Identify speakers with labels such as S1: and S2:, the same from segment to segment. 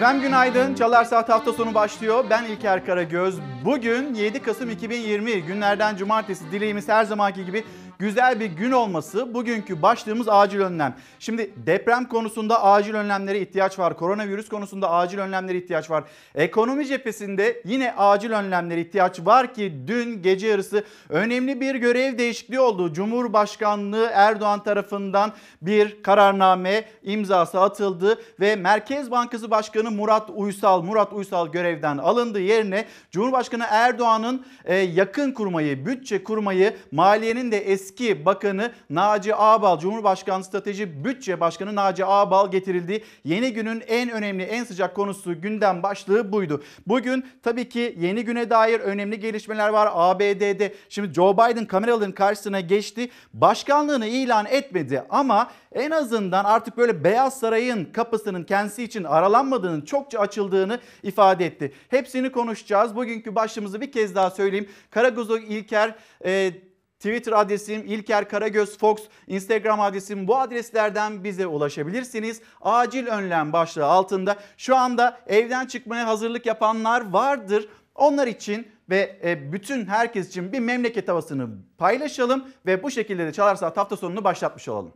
S1: Efendim günaydın. Çalar Saat hafta sonu başlıyor. Ben İlker Karagöz. Bugün 7 Kasım 2020 günlerden cumartesi. Dileğimiz her zamanki gibi güzel bir gün olması. Bugünkü başlığımız acil önlem. Şimdi deprem konusunda acil önlemlere ihtiyaç var. Koronavirüs konusunda acil önlemlere ihtiyaç var. Ekonomi cephesinde yine acil önlemlere ihtiyaç var ki dün gece yarısı önemli bir görev değişikliği oldu. Cumhurbaşkanlığı Erdoğan tarafından bir kararname imzası atıldı ve Merkez Bankası Başkanı Murat Uysal, Murat Uysal görevden alındı yerine Cumhurbaşkanı Erdoğan'ın e, yakın kurmayı, bütçe kurmayı, maliyenin de eski bakanı Naci Ağbal, Cumhurbaşkanı Strateji Bütçe Başkanı Naci Ağbal getirildi. Yeni günün en önemli, en sıcak konusu gündem başlığı buydu. Bugün tabii ki yeni güne dair önemli gelişmeler var ABD'de. Şimdi Joe Biden kameraların karşısına geçti. Başkanlığını ilan etmedi ama en azından artık böyle Beyaz Saray'ın kapısının kendisi için aralanmadığını, çokça açıldığını ifade etti. Hepsini konuşacağız. Bugünkü başlığımızı bir kez daha söyleyeyim. Karagozo İlker e, Twitter adresim İlker Karagöz Fox, Instagram adresim bu adreslerden bize ulaşabilirsiniz. Acil önlem başlığı altında şu anda evden çıkmaya hazırlık yapanlar vardır. Onlar için ve e, bütün herkes için bir memleket havasını paylaşalım ve bu şekilde de Çalar hafta sonunu başlatmış olalım.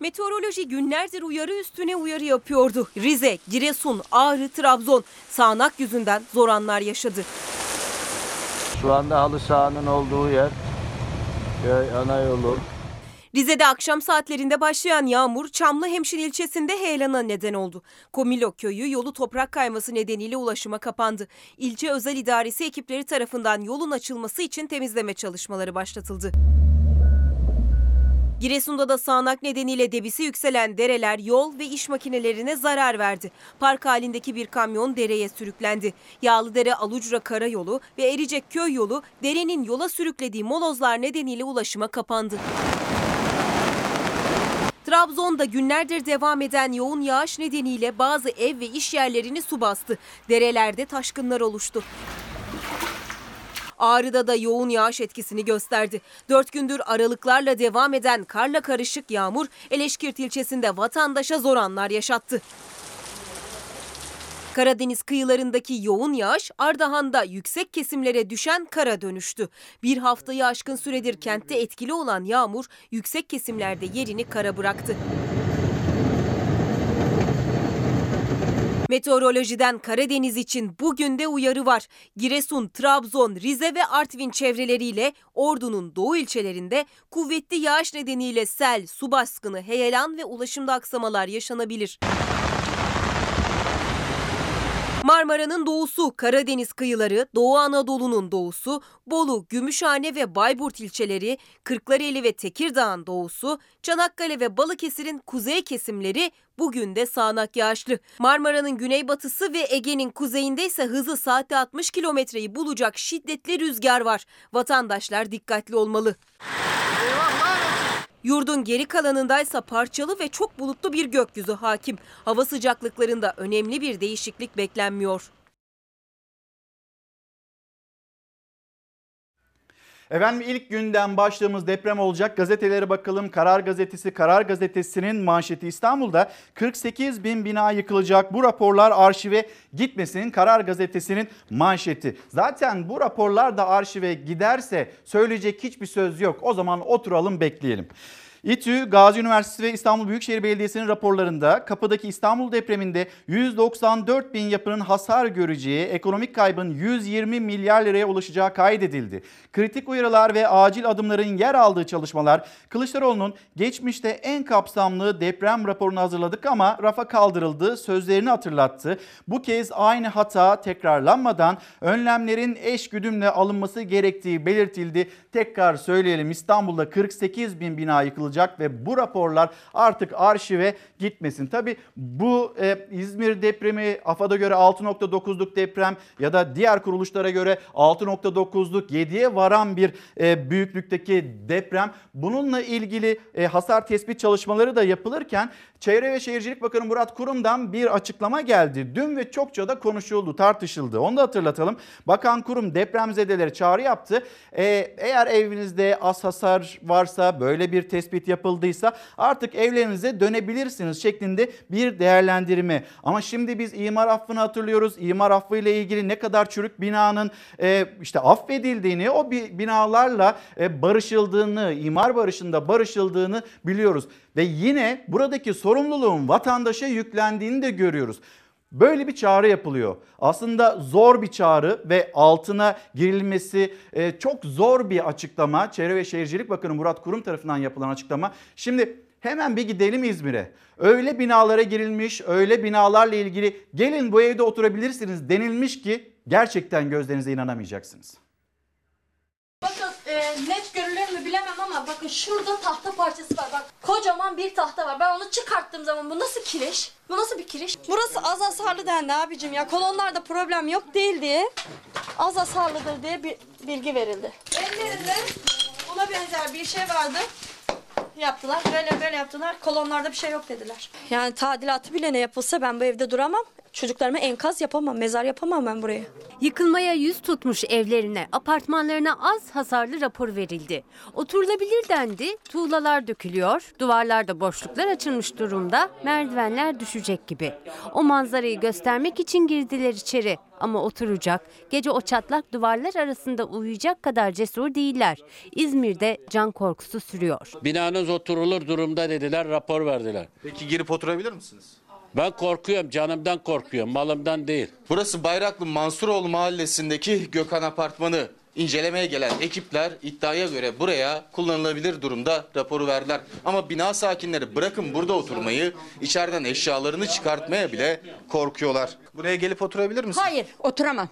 S2: Meteoroloji günlerdir uyarı üstüne uyarı yapıyordu. Rize, Giresun, Ağrı, Trabzon sağanak yüzünden zor anlar yaşadı.
S3: Şu anda halı sahanın olduğu yer köy ana yolu.
S2: Rize'de akşam saatlerinde başlayan yağmur Çamlı Hemşin ilçesinde heyelana neden oldu. Komilo köyü yolu toprak kayması nedeniyle ulaşıma kapandı. İlçe özel idaresi ekipleri tarafından yolun açılması için temizleme çalışmaları başlatıldı. Giresun'da da sağanak nedeniyle debisi yükselen dereler yol ve iş makinelerine zarar verdi. Park halindeki bir kamyon dereye sürüklendi. Yağlıdere Alucra Karayolu ve Ericek Köy yolu derenin yola sürüklediği molozlar nedeniyle ulaşıma kapandı. Trabzon'da günlerdir devam eden yoğun yağış nedeniyle bazı ev ve iş yerlerini su bastı. Derelerde taşkınlar oluştu. Ağrı'da da yoğun yağış etkisini gösterdi. Dört gündür aralıklarla devam eden karla karışık yağmur Eleşkirt ilçesinde vatandaşa zor anlar yaşattı. Karadeniz kıyılarındaki yoğun yağış Ardahan'da yüksek kesimlere düşen kara dönüştü. Bir haftayı aşkın süredir kentte etkili olan yağmur yüksek kesimlerde yerini kara bıraktı. Meteorolojiden Karadeniz için bugün de uyarı var. Giresun, Trabzon, Rize ve Artvin çevreleriyle Ordu'nun doğu ilçelerinde kuvvetli yağış nedeniyle sel, su baskını, heyelan ve ulaşımda aksamalar yaşanabilir. Marmara'nın doğusu, Karadeniz kıyıları, Doğu Anadolu'nun doğusu, Bolu, Gümüşhane ve Bayburt ilçeleri, Kırklareli ve Tekirdağ'ın doğusu, Çanakkale ve Balıkesir'in kuzey kesimleri bugün de sağanak yağışlı. Marmara'nın güneybatısı ve Ege'nin kuzeyinde ise hızı saatte 60 kilometreyi bulacak şiddetli rüzgar var. Vatandaşlar dikkatli olmalı. Yurdun geri kalanındaysa parçalı ve çok bulutlu bir gökyüzü hakim. Hava sıcaklıklarında önemli bir değişiklik beklenmiyor.
S1: Efendim ilk günden başlığımız deprem olacak. Gazetelere bakalım. Karar Gazetesi, Karar Gazetesi'nin manşeti İstanbul'da 48 bin bina yıkılacak. Bu raporlar arşive gitmesin. Karar Gazetesi'nin manşeti. Zaten bu raporlar da arşive giderse söyleyecek hiçbir söz yok. O zaman oturalım bekleyelim. İTÜ, Gazi Üniversitesi ve İstanbul Büyükşehir Belediyesi'nin raporlarında kapıdaki İstanbul depreminde 194 bin yapının hasar göreceği, ekonomik kaybın 120 milyar liraya ulaşacağı kaydedildi. Kritik uyarılar ve acil adımların yer aldığı çalışmalar Kılıçdaroğlu'nun geçmişte en kapsamlı deprem raporunu hazırladık ama rafa kaldırıldı sözlerini hatırlattı. Bu kez aynı hata tekrarlanmadan önlemlerin eş güdümle alınması gerektiği belirtildi. Tekrar söyleyelim İstanbul'da 48 bin bina yıkılacak alınacak ve bu raporlar artık arşive gitmesin. Tabi bu e, İzmir depremi AFAD'a göre 6.9'luk deprem ya da diğer kuruluşlara göre 6.9'luk 7'ye varan bir e, büyüklükteki deprem. Bununla ilgili e, hasar tespit çalışmaları da yapılırken Çevre ve Şehircilik Bakanı Murat Kurum'dan bir açıklama geldi. Dün ve çokça da konuşuldu, tartışıldı. Onu da hatırlatalım. Bakan Kurum depremzedelere çağrı yaptı. Ee, eğer evinizde az hasar varsa, böyle bir tespit yapıldıysa artık evlerinize dönebilirsiniz şeklinde bir değerlendirme. Ama şimdi biz imar affını hatırlıyoruz. İmar affı ile ilgili ne kadar çürük binanın e, işte affedildiğini, o bi- binalarla e, barışıldığını, imar barışında barışıldığını biliyoruz. Ve yine buradaki sorumluluğun vatandaşa yüklendiğini de görüyoruz. Böyle bir çağrı yapılıyor. Aslında zor bir çağrı ve altına girilmesi e, çok zor bir açıklama. Çevre ve Şehircilik Bakanı Murat Kurum tarafından yapılan açıklama. Şimdi hemen bir gidelim İzmir'e. Öyle binalara girilmiş, öyle binalarla ilgili gelin bu evde oturabilirsiniz denilmiş ki gerçekten gözlerinize inanamayacaksınız.
S4: E, net görülür mü bilemem ama bakın şurada tahta parçası var. Bak kocaman bir tahta var. Ben onu çıkarttığım zaman bu nasıl kireç? Bu nasıl bir kireç? Burası az hasarlı dendi abicim ya. Kolonlarda problem yok değil diye. Az hasarlıdır diye bir bilgi verildi. Ellerinde buna benzer bir şey vardı. Yaptılar. Böyle böyle yaptılar. Kolonlarda bir şey yok dediler. Yani tadilatı bile ne yapılsa ben bu evde duramam. Çocuklarıma enkaz yapamam, mezar yapamam ben buraya.
S5: Yıkılmaya yüz tutmuş evlerine, apartmanlarına az hasarlı rapor verildi. Oturulabilir dendi, tuğlalar dökülüyor, duvarlarda boşluklar açılmış durumda, merdivenler düşecek gibi. O manzarayı göstermek için girdiler içeri. Ama oturacak, gece o çatlak duvarlar arasında uyuyacak kadar cesur değiller. İzmir'de can korkusu sürüyor.
S6: Binanız oturulur durumda dediler, rapor verdiler.
S7: Peki girip oturabilir misiniz?
S6: Ben korkuyorum, canımdan korkuyorum, malımdan değil.
S7: Burası Bayraklı Mansuroğlu mahallesindeki Gökhan Apartmanı. İncelemeye gelen ekipler iddiaya göre buraya kullanılabilir durumda raporu verdiler. Ama bina sakinleri bırakın burada oturmayı, içeriden eşyalarını çıkartmaya bile korkuyorlar. Buraya gelip oturabilir misiniz?
S8: Hayır oturamam.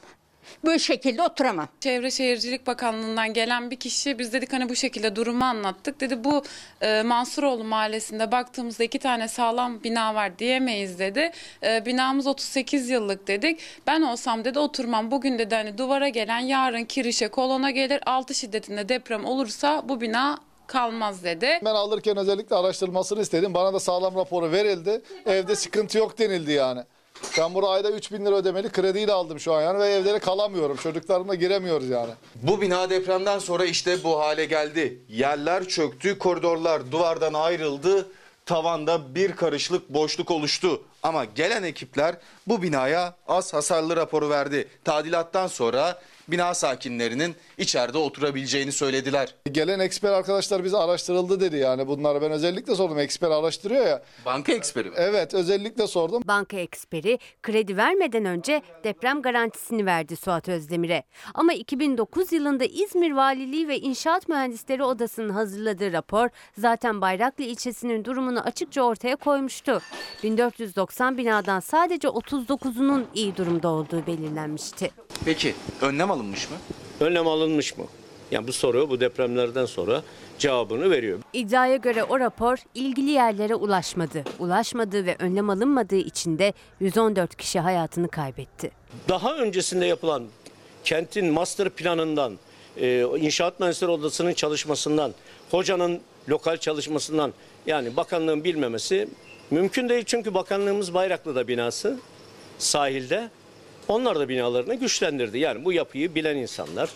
S8: Bu şekilde oturamam.
S9: Çevre Şehircilik Bakanlığı'ndan gelen bir kişi biz dedik hani bu şekilde durumu anlattık. Dedi bu e, Mansuroğlu mahallesinde baktığımızda iki tane sağlam bina var diyemeyiz dedi. E, binamız 38 yıllık dedik. Ben olsam dedi oturmam. Bugün dedi hani duvara gelen yarın kirişe kolona gelir. 6 şiddetinde deprem olursa bu bina kalmaz dedi.
S10: Ben alırken özellikle araştırılmasını istedim. Bana da sağlam raporu verildi. Evde sıkıntı yok denildi yani. Ben burada ayda 3 bin lira ödemeli krediyle aldım şu an yani ve evlere kalamıyorum. Çocuklarımla giremiyoruz yani.
S7: Bu bina depremden sonra işte bu hale geldi. Yerler çöktü, koridorlar duvardan ayrıldı. Tavanda bir karışlık boşluk oluştu. Ama gelen ekipler bu binaya az hasarlı raporu verdi. Tadilattan sonra bina sakinlerinin içeride oturabileceğini söylediler.
S10: Gelen eksper arkadaşlar bize araştırıldı dedi yani. Bunları ben özellikle sordum. Eksper araştırıyor ya.
S7: Banka eksperi mi?
S10: Evet özellikle sordum.
S5: Banka eksperi kredi vermeden önce deprem garantisini verdi Suat Özdemir'e. Ama 2009 yılında İzmir Valiliği ve İnşaat Mühendisleri Odası'nın hazırladığı rapor zaten Bayraklı ilçesinin durumunu açıkça ortaya koymuştu. 1490 binadan sadece 39'unun iyi durumda olduğu belirlenmişti.
S7: Peki önlem alınmış mı?
S11: önlem alınmış mı? Yani bu soru bu depremlerden sonra cevabını veriyor.
S5: İddiaya göre o rapor ilgili yerlere ulaşmadı. Ulaşmadığı ve önlem alınmadığı için de 114 kişi hayatını kaybetti.
S11: Daha öncesinde yapılan kentin master planından, e, inşaat mühendisleri odasının çalışmasından, hocanın lokal çalışmasından yani bakanlığın bilmemesi mümkün değil. Çünkü bakanlığımız Bayraklı'da binası sahilde. Onlar da binalarını güçlendirdi. Yani bu yapıyı bilen insanlar.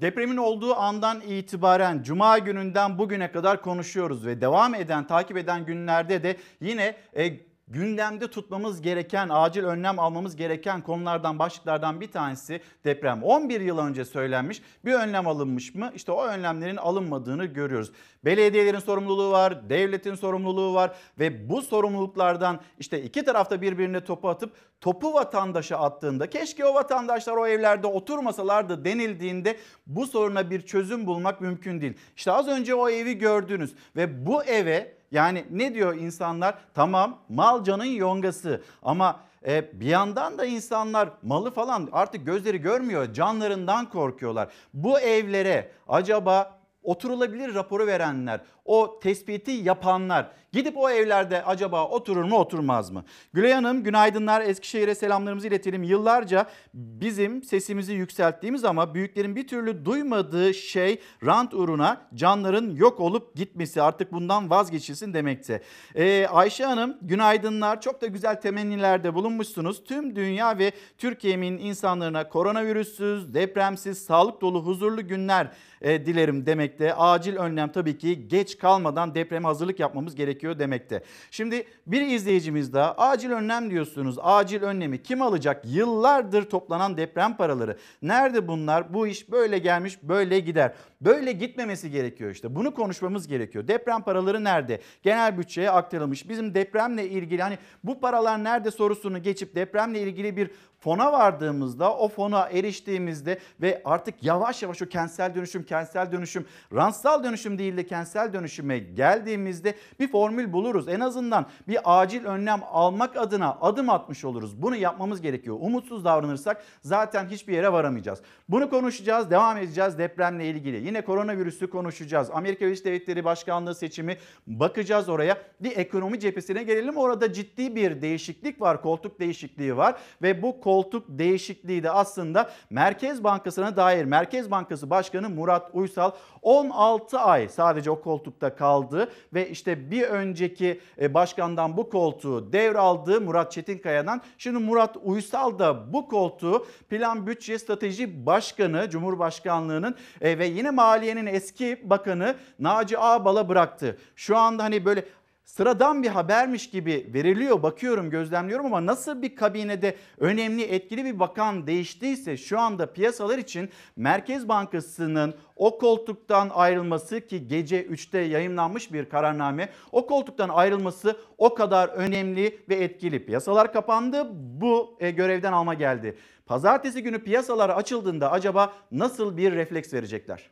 S1: Depremin olduğu andan itibaren cuma gününden bugüne kadar konuşuyoruz ve devam eden takip eden günlerde de yine e, gündemde tutmamız gereken, acil önlem almamız gereken konulardan, başlıklardan bir tanesi deprem. 11 yıl önce söylenmiş bir önlem alınmış mı? İşte o önlemlerin alınmadığını görüyoruz. Belediyelerin sorumluluğu var, devletin sorumluluğu var ve bu sorumluluklardan işte iki tarafta birbirine topu atıp topu vatandaşa attığında keşke o vatandaşlar o evlerde oturmasalardı denildiğinde bu soruna bir çözüm bulmak mümkün değil. İşte az önce o evi gördünüz ve bu eve yani ne diyor insanlar? Tamam mal canın yongası ama e, bir yandan da insanlar malı falan artık gözleri görmüyor. Canlarından korkuyorlar. Bu evlere acaba oturulabilir raporu verenler, o tespiti yapanlar gidip o evlerde acaba oturur mu oturmaz mı? Gülay Hanım günaydınlar Eskişehir'e selamlarımızı iletelim. Yıllarca bizim sesimizi yükselttiğimiz ama büyüklerin bir türlü duymadığı şey rant uğruna canların yok olup gitmesi artık bundan vazgeçilsin demekte. Ee, Ayşe Hanım günaydınlar çok da güzel temennilerde bulunmuşsunuz. Tüm dünya ve Türkiye'nin insanlarına koronavirüsüz, depremsiz, sağlık dolu, huzurlu günler e, dilerim demekte. Acil önlem tabii ki geç kalmadan depreme hazırlık yapmamız gerekiyor demekte. Şimdi bir izleyicimiz daha acil önlem diyorsunuz. Acil önlemi kim alacak? Yıllardır toplanan deprem paraları. Nerede bunlar? Bu iş böyle gelmiş böyle gider. Böyle gitmemesi gerekiyor işte. Bunu konuşmamız gerekiyor. Deprem paraları nerede? Genel bütçeye aktarılmış. Bizim depremle ilgili hani bu paralar nerede sorusunu geçip depremle ilgili bir fona vardığımızda o fona eriştiğimizde ve artık yavaş yavaş o kentsel dönüşüm kentsel dönüşüm rantsal dönüşüm değil de kentsel dönüşüme geldiğimizde bir formül buluruz. En azından bir acil önlem almak adına adım atmış oluruz. Bunu yapmamız gerekiyor. Umutsuz davranırsak zaten hiçbir yere varamayacağız. Bunu konuşacağız, devam edeceğiz depremle ilgili. Yine koronavirüsü konuşacağız. Amerika Birleşik Devletleri Başkanlığı seçimi bakacağız oraya. Bir ekonomi cephesine gelelim. Orada ciddi bir değişiklik var. Koltuk değişikliği var ve bu koltuk değişikliği de aslında Merkez Bankası'na dair Merkez Bankası Başkanı Murat Uysal 16 ay sadece o koltukta kaldı ve işte bir önceki e, başkandan bu koltuğu devraldı Murat Çetinkaya'dan. Şimdi Murat Uysal da bu koltuğu Plan Bütçe Strateji Başkanı Cumhurbaşkanlığının e, ve yine Maliye'nin eski bakanı Naci Ağbal'a bıraktı. Şu anda hani böyle sıradan bir habermiş gibi veriliyor bakıyorum gözlemliyorum ama nasıl bir kabinede önemli etkili bir bakan değiştiyse şu anda piyasalar için Merkez Bankası'nın o koltuktan ayrılması ki gece 3'te yayınlanmış bir kararname o koltuktan ayrılması o kadar önemli ve etkili. Piyasalar kapandı bu e, görevden alma geldi. Pazartesi günü piyasalar açıldığında acaba nasıl bir refleks verecekler?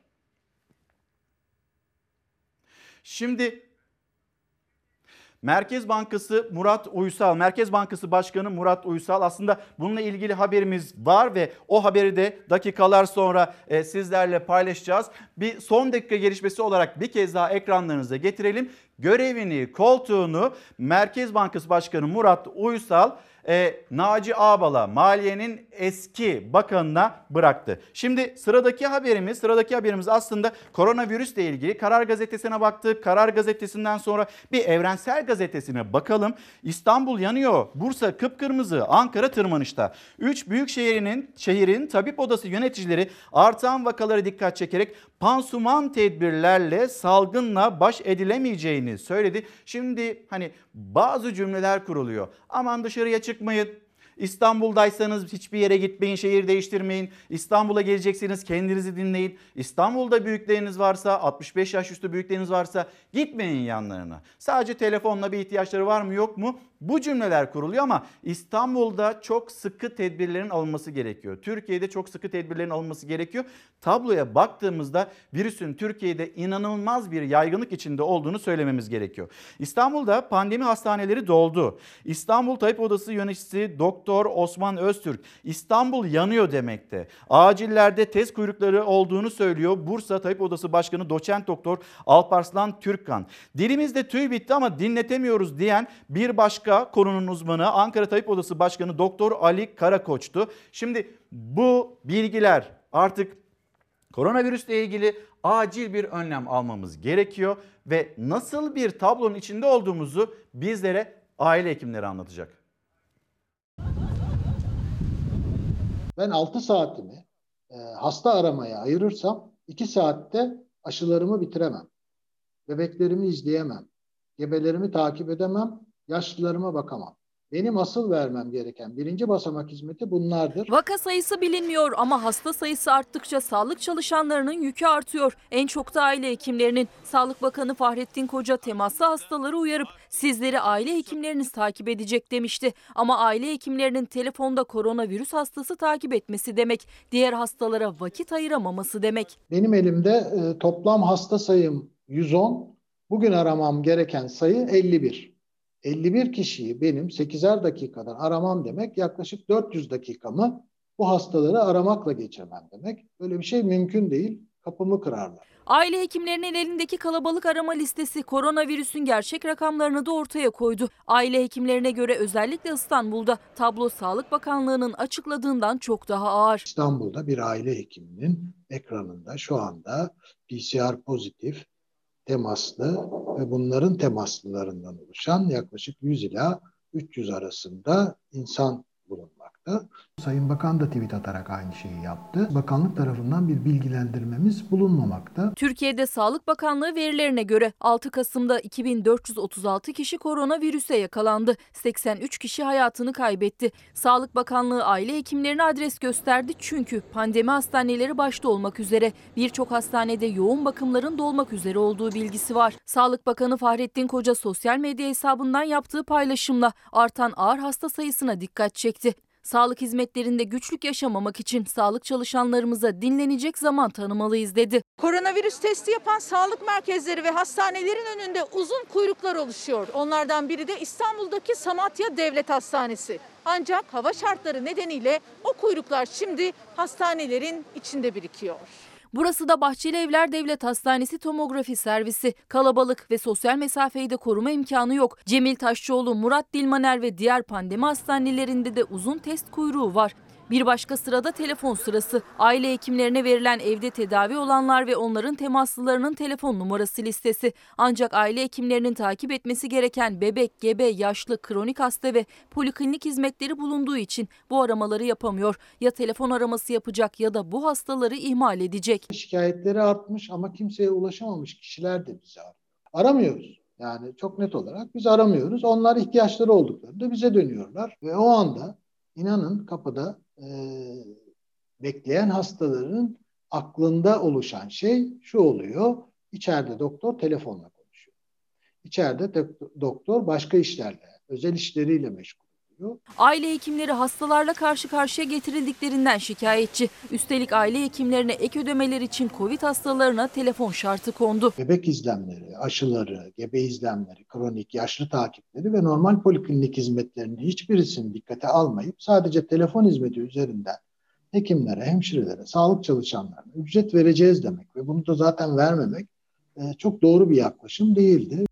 S1: Şimdi Merkez Bankası Murat Uysal, Merkez Bankası Başkanı Murat Uysal aslında bununla ilgili haberimiz var ve o haberi de dakikalar sonra e, sizlerle paylaşacağız. Bir son dakika gelişmesi olarak bir kez daha ekranlarınıza getirelim. Görevini, koltuğunu Merkez Bankası Başkanı Murat Uysal e, Naci Ağbal'a maliyenin eski bakanına bıraktı. Şimdi sıradaki haberimiz sıradaki haberimiz aslında koronavirüsle ilgili Karar Gazetesi'ne baktık. Karar Gazetesi'nden sonra bir Evrensel Gazetesi'ne bakalım. İstanbul yanıyor. Bursa kıpkırmızı. Ankara tırmanışta. Üç büyük şehrin, şehrin tabip odası yöneticileri artan vakaları dikkat çekerek pansuman tedbirlerle salgınla baş edilemeyeceğini söyledi. Şimdi hani bazı cümleler kuruluyor. Aman dışarıya çıkmayın. İstanbul'daysanız hiçbir yere gitmeyin, şehir değiştirmeyin. İstanbul'a geleceksiniz, kendinizi dinleyin. İstanbul'da büyükleriniz varsa, 65 yaş üstü büyükleriniz varsa gitmeyin yanlarına. Sadece telefonla bir ihtiyaçları var mı yok mu? Bu cümleler kuruluyor ama İstanbul'da çok sıkı tedbirlerin alınması gerekiyor. Türkiye'de çok sıkı tedbirlerin alınması gerekiyor. Tabloya baktığımızda virüsün Türkiye'de inanılmaz bir yaygınlık içinde olduğunu söylememiz gerekiyor. İstanbul'da pandemi hastaneleri doldu. İstanbul Tabip Odası yöneticisi Doktor Osman Öztürk İstanbul yanıyor demekte. Acillerde test kuyrukları olduğunu söylüyor. Bursa Tabip Odası Başkanı Doçent Doktor Alparslan Türkkan. Dilimizde tüy bitti ama dinletemiyoruz diyen bir başka konunun uzmanı Ankara Tabip Odası Başkanı Doktor Ali Karakoç'tu. Şimdi bu bilgiler artık koronavirüsle ilgili acil bir önlem almamız gerekiyor ve nasıl bir tablonun içinde olduğumuzu bizlere aile hekimleri anlatacak.
S12: Ben 6 saatimi e, hasta aramaya ayırırsam 2 saatte aşılarımı bitiremem. Bebeklerimi izleyemem. Gebelerimi takip edemem. Yaşlılarıma bakamam. Benim asıl vermem gereken birinci basamak hizmeti bunlardır.
S13: Vaka sayısı bilinmiyor ama hasta sayısı arttıkça sağlık çalışanlarının yükü artıyor. En çok da aile hekimlerinin. Sağlık Bakanı Fahrettin Koca temaslı hastaları uyarıp sizleri aile hekimleriniz takip edecek demişti. Ama aile hekimlerinin telefonda koronavirüs hastası takip etmesi demek. Diğer hastalara vakit ayıramaması demek.
S12: Benim elimde e, toplam hasta sayım 110. Bugün aramam gereken sayı 51. 51 kişiyi benim 8'er dakikadan aramam demek yaklaşık 400 dakikamı bu hastaları aramakla geçirmem demek. Böyle bir şey mümkün değil. Kapımı kırarlar.
S13: Aile hekimlerinin elindeki kalabalık arama listesi koronavirüsün gerçek rakamlarını da ortaya koydu. Aile hekimlerine göre özellikle İstanbul'da tablo Sağlık Bakanlığı'nın açıkladığından çok daha ağır.
S12: İstanbul'da bir aile hekiminin ekranında şu anda PCR pozitif, temaslı ve bunların temaslılarından oluşan yaklaşık 100 ila 300 arasında insan bulunmakta.
S14: Sayın Bakan da tweet atarak aynı şeyi yaptı. Bakanlık tarafından bir bilgilendirmemiz bulunmamakta.
S13: Türkiye'de Sağlık Bakanlığı verilerine göre 6 Kasım'da 2436 kişi koronavirüse yakalandı. 83 kişi hayatını kaybetti. Sağlık Bakanlığı aile hekimlerine adres gösterdi çünkü pandemi hastaneleri başta olmak üzere birçok hastanede yoğun bakımların dolmak üzere olduğu bilgisi var. Sağlık Bakanı Fahrettin Koca sosyal medya hesabından yaptığı paylaşımla artan ağır hasta sayısına dikkat çekti. Sağlık hizmetlerinde güçlük yaşamamak için sağlık çalışanlarımıza dinlenecek zaman tanımalıyız dedi.
S15: Koronavirüs testi yapan sağlık merkezleri ve hastanelerin önünde uzun kuyruklar oluşuyor. Onlardan biri de İstanbul'daki Samatya Devlet Hastanesi. Ancak hava şartları nedeniyle o kuyruklar şimdi hastanelerin içinde birikiyor.
S13: Burası da Bahçeli Evler Devlet Hastanesi tomografi servisi. Kalabalık ve sosyal mesafeyi de koruma imkanı yok. Cemil Taşçıoğlu, Murat Dilmaner ve diğer pandemi hastanelerinde de uzun test kuyruğu var. Bir başka sırada telefon sırası. Aile hekimlerine verilen evde tedavi olanlar ve onların temaslılarının telefon numarası listesi. Ancak aile hekimlerinin takip etmesi gereken bebek, gebe, yaşlı, kronik hasta ve poliklinik hizmetleri bulunduğu için bu aramaları yapamıyor. Ya telefon araması yapacak ya da bu hastaları ihmal edecek.
S12: Şikayetleri artmış ama kimseye ulaşamamış kişiler de bizi arıyor. Aramıyoruz. Yani çok net olarak biz aramıyoruz. Onlar ihtiyaçları olduklarında bize dönüyorlar. Ve o anda inanın kapıda e, bekleyen hastaların aklında oluşan şey şu oluyor. İçeride doktor telefonla konuşuyor. İçeride dok- doktor başka işlerle, özel işleriyle meşgul oluyor.
S13: Aile hekimleri hastalarla karşı karşıya getirildiklerinden şikayetçi. Üstelik aile hekimlerine ek ödemeler için Covid hastalarına telefon şartı kondu.
S12: Bebek izlemleri, aşıları, gebe izlemleri, kronik yaşlı takipleri ve normal poliklinik hizmetlerinin hiçbirisini dikkate almayıp sadece telefon hizmeti üzerinden hekimlere, hemşirelere, sağlık çalışanlarına ücret vereceğiz demek ve bunu da zaten vermemek e, çok doğru bir yaklaşım değildi.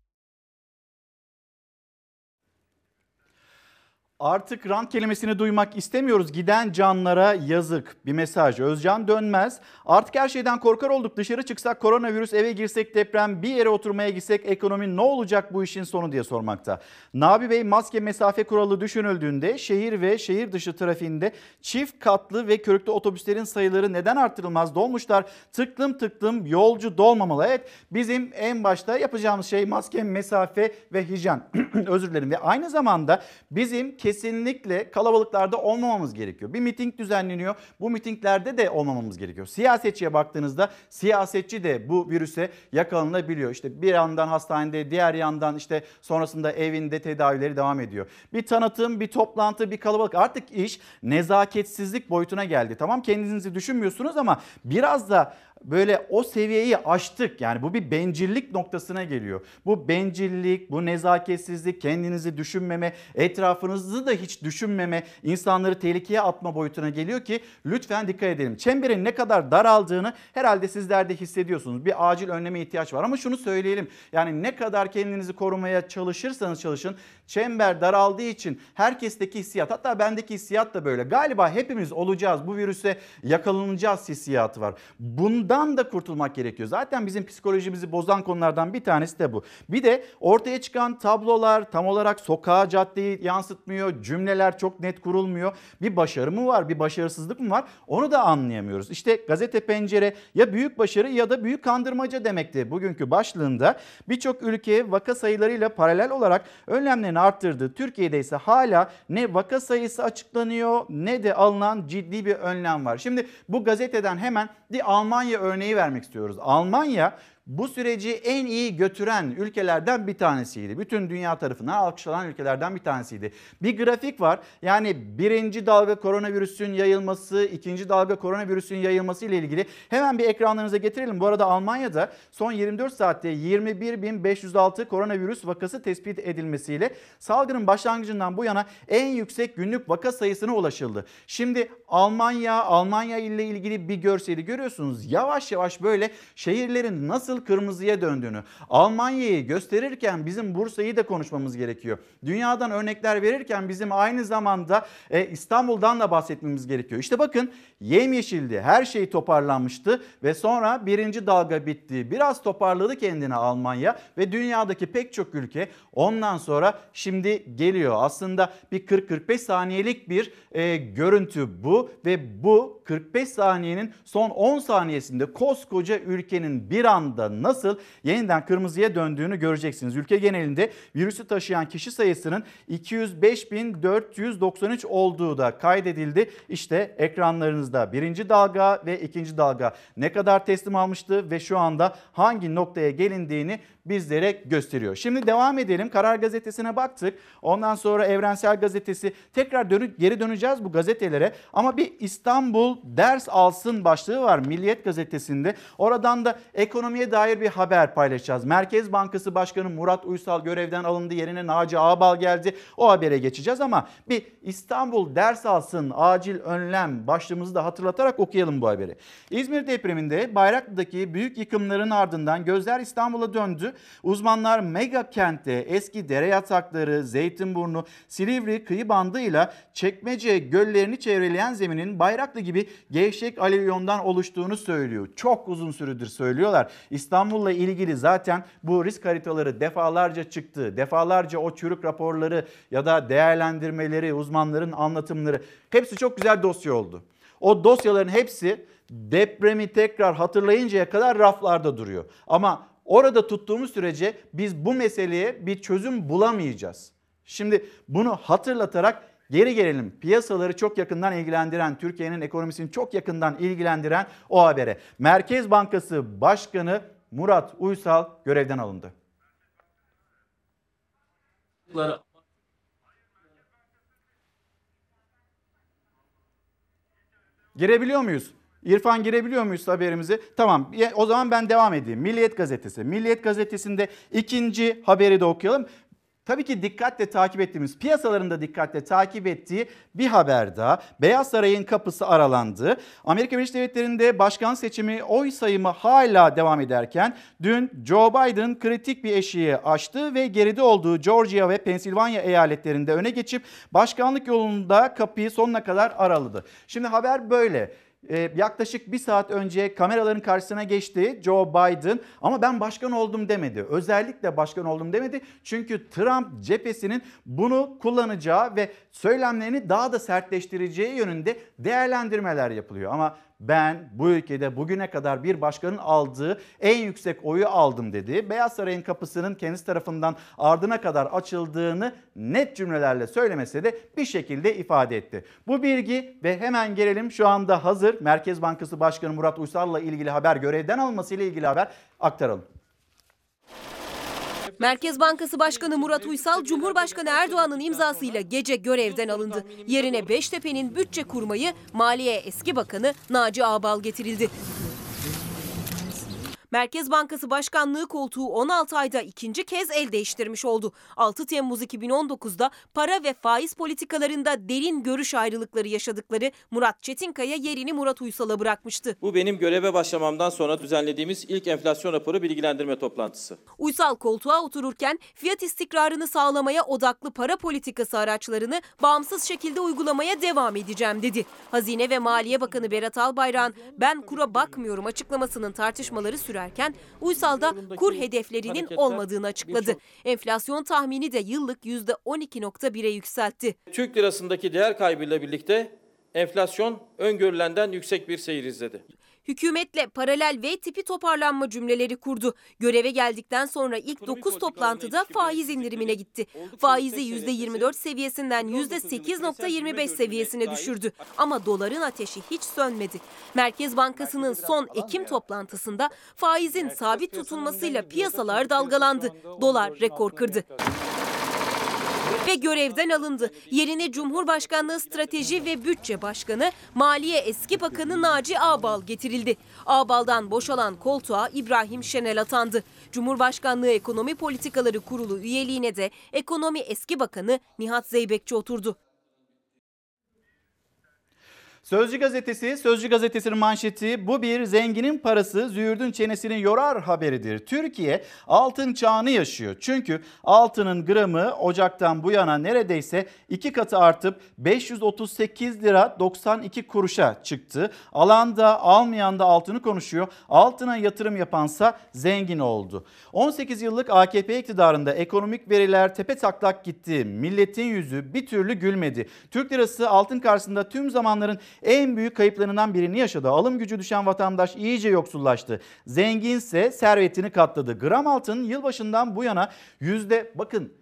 S1: Artık rant kelimesini duymak istemiyoruz. Giden canlara yazık. Bir mesaj. Özcan dönmez. Artık her şeyden korkar olduk. Dışarı çıksak koronavirüs, eve girsek deprem, bir yere oturmaya gitsek ekonomi ne olacak bu işin sonu diye sormakta. Nabi Bey maske mesafe kuralı düşünüldüğünde şehir ve şehir dışı trafiğinde çift katlı ve körüklü otobüslerin sayıları neden artırılmaz? Dolmuşlar tıklım tıklım yolcu dolmamalı. Evet bizim en başta yapacağımız şey maske, mesafe ve hijyen. Özür dilerim. Ve aynı zamanda bizim kesinlikle kalabalıklarda olmamamız gerekiyor. Bir miting düzenleniyor. Bu mitinglerde de olmamamız gerekiyor. Siyasetçiye baktığınızda siyasetçi de bu virüse yakalanabiliyor. İşte bir yandan hastanede, diğer yandan işte sonrasında evinde tedavileri devam ediyor. Bir tanıtım, bir toplantı, bir kalabalık. Artık iş nezaketsizlik boyutuna geldi. Tamam kendinizi düşünmüyorsunuz ama biraz da böyle o seviyeyi aştık. Yani bu bir bencillik noktasına geliyor. Bu bencillik, bu nezaketsizlik, kendinizi düşünmeme, etrafınızı da hiç düşünmeme, insanları tehlikeye atma boyutuna geliyor ki lütfen dikkat edelim. Çemberin ne kadar daraldığını herhalde sizler de hissediyorsunuz. Bir acil önleme ihtiyaç var ama şunu söyleyelim. Yani ne kadar kendinizi korumaya çalışırsanız çalışın çember daraldığı için herkesteki hissiyat hatta bendeki hissiyat da böyle. Galiba hepimiz olacağız bu virüse yakalanacağız hissiyatı var. Bundan da kurtulmak gerekiyor. Zaten bizim psikolojimizi bozan konulardan bir tanesi de bu. Bir de ortaya çıkan tablolar tam olarak sokağa caddeyi yansıtmıyor. Cümleler çok net kurulmuyor. Bir başarı mı var bir başarısızlık mı var onu da anlayamıyoruz. İşte gazete pencere ya büyük başarı ya da büyük kandırmaca demekti bugünkü başlığında. Birçok ülke vaka sayılarıyla paralel olarak önlemlerini arttırdı. Türkiye'de ise hala ne vaka sayısı açıklanıyor ne de alınan ciddi bir önlem var. Şimdi bu gazeteden hemen bir Almanya örneği vermek istiyoruz. Almanya bu süreci en iyi götüren ülkelerden bir tanesiydi. Bütün dünya tarafından alkışlanan ülkelerden bir tanesiydi. Bir grafik var. Yani birinci dalga koronavirüsün yayılması, ikinci dalga koronavirüsün yayılması ile ilgili hemen bir ekranlarınıza getirelim. Bu arada Almanya'da son 24 saatte 21.506 koronavirüs vakası tespit edilmesiyle salgının başlangıcından bu yana en yüksek günlük vaka sayısına ulaşıldı. Şimdi Almanya, Almanya ile ilgili bir görseli görüyorsunuz. Yavaş yavaş böyle şehirlerin nasıl kırmızıya döndüğünü. Almanya'yı gösterirken bizim Bursa'yı da konuşmamız gerekiyor. Dünyadan örnekler verirken bizim aynı zamanda e, İstanbul'dan da bahsetmemiz gerekiyor. İşte bakın yemyeşildi. Her şey toparlanmıştı ve sonra birinci dalga bitti. Biraz toparladı kendini Almanya ve dünyadaki pek çok ülke ondan sonra şimdi geliyor. Aslında bir 40-45 saniyelik bir e, görüntü bu ve bu 45 saniyenin son 10 saniyesinde koskoca ülkenin bir anda nasıl yeniden kırmızıya döndüğünü göreceksiniz. Ülke genelinde virüsü taşıyan kişi sayısının 205.493 olduğu da kaydedildi. İşte ekranlarınızda birinci dalga ve ikinci dalga ne kadar teslim almıştı ve şu anda hangi noktaya gelindiğini bizlere gösteriyor. Şimdi devam edelim. Karar Gazetesi'ne baktık. Ondan sonra Evrensel Gazetesi tekrar dönüp geri döneceğiz bu gazetelere. Ama bir İstanbul ders alsın başlığı var Milliyet Gazetesi'nde. Oradan da ekonomiye dair bir haber paylaşacağız. Merkez Bankası Başkanı Murat Uysal görevden alındı. Yerine Naci Ağbal geldi. O habere geçeceğiz ama bir İstanbul ders alsın acil önlem başlığımızı da hatırlatarak okuyalım bu haberi. İzmir depreminde Bayraklı'daki büyük yıkımların ardından gözler İstanbul'a döndü. Uzmanlar mega kentte eski dere yatakları, Zeytinburnu, Silivri kıyı bandıyla Çekmece göllerini çevreleyen zeminin Bayraklı gibi gevşek alüvyondan oluştuğunu söylüyor. Çok uzun süredir söylüyorlar. İstanbul'la ilgili zaten bu risk haritaları defalarca çıktı. Defalarca o çürük raporları ya da değerlendirmeleri, uzmanların anlatımları hepsi çok güzel dosya oldu. O dosyaların hepsi depremi tekrar hatırlayıncaya kadar raflarda duruyor. Ama orada tuttuğumuz sürece biz bu meseleye bir çözüm bulamayacağız. Şimdi bunu hatırlatarak geri gelelim. Piyasaları çok yakından ilgilendiren, Türkiye'nin ekonomisini çok yakından ilgilendiren o habere. Merkez Bankası Başkanı Murat Uysal görevden alındı. Girebiliyor muyuz? İrfan girebiliyor muyuz haberimizi? Tamam o zaman ben devam edeyim. Milliyet Gazetesi. Milliyet Gazetesi'nde ikinci haberi de okuyalım. Tabii ki dikkatle takip ettiğimiz, piyasaların da dikkatle takip ettiği bir haber daha. Beyaz Saray'ın kapısı aralandı. Amerika Birleşik Devletleri'nde başkan seçimi oy sayımı hala devam ederken dün Joe Biden kritik bir eşiği aştı ve geride olduğu Georgia ve Pensilvanya eyaletlerinde öne geçip başkanlık yolunda kapıyı sonuna kadar araladı. Şimdi haber böyle. Ee, yaklaşık bir saat önce kameraların karşısına geçti Joe Biden ama ben başkan oldum demedi. Özellikle başkan oldum demedi. Çünkü Trump cephesinin bunu kullanacağı ve söylemlerini daha da sertleştireceği yönünde değerlendirmeler yapılıyor. Ama ben bu ülkede bugüne kadar bir başkanın aldığı en yüksek oyu aldım dedi. Beyaz Saray'ın kapısının kendisi tarafından ardına kadar açıldığını net cümlelerle söylemese de bir şekilde ifade etti. Bu bilgi ve hemen gelelim şu anda hazır Merkez Bankası Başkanı Murat Uysal'la ilgili haber görevden alması ile ilgili haber aktaralım.
S2: Merkez Bankası Başkanı Murat Uysal, Cumhurbaşkanı Erdoğan'ın imzasıyla gece görevden alındı. Yerine Beştepe'nin bütçe kurmayı Maliye Eski Bakanı Naci Ağbal getirildi. Merkez Bankası Başkanlığı koltuğu 16 ayda ikinci kez el değiştirmiş oldu. 6 Temmuz 2019'da para ve faiz politikalarında derin görüş ayrılıkları yaşadıkları Murat Çetinkaya yerini Murat Uysal'a bırakmıştı.
S16: Bu benim göreve başlamamdan sonra düzenlediğimiz ilk enflasyon raporu bilgilendirme toplantısı.
S2: Uysal koltuğa otururken fiyat istikrarını sağlamaya odaklı para politikası araçlarını bağımsız şekilde uygulamaya devam edeceğim dedi. Hazine ve Maliye Bakanı Berat Albayrak'ın ben kura bakmıyorum açıklamasının tartışmaları sürer sürerken Uysal da kur hedeflerinin olmadığını açıkladı. Enflasyon tahmini de yıllık %12.1'e yükseltti.
S16: Türk lirasındaki değer kaybıyla birlikte enflasyon öngörülenden yüksek bir seyir izledi.
S2: Hükümetle paralel V tipi toparlanma cümleleri kurdu. Göreve geldikten sonra ilk 9 toplantıda faiz indirimine gitti. Faizi %24 seviyesinden %8.25 seviyesine düşürdü. Ama doların ateşi hiç sönmedi. Merkez Bankası'nın son Ekim toplantısında faizin sabit tutulmasıyla piyasalar dalgalandı. Dolar rekor kırdı ve görevden alındı. Yerine Cumhurbaşkanlığı Strateji ve Bütçe Başkanı, Maliye Eski Bakanı Naci Ağbal getirildi. Ağbal'dan boşalan koltuğa İbrahim Şenel atandı. Cumhurbaşkanlığı Ekonomi Politikaları Kurulu üyeliğine de Ekonomi Eski Bakanı Nihat Zeybekçi oturdu.
S1: Sözcü gazetesi, Sözcü gazetesinin manşeti bu bir zenginin parası züğürdün çenesini yorar haberidir. Türkiye altın çağını yaşıyor. Çünkü altının gramı Ocak'tan bu yana neredeyse iki katı artıp 538 lira 92 kuruşa çıktı. Alanda almayan da altını konuşuyor. Altına yatırım yapansa zengin oldu. 18 yıllık AKP iktidarında ekonomik veriler tepe taklak gitti. Milletin yüzü bir türlü gülmedi. Türk lirası altın karşısında tüm zamanların en büyük kayıplarından birini yaşadı. Alım gücü düşen vatandaş iyice yoksullaştı. Zenginse servetini katladı. Gram altın yılbaşından bu yana yüzde bakın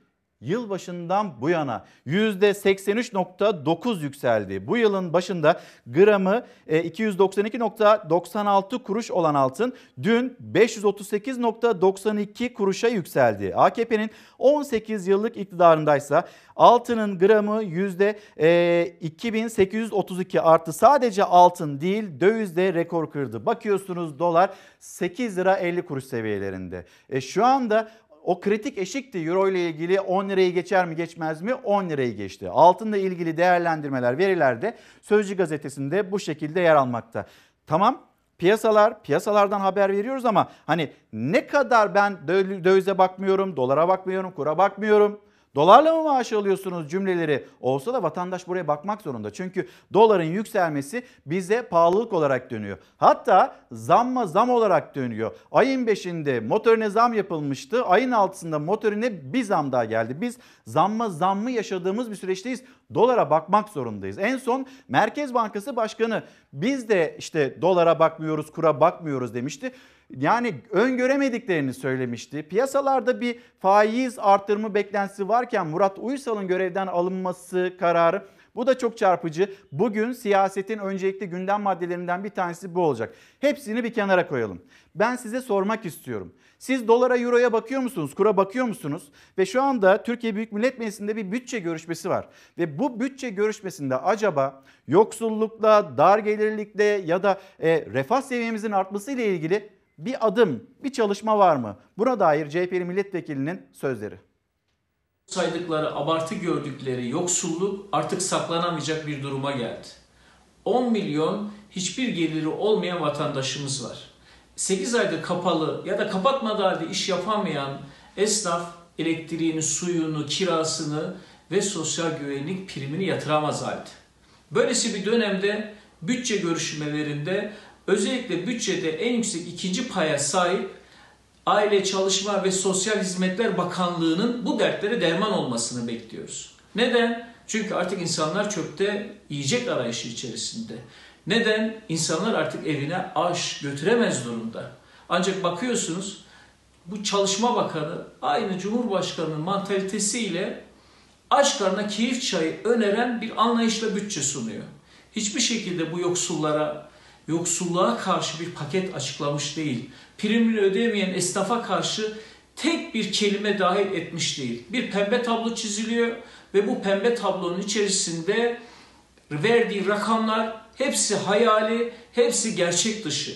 S1: yılbaşından bu yana %83.9 yükseldi. Bu yılın başında gramı e, 292.96 kuruş olan altın dün 538.92 kuruşa yükseldi. AKP'nin 18 yıllık iktidarındaysa altının gramı yüzde e, 2832 arttı. Sadece altın değil dövizde rekor kırdı. Bakıyorsunuz dolar 8 lira 50 kuruş seviyelerinde. E, şu anda o kritik eşikti euro ile ilgili 10 lirayı geçer mi geçmez mi 10 lirayı geçti. Altınla ilgili değerlendirmeler verilerde Sözcü gazetesinde bu şekilde yer almakta. Tamam piyasalar piyasalardan haber veriyoruz ama hani ne kadar ben dövize bakmıyorum dolara bakmıyorum kura bakmıyorum. Dolarla mı maaş alıyorsunuz cümleleri olsa da vatandaş buraya bakmak zorunda. Çünkü doların yükselmesi bize pahalılık olarak dönüyor. Hatta zamma zam olarak dönüyor. Ayın 5'inde motorine zam yapılmıştı. Ayın 6'sında motorine bir zam daha geldi. Biz zamma zammı yaşadığımız bir süreçteyiz. Dolara bakmak zorundayız. En son Merkez Bankası Başkanı biz de işte dolara bakmıyoruz, kura bakmıyoruz demişti yani öngöremediklerini söylemişti. Piyasalarda bir faiz artırımı beklentisi varken Murat Uysal'ın görevden alınması kararı bu da çok çarpıcı. Bugün siyasetin öncelikli gündem maddelerinden bir tanesi bu olacak. Hepsini bir kenara koyalım. Ben size sormak istiyorum. Siz dolara, euroya bakıyor musunuz? Kura bakıyor musunuz? Ve şu anda Türkiye Büyük Millet Meclisi'nde bir bütçe görüşmesi var. Ve bu bütçe görüşmesinde acaba yoksullukla, dar gelirlikle ya da e, refah seviyemizin artması ile ilgili bir adım, bir çalışma var mı? Buna dair CHP'li milletvekilinin sözleri.
S17: Saydıkları, abartı gördükleri yoksulluk artık saklanamayacak bir duruma geldi. 10 milyon hiçbir geliri olmayan vatandaşımız var. 8 aydır kapalı ya da kapatmadığı halde iş yapamayan esnaf elektriğini, suyunu, kirasını ve sosyal güvenlik primini yatıramaz halde. Böylesi bir dönemde bütçe görüşmelerinde özellikle bütçede en yüksek ikinci paya sahip Aile, Çalışma ve Sosyal Hizmetler Bakanlığı'nın bu dertlere derman olmasını bekliyoruz. Neden? Çünkü artık insanlar çöpte yiyecek arayışı içerisinde. Neden? İnsanlar artık evine aş götüremez durumda. Ancak bakıyorsunuz bu Çalışma Bakanı aynı Cumhurbaşkanı'nın mantalitesiyle aç karnına keyif çayı öneren bir anlayışla bütçe sunuyor. Hiçbir şekilde bu yoksullara, yoksulluğa karşı bir paket açıklamış değil. Primini ödeyemeyen esnafa karşı tek bir kelime dahil etmiş değil. Bir pembe tablo çiziliyor ve bu pembe tablonun içerisinde verdiği rakamlar hepsi hayali, hepsi gerçek dışı.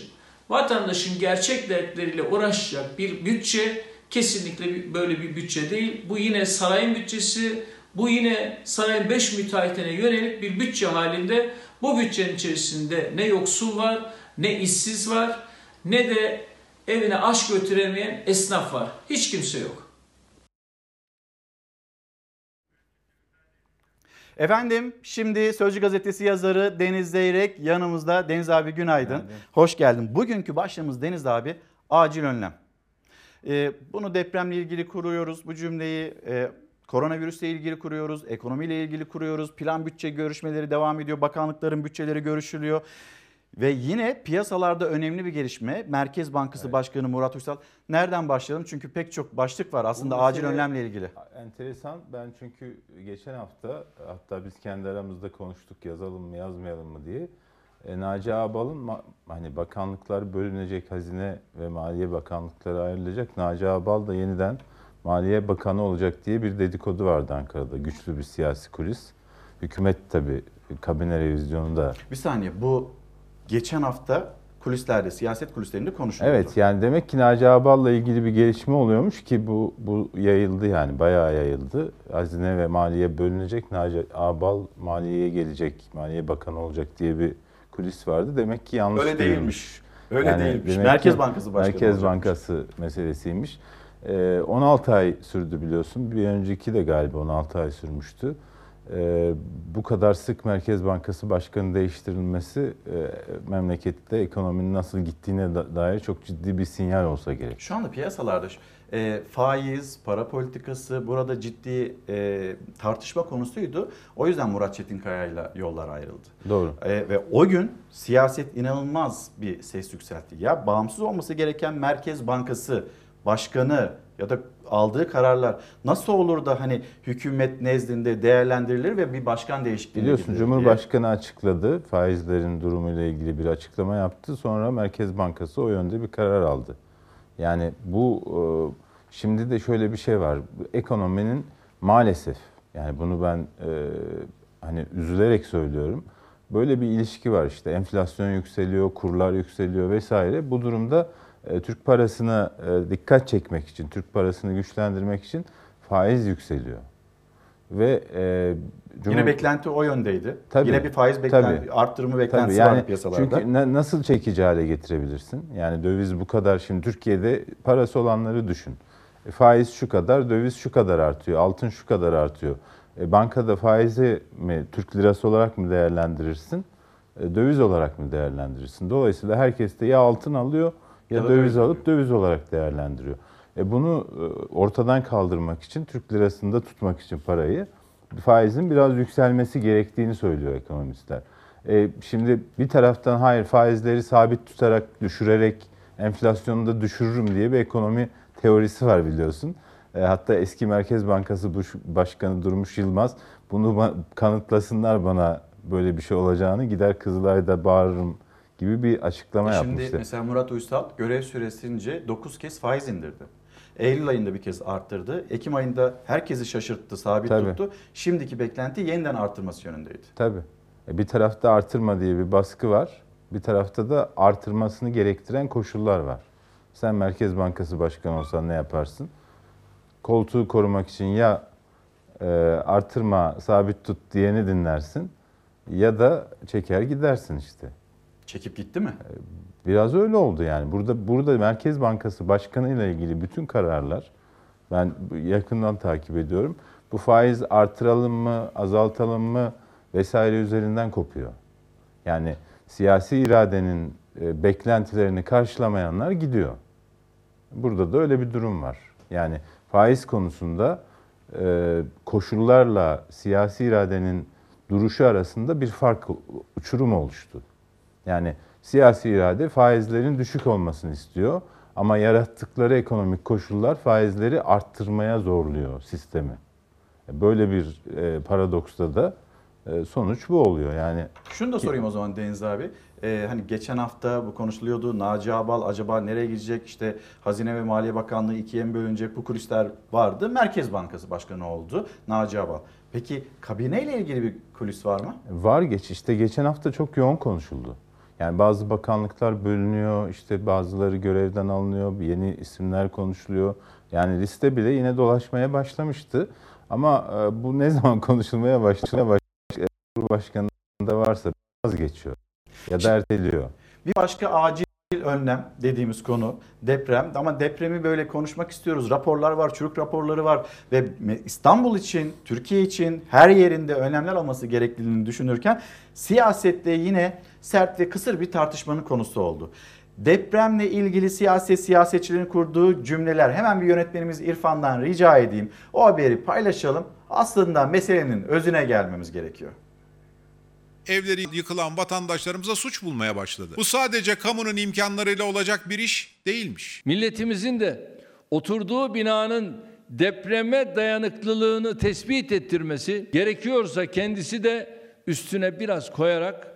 S17: Vatandaşın gerçek dertleriyle uğraşacak bir bütçe kesinlikle böyle bir bütçe değil. Bu yine sarayın bütçesi, bu yine sarayın 5 müteahhitine yönelik bir bütçe halinde bu bütçenin içerisinde ne yoksul var, ne işsiz var, ne de evine aş götüremeyen esnaf var. Hiç kimse yok.
S1: Efendim şimdi Sözcü Gazetesi yazarı Deniz Zeyrek yanımızda. Deniz abi günaydın. günaydın. Hoş geldin. Bugünkü başlığımız Deniz abi acil önlem. Ee, bunu depremle ilgili kuruyoruz bu cümleyi. E, Koronavirüsle ilgili kuruyoruz, ekonomiyle ilgili kuruyoruz. Plan bütçe görüşmeleri devam ediyor. Bakanlıkların bütçeleri görüşülüyor. Ve yine piyasalarda önemli bir gelişme. Merkez Bankası Başkanı Murat Uysal. Nereden başlayalım? Çünkü pek çok başlık var aslında
S18: Bu
S1: acil önlemle ilgili.
S18: Enteresan. Ben çünkü geçen hafta hatta biz kendi aramızda konuştuk yazalım mı yazmayalım mı diye. E, Naci Ağbal'ın hani bakanlıklar bölünecek hazine ve maliye bakanlıkları ayrılacak. Naci Ağbal da yeniden maliye bakanı olacak diye bir dedikodu vardı Ankara'da. Güçlü bir siyasi kulis. Hükümet tabii kabine revizyonu da
S1: Bir saniye bu geçen hafta kulislerde, siyaset kulislerinde konuşuldu.
S18: Evet yani demek ki Naci Ağbal'la ilgili bir gelişme oluyormuş ki bu bu yayıldı yani bayağı yayıldı. Hazine ve maliye bölünecek. Naci Ağbal maliyeye gelecek, maliye bakanı olacak diye bir kulis vardı. Demek ki yanlış
S1: Öyle
S18: duyulmuş.
S1: değilmiş. Öyle değilmiş.
S18: demek
S1: Merkez Bankası Başkanı
S18: Merkez
S1: olacakmış.
S18: Bankası meselesiymiş. Ee, 16 ay sürdü biliyorsun. Bir önceki de galiba 16 ay sürmüştü. Ee, bu kadar sık Merkez Bankası Başkanı değiştirilmesi e, memlekette ekonominin nasıl gittiğine da- dair çok ciddi bir sinyal olsa gerek.
S1: Şu anda piyasalarda e, faiz, para politikası burada ciddi e, tartışma konusuydu. O yüzden Murat Çetinkaya ile yollar ayrıldı.
S18: Doğru.
S1: E, ve o gün siyaset inanılmaz bir ses yükseltti. Ya bağımsız olması gereken Merkez Bankası Başkanı ya da aldığı kararlar nasıl olur da hani hükümet nezdinde değerlendirilir ve bir başkan değişikliğine
S18: Biliyorsun
S1: gidilir diye.
S18: Cumhurbaşkanı açıkladı. Faizlerin durumuyla ilgili bir açıklama yaptı. Sonra Merkez Bankası o yönde bir karar aldı. Yani bu e, şimdi de şöyle bir şey var. Ekonominin maalesef yani bunu ben e, hani üzülerek söylüyorum. Böyle bir ilişki var işte enflasyon yükseliyor, kurlar yükseliyor vesaire. Bu durumda Türk parasına e, dikkat çekmek için, Türk parasını güçlendirmek için faiz yükseliyor. Ve e,
S1: Yine beklenti o yöndeydi.
S18: Tabii,
S1: Yine bir faiz beklenti,
S18: tabii.
S1: arttırımı beklentisi
S18: Tabii,
S1: vardı piyasalarda.
S18: Çünkü na- nasıl çekici hale getirebilirsin? Yani döviz bu kadar şimdi Türkiye'de parası olanları düşün. E, faiz şu kadar, döviz şu kadar artıyor, altın şu kadar artıyor. E, bankada faizi mi Türk lirası olarak mı değerlendirirsin? e, döviz olarak mı değerlendirirsin? Dolayısıyla herkes de ya altın alıyor ya,
S1: Ya da
S18: döviz alıp döviz olarak değerlendiriyor. E, bunu e, ortadan kaldırmak için, Türk lirasında tutmak için parayı faizin biraz yükselmesi gerektiğini söylüyor ekonomistler. E, şimdi bir taraftan hayır faizleri sabit tutarak, düşürerek enflasyonu da düşürürüm diye bir ekonomi teorisi var biliyorsun. E, hatta eski Merkez Bankası Baş- Başkanı Durmuş Yılmaz bunu kanıtlasınlar bana böyle bir şey olacağını gider Kızılay'da bağırırım gibi bir açıklama
S1: Şimdi
S18: yapmıştı.
S1: mesela Murat Uysal görev süresince 9 kez faiz indirdi. Eylül ayında bir kez arttırdı. Ekim ayında herkesi şaşırttı, sabit
S18: Tabii.
S1: tuttu. Şimdiki beklenti yeniden artırması yönündeydi.
S18: Tabii. E, Bir tarafta artırma diye bir baskı var. Bir tarafta da artırmasını gerektiren koşullar var. Sen Merkez Bankası Başkanı olsan ne yaparsın? Koltuğu korumak için ya e, artırma, sabit tut diyeni dinlersin ya da çeker gidersin işte.
S1: Çekip gitti mi?
S18: Biraz öyle oldu yani. Burada burada Merkez Bankası Başkanı ile ilgili bütün kararlar ben yakından takip ediyorum. Bu faiz artıralım mı, azaltalım mı vesaire üzerinden kopuyor. Yani siyasi iradenin e, beklentilerini karşılamayanlar gidiyor. Burada da öyle bir durum var. Yani faiz konusunda e, koşullarla siyasi iradenin duruşu arasında bir fark, uçurum oluştu. Yani siyasi irade faizlerin düşük olmasını istiyor ama yarattıkları ekonomik koşullar faizleri arttırmaya zorluyor sistemi. Böyle bir e, paradoksta da e, sonuç bu oluyor. Yani
S1: Şunu da sorayım o zaman Deniz abi. Ee, hani geçen hafta bu konuşuluyordu. Naci Abal acaba nereye gidecek? İşte Hazine ve Maliye Bakanlığı ikiye mi bölünecek? Bu kulisler vardı. Merkez Bankası Başkanı oldu Naci Abal. Peki kabineyle ilgili bir kulis var mı?
S18: Var geç işte geçen hafta çok yoğun konuşuldu. Yani bazı bakanlıklar bölünüyor, işte bazıları görevden alınıyor, yeni isimler konuşuluyor. Yani liste bile yine dolaşmaya başlamıştı. Ama e, bu ne zaman konuşulmaya başlıyor, baş, Cumhurbaşkanı'nda varsa vazgeçiyor ya da erteliyor.
S1: Bir başka acil önlem dediğimiz konu deprem. Ama depremi böyle konuşmak istiyoruz. Raporlar var, çürük raporları var ve İstanbul için, Türkiye için her yerinde önlemler alması gerekliliğini düşünürken siyasette yine sert ve kısır bir tartışmanın konusu oldu. Depremle ilgili siyaset siyasetçilerin kurduğu cümleler hemen bir yönetmenimiz İrfan'dan rica edeyim. O haberi paylaşalım. Aslında meselenin özüne gelmemiz gerekiyor.
S19: evleri yıkılan vatandaşlarımıza suç bulmaya başladı. Bu sadece kamunun imkanlarıyla olacak bir iş değilmiş.
S20: Milletimizin de oturduğu binanın depreme dayanıklılığını tespit ettirmesi gerekiyorsa kendisi de üstüne biraz koyarak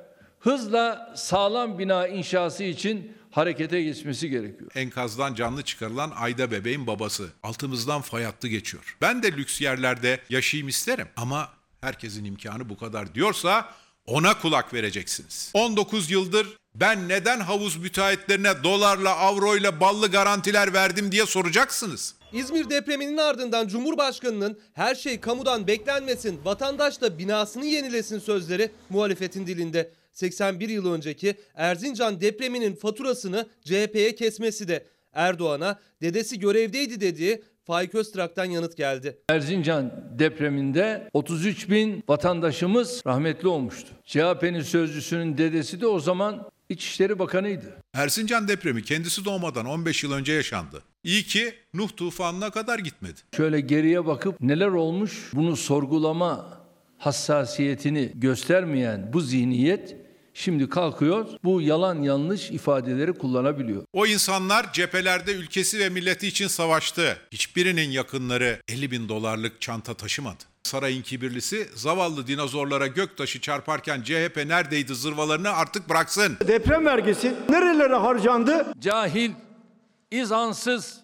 S20: hızla sağlam bina inşası için harekete geçmesi gerekiyor.
S19: Enkazdan canlı çıkarılan Ayda bebeğin babası. Altımızdan fay hattı geçiyor. Ben de lüks yerlerde yaşayayım isterim ama herkesin imkanı bu kadar diyorsa ona kulak vereceksiniz. 19 yıldır ben neden havuz müteahhitlerine dolarla, avroyla ballı garantiler verdim diye soracaksınız.
S21: İzmir depreminin ardından Cumhurbaşkanı'nın her şey kamudan beklenmesin, vatandaş da binasını yenilesin sözleri muhalefetin dilinde. 81 yıl önceki Erzincan depreminin faturasını CHP'ye kesmesi de Erdoğan'a dedesi görevdeydi dediği Faik Öztrak'tan yanıt geldi.
S20: Erzincan depreminde 33 bin vatandaşımız rahmetli olmuştu. CHP'nin sözcüsünün dedesi de o zaman İçişleri Bakanı'ydı.
S19: Erzincan depremi kendisi doğmadan 15 yıl önce yaşandı. İyi ki Nuh tufanına kadar gitmedi.
S20: Şöyle geriye bakıp neler olmuş bunu sorgulama hassasiyetini göstermeyen bu zihniyet şimdi kalkıyor bu yalan yanlış ifadeleri kullanabiliyor.
S19: O insanlar cephelerde ülkesi ve milleti için savaştı. Hiçbirinin yakınları 50 bin dolarlık çanta taşımadı. Sarayın kibirlisi zavallı dinozorlara göktaşı çarparken CHP neredeydi zırvalarını artık bıraksın.
S22: Deprem vergisi nerelere harcandı?
S20: Cahil, izansız,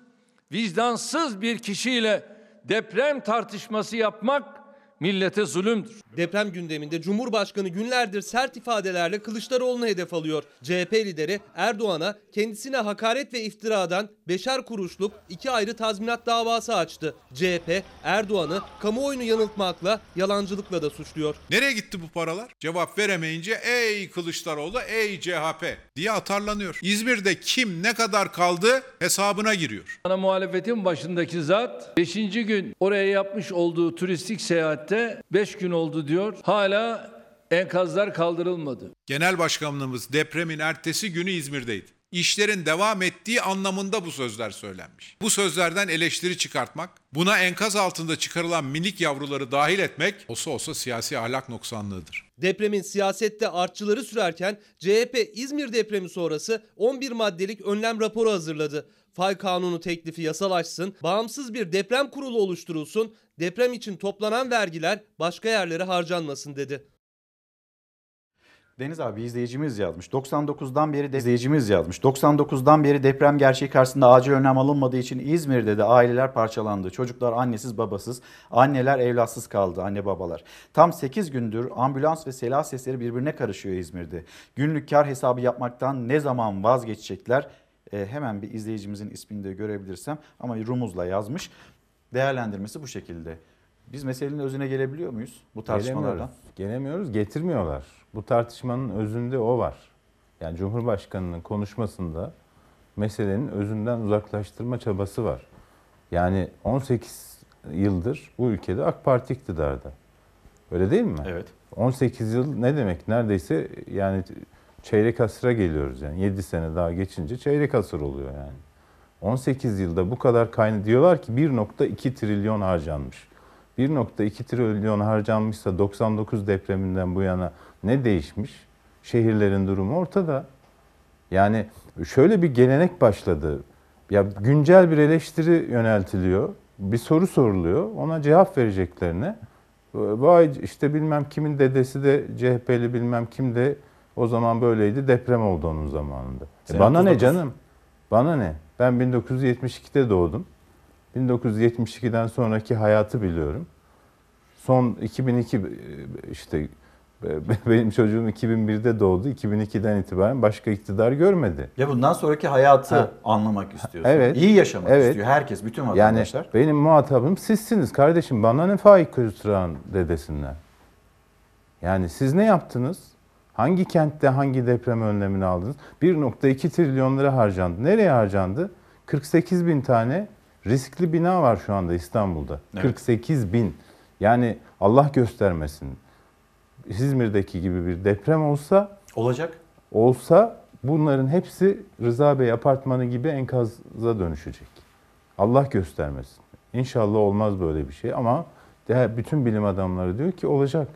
S20: vicdansız bir kişiyle deprem tartışması yapmak millete zulümdür.
S21: Deprem gündeminde Cumhurbaşkanı günlerdir sert ifadelerle Kılıçdaroğlu'nu hedef alıyor. CHP lideri Erdoğan'a kendisine hakaret ve iftiradan beşer kuruşluk iki ayrı tazminat davası açtı. CHP Erdoğan'ı kamuoyunu yanıltmakla, yalancılıkla da suçluyor.
S19: Nereye gitti bu paralar? Cevap veremeyince ey Kılıçdaroğlu ey CHP diye atarlanıyor. İzmir'de kim ne kadar kaldı hesabına giriyor.
S20: Ana muhalefetin başındaki zat 5. gün oraya yapmış olduğu turistik seyahatte 5 gün oldu diyor. Hala enkazlar kaldırılmadı.
S19: Genel başkanlığımız depremin ertesi günü İzmir'deydi. İşlerin devam ettiği anlamında bu sözler söylenmiş. Bu sözlerden eleştiri çıkartmak, buna enkaz altında çıkarılan minik yavruları dahil etmek olsa olsa siyasi ahlak noksanlığıdır.
S21: Depremin siyasette artçıları sürerken CHP İzmir depremi sonrası 11 maddelik önlem raporu hazırladı. Fay kanunu teklifi yasalaşsın, bağımsız bir deprem kurulu oluşturulsun, deprem için toplanan vergiler başka yerlere harcanmasın dedi.
S1: Deniz abi izleyicimiz yazmış. 99'dan beri de izleyicimiz yazmış. 99'dan beri deprem gerçeği karşısında acil önlem alınmadığı için İzmir'de de aileler parçalandı. Çocuklar annesiz babasız, anneler evlatsız kaldı, anne babalar. Tam 8 gündür ambulans ve silah sesleri birbirine karışıyor İzmir'de. Günlük kar hesabı yapmaktan ne zaman vazgeçecekler? Ee, hemen bir izleyicimizin ismini de görebilirsem ama rumuzla yazmış. Değerlendirmesi bu şekilde. Biz meselenin özüne gelebiliyor muyuz bu tartışmalardan?
S18: Gelemiyoruz. Gelemiyoruz, getirmiyorlar. Bu tartışmanın özünde o var. Yani Cumhurbaşkanı'nın konuşmasında meselenin özünden uzaklaştırma çabası var. Yani 18 yıldır bu ülkede AK Parti iktidarda. Öyle değil mi?
S1: Evet.
S18: 18 yıl ne demek? Neredeyse yani çeyrek asıra geliyoruz yani. 7 sene daha geçince çeyrek asır oluyor yani. 18 yılda bu kadar kaynağı diyorlar ki 1.2 trilyon harcanmış. 1.2 trilyon harcanmışsa 99 depreminden bu yana ne değişmiş? Şehirlerin durumu ortada. Yani şöyle bir gelenek başladı. Ya güncel bir eleştiri yöneltiliyor. Bir soru soruluyor. Ona cevap vereceklerine vay işte bilmem kimin dedesi de CHP'li bilmem kim de o zaman böyleydi. Deprem oldu onun zamanında. E bana ne canım? Bana ne? Ben 1972'de doğdum. 1972'den sonraki hayatı biliyorum. Son 2002 işte benim çocuğum 2001'de doğdu. 2002'den itibaren başka iktidar görmedi.
S1: Ya bundan sonraki hayatı
S18: Ha.
S1: anlamak istiyorsun.
S18: Evet.
S1: İyi yaşamak
S18: Evet.
S1: istiyor herkes, bütün
S18: Yani
S1: vatandaşlar.
S18: benim muhatabım sizsiniz kardeşim. Bana ne Faik Öztürk'ün dedesinden. Yani siz ne yaptınız? Hangi kentte hangi deprem önlemini aldınız? 1.2 trilyon lira harcandı. Nereye harcandı? 48 bin tane riskli bina var şu anda İstanbul'da.
S1: Evet.
S18: 48 bin. Yani Allah göstermesin. İzmir'deki gibi bir deprem olsa
S1: Olacak.
S18: olsa bunların hepsi Rıza Bey apartmanı gibi enkaza dönüşecek. Allah göstermesin. İnşallah olmaz böyle bir şey ama bütün bilim adamları diyor ki olacak.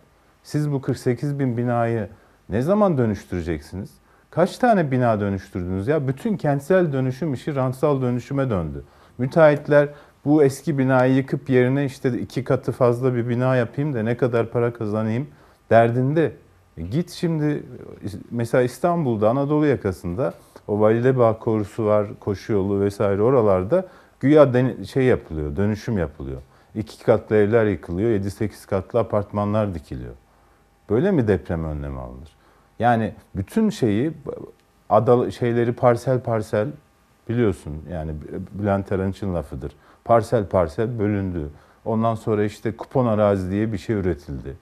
S18: Siz bu 48 bin binayı Ne zaman dönüştüreceksiniz? Kaç tane bina dönüştürdünüz ya? Bütün kentsel dönüşüm işi rantsal dönüşüme döndü. Müteahhitler bu eski binayı yıkıp yerine işte iki katı fazla bir bina yapayım da ne kadar para kazanayım derdinde. E git şimdi mesela İstanbul'da Anadolu yakasında o Validebağ korusu var, koşu yolu vesaire oralarda güya şey yapılıyor, dönüşüm yapılıyor. İki katlı evler yıkılıyor, 7-8 katlı apartmanlar dikiliyor. Böyle mi deprem önlemi alınır? Yani bütün şeyi adalı şeyleri parsel parsel biliyorsun yani Bülent Arınç'ın lafıdır. Parsel parsel bölündü. Ondan sonra işte kupon arazi diye bir şey üretildi.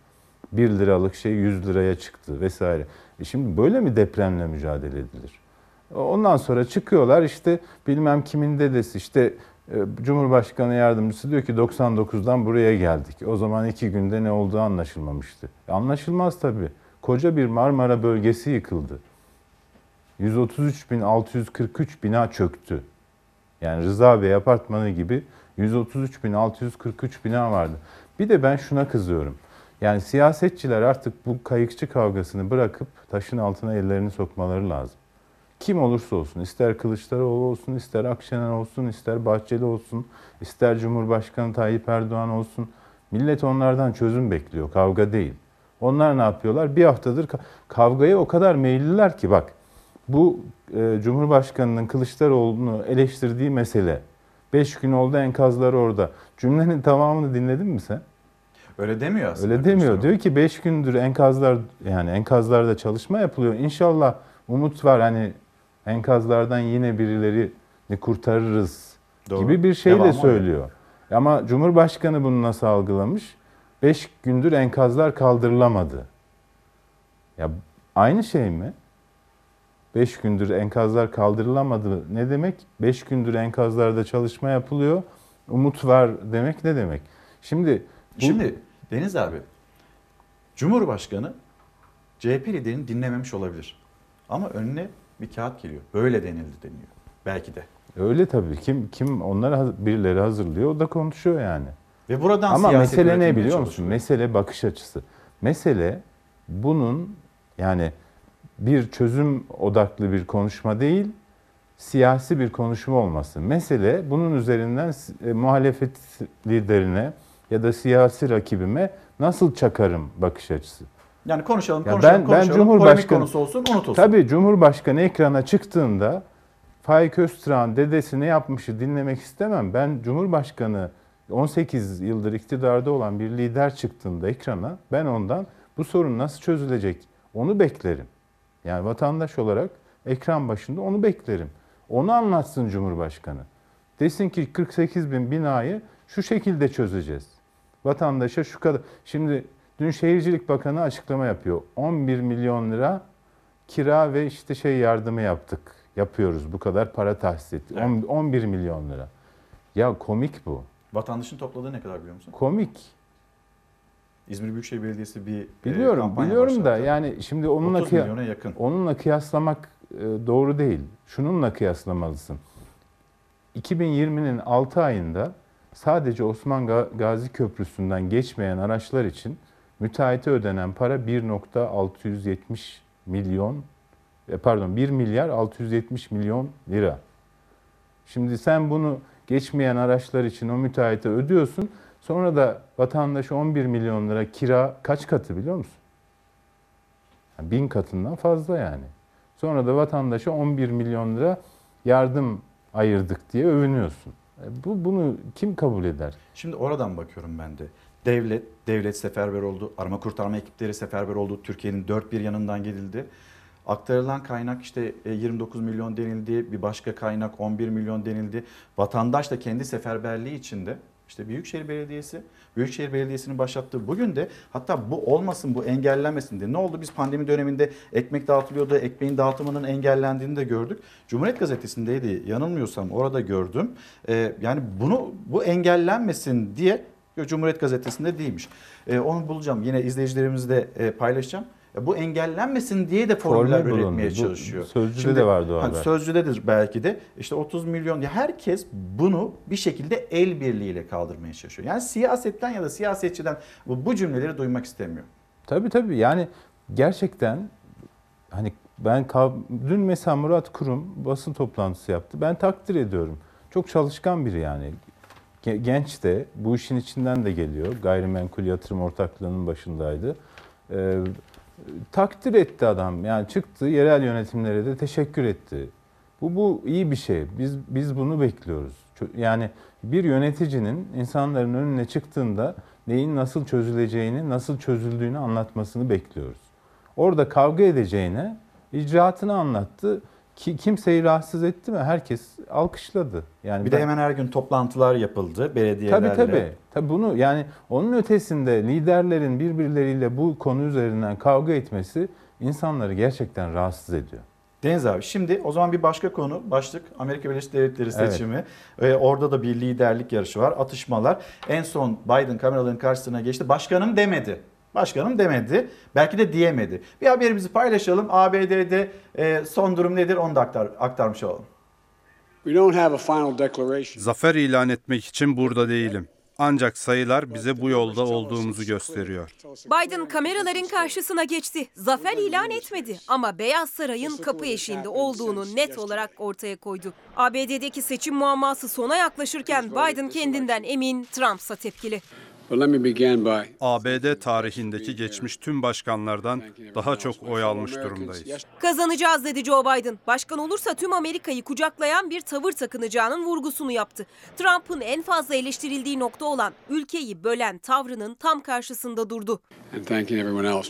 S18: 1 liralık şey 100 liraya çıktı vesaire. E şimdi böyle mi depremle mücadele edilir? Ondan sonra çıkıyorlar işte bilmem kimin dedesi işte e, Cumhurbaşkanı yardımcısı diyor ki 99'dan buraya geldik. O zaman iki günde ne olduğu anlaşılmamıştı. E anlaşılmaz tabii. Koca bir Marmara bölgesi yıkıldı. 133.643 bina çöktü. Yani Rıza Bey apartmanı gibi 133.643 bina vardı. Bir de ben şuna kızıyorum. Yani siyasetçiler artık bu kayıkçı kavgasını bırakıp taşın altına ellerini sokmaları lazım. Kim olursa olsun, ister Kılıçdaroğlu olsun, ister Akşener olsun, ister Bahçeli olsun, ister Cumhurbaşkanı Tayyip Erdoğan olsun. Millet onlardan çözüm bekliyor, kavga değil. Onlar ne yapıyorlar? Bir haftadır kavgaya o kadar meyilliler ki bak bu e, Cumhurbaşkanı'nın Kılıçdaroğlu'nu eleştirdiği mesele. Beş gün oldu enkazlar orada. Cümlenin tamamını dinledin mi sen?
S1: Öyle demiyor aslında.
S18: Öyle demiyor. Diyor ki 5 gündür enkazlar yani enkazlarda çalışma yapılıyor. İnşallah umut var hani enkazlardan yine birilerini kurtarırız
S1: Doğru.
S18: gibi bir şeyle
S1: Devamı
S18: söylüyor. Ama Cumhurbaşkanı bunu nasıl algılamış? 5 gündür enkazlar kaldırılamadı. Ya aynı şey mi? 5 gündür enkazlar kaldırılamadı ne demek? 5 gündür enkazlarda çalışma yapılıyor. Umut var demek ne demek? Şimdi bu,
S1: Şimdi Deniz abi, Cumhurbaşkanı CHP liderini dinlememiş olabilir. Ama önüne bir kağıt geliyor. Böyle denildi deniyor. Belki de.
S18: Öyle tabii. Kim kim onları birileri hazırlıyor, o da konuşuyor yani.
S1: Ve buradan
S18: Ama
S1: siyaset
S18: mesele ne biliyor musun? Mesele bakış açısı. Mesele bunun yani bir çözüm odaklı bir konuşma değil, siyasi bir konuşma olması. Mesele bunun üzerinden e, muhalefet liderine ya da siyasi rakibime nasıl çakarım bakış açısı.
S1: Yani konuşalım,
S18: Ya
S1: konuşalım,
S18: ben ben
S1: konuşalım. Polemik
S18: Cumhurbaşkanı
S1: konusu olsun, unutulsun.
S18: Tabii Cumhurbaşkanı ekrana çıktığında Faik Öztürk'ün dedesi ne yapmışı dinlemek istemem. Ben Cumhurbaşkanı 18 yıldır iktidarda olan bir lider çıktığında ekrana ben ondan bu sorun nasıl çözülecek onu beklerim. Yani vatandaş olarak ekran başında onu beklerim. Onu anlatsın Cumhurbaşkanı. Desin ki 48 bin binayı şu şekilde çözeceğiz. Vatandaşa şu kadar. Şimdi dün Şehircilik Bakanı açıklama yapıyor. 11 milyon lira kira ve işte şey yardımı yaptık. Yapıyoruz. Bu kadar para tahsis ettik. On- 11 milyon lira. Ya komik bu.
S1: Vatandaşın topladığı ne kadar biliyor musun?
S18: Komik.
S1: İzmir Büyükşehir Belediyesi bir e,
S18: Biliyorum,
S1: kampanya
S18: biliyorum da
S1: başlattı.
S18: yani şimdi onunla
S1: 30
S18: kıya-
S1: yakın.
S18: onunla kıyaslamak e, doğru değil. Şununla kıyaslamalısın. 2020'nin 6 ayında sadece Osman Ga- Gazi Köprüsü'nden geçmeyen araçlar için müteahhite ödenen para 1.670 milyon e, pardon 1 milyar 670 milyon lira. Şimdi sen bunu geçmeyen araçlar için o müteahhite ödüyorsun. Sonra da vatandaş 11 milyon lira kira kaç katı biliyor musun? Yani bin katından fazla yani. Sonra da vatandaşa 11 milyon lira yardım ayırdık diye övünüyorsun. E bu bunu kim kabul eder?
S1: Şimdi oradan bakıyorum ben de. Devlet, devlet seferber oldu. Arama kurtarma ekipleri seferber oldu. Türkiye'nin dört bir yanından gelildi. Aktarılan kaynak işte e, 29 milyon denildi. Bir başka kaynak 11 milyon denildi. Vatandaş da kendi seferberliği içinde işte Büyükşehir Belediyesi, Büyükşehir Belediyesi'nin başlattığı bugün de hatta bu olmasın, bu engellenmesin diye. Ne oldu? Biz pandemi döneminde ekmek dağıtılıyordu, ekmeğin dağıtımının engellendiğini de gördük. Cumhuriyet Gazetesi'ndeydi yanılmıyorsam orada gördüm. Ee, yani bunu bu engellenmesin diye Cumhuriyet Gazetesi'nde değilmiş. Ee, onu bulacağım yine izleyicilerimizle e, paylaşacağım. Bu engellenmesin diye de formüller
S18: Formül bulundu.
S1: üretmeye
S18: Bu
S1: çalışıyor.
S18: Sözcüde de vardı o
S1: hani
S18: haber.
S1: Sözcüdedir belki de işte 30 milyon ya herkes bunu bir şekilde el birliğiyle kaldırmaya çalışıyor. Yani siyasetten ya da siyasetçiden bu, bu cümleleri duymak istemiyor.
S18: Tabii tabii yani gerçekten hani ben dün mesela Murat Kurum basın toplantısı yaptı. Ben takdir ediyorum. Çok çalışkan biri yani. Ge- Genç de bu işin içinden de geliyor. Gayrimenkul yatırım ortaklığının başındaydı. Ee, takdir etti adam. Yani çıktı yerel yönetimlere de teşekkür etti. Bu bu iyi bir şey. Biz biz bunu bekliyoruz. Yani bir yöneticinin insanların önüne çıktığında neyin nasıl çözüleceğini, nasıl çözüldüğünü anlatmasını bekliyoruz. Orada kavga edeceğine icraatını anlattı. Ki kimseyi rahatsız etti mi? Herkes alkışladı. Yani
S1: Bir
S18: ben-
S1: de hemen her gün toplantılar yapıldı belediyelerle.
S18: Tabii tabii. Tabii bunu yani onun ötesinde liderlerin birbirleriyle bu konu üzerinden kavga etmesi insanları gerçekten rahatsız ediyor.
S1: Deniz abi şimdi o zaman bir başka konu başlık Amerika Birleşik Devletleri
S18: Evet.
S1: seçimi. Ee, orada da bir liderlik yarışı var atışmalar. En son Biden kameraların karşısına geçti. Başkanım demedi. Başkanım demedi. Belki de diyemedi. Bir haberimizi paylaşalım. ABD'de e, son durum nedir onu da aktar, aktarmış olalım.
S23: Zafer ilan etmek için burada değilim. Ancak sayılar bize bu yolda olduğumuzu gösteriyor.
S2: Biden kameraların karşısına geçti. Zafer ilan etmedi ama Beyaz Saray'ın kapı eşiğinde olduğunu net olarak ortaya koydu. ABD'deki seçim muamması sona yaklaşırken Biden kendinden emin, Trump'sa tepkili.
S23: ABD tarihindeki geçmiş tüm başkanlardan daha çok oy almış durumdayız.
S2: Kazanacağız dedi Joe Biden. Başkan olursa tüm Amerika'yı kucaklayan bir tavır takınacağının vurgusunu yaptı. Trump'ın en fazla eleştirildiği nokta olan ülkeyi bölen tavrının tam karşısında durdu.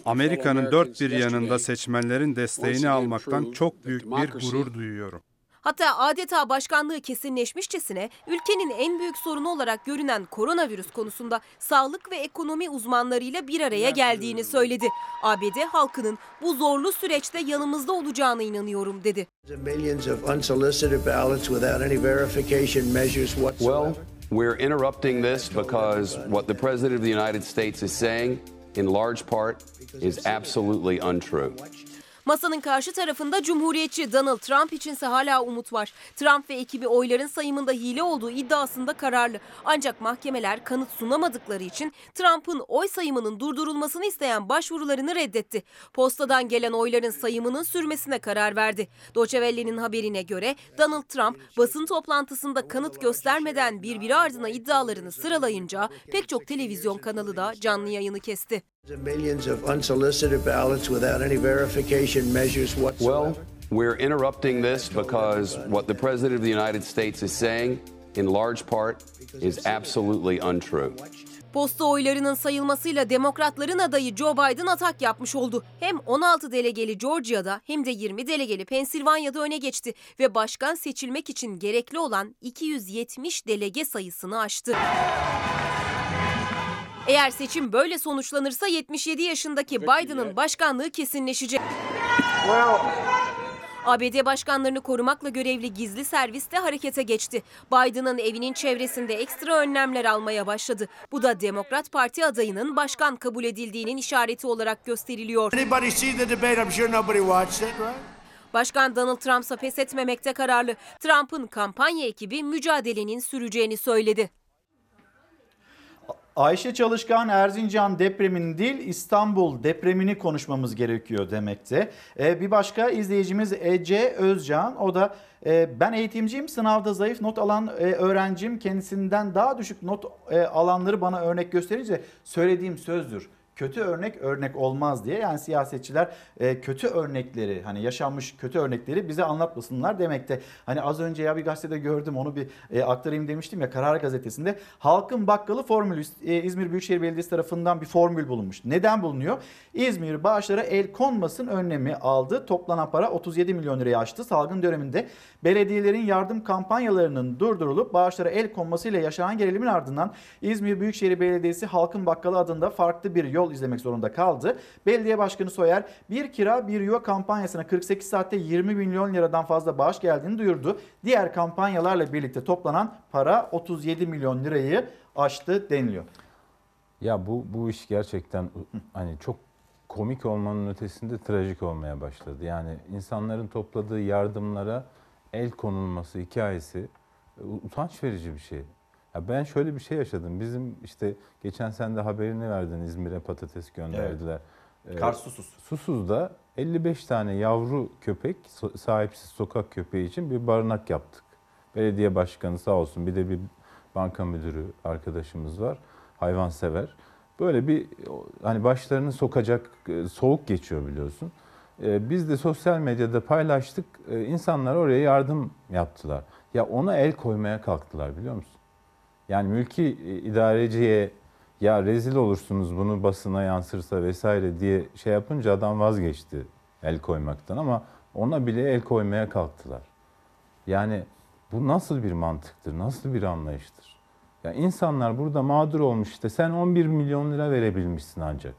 S23: Amerika'nın dört bir yanında seçmenlerin desteğini almaktan çok büyük bir gurur duyuyorum.
S2: Hatta adeta başkanlığı kesinleşmişçesine ülkenin en büyük sorunu olarak görünen koronavirüs konusunda sağlık ve ekonomi uzmanlarıyla bir araya geldiğini söyledi. ABD halkının bu zorlu süreçte yanımızda olacağına inanıyorum dedi.
S24: Well, we're interrupting this because what the President of the United States is saying, in large part, is absolutely untrue.
S2: Masanın karşı tarafında Cumhuriyetçi Donald Trump içinse hala umut var. Trump ve ekibi oyların sayımında hile olduğu iddiasında kararlı. Ancak mahkemeler kanıt sunamadıkları için Trump'ın oy sayımının durdurulmasını isteyen başvurularını reddetti. Postadan gelen oyların sayımının sürmesine karar verdi. Deutsche Welle'nin haberine göre Donald Trump basın toplantısında kanıt göstermeden birbiri ardına iddialarını sıralayınca pek çok televizyon kanalı da canlı yayını kesti.
S25: Millions of unsolicited ballots without any verification measures whatsoever.
S24: Well, we're interrupting this because what the President of the United States is saying, in large part, is absolutely untrue.
S2: Posta oylarının sayılmasıyla demokratların adayı Joe Biden atak yapmış oldu. Hem 16 delegeli Georgia'da hem de 20 delegeli Pensilvanya'da öne geçti ve başkan seçilmek için gerekli olan 270 delege sayısını aştı. Eğer seçim böyle sonuçlanırsa 77 yaşındaki Biden'ın başkanlığı kesinleşecek. ABD başkanlarını korumakla görevli gizli servis de harekete geçti. Biden'ın evinin çevresinde ekstra önlemler almaya başladı. Bu da Demokrat Parti adayının başkan kabul edildiğinin işareti olarak gösteriliyor. Başkan Donald Trump ise pes etmemekte kararlı. Trump'ın kampanya ekibi mücadelenin süreceğini söyledi.
S1: Ayşe Çalışkan Erzincan depremini değil İstanbul depremini konuşmamız gerekiyor demekte. Ee, bir başka izleyicimiz Ece Özcan o da e, ben eğitimciyim sınavda zayıf not alan e, öğrencim kendisinden daha düşük not e, alanları bana örnek gösterince söylediğim sözdür. Kötü örnek örnek olmaz diye yani siyasetçiler e, kötü örnekleri hani yaşanmış kötü örnekleri bize anlatmasınlar demekte. Hani az önce ya bir gazetede gördüm onu bir e, aktarayım demiştim ya Karar Gazetesi'nde halkın bakkalı formülü e, İzmir Büyükşehir Belediyesi tarafından bir formül bulunmuş. Neden bulunuyor? İzmir bağışlara el konmasın önlemi aldı. Toplanan para 37 milyon liraya aştı. Salgın döneminde belediyelerin yardım kampanyalarının durdurulup bağışlara el konmasıyla yaşanan gerilimin ardından İzmir Büyükşehir Belediyesi halkın bakkalı adında farklı bir yol izlemek zorunda kaldı. Belediye Başkanı Soyer bir kira bir yuva kampanyasına 48 saatte 20 milyon liradan fazla bağış geldiğini duyurdu. Diğer kampanyalarla birlikte toplanan para 37 milyon lirayı aştı deniliyor.
S18: Ya bu bu iş gerçekten hani çok komik olmanın ötesinde trajik olmaya başladı. Yani insanların topladığı yardımlara el konulması hikayesi e, utanç verici bir şey. Ya ben şöyle bir şey yaşadım. Bizim işte geçen sene de haberini verdin İzmir'e patates gönderdiler. Ee,
S1: Kars susuz.
S18: Susuz'da 55 tane yavru köpek, sahipsiz sokak köpeği için bir barınak yaptık. Belediye başkanı sağ olsun bir de bir banka müdürü arkadaşımız var. Hayvansever. Böyle bir hani başlarını sokacak e, soğuk geçiyor biliyorsun. E, Biz de sosyal medyada paylaştık. E, İnsanlar oraya yardım yaptılar. Ya ona el koymaya kalktılar biliyor musun? Yani mülki e, idareciye ya rezil olursunuz bunu basına yansırsa vesaire diye şey yapınca adam vazgeçti el koymaktan ama ona bile el koymaya kalktılar. Yani bu nasıl bir mantıktır, nasıl bir anlayıştır? Ya insanlar burada mağdur olmuş işte sen 11 milyon lira verebilmişsin ancak.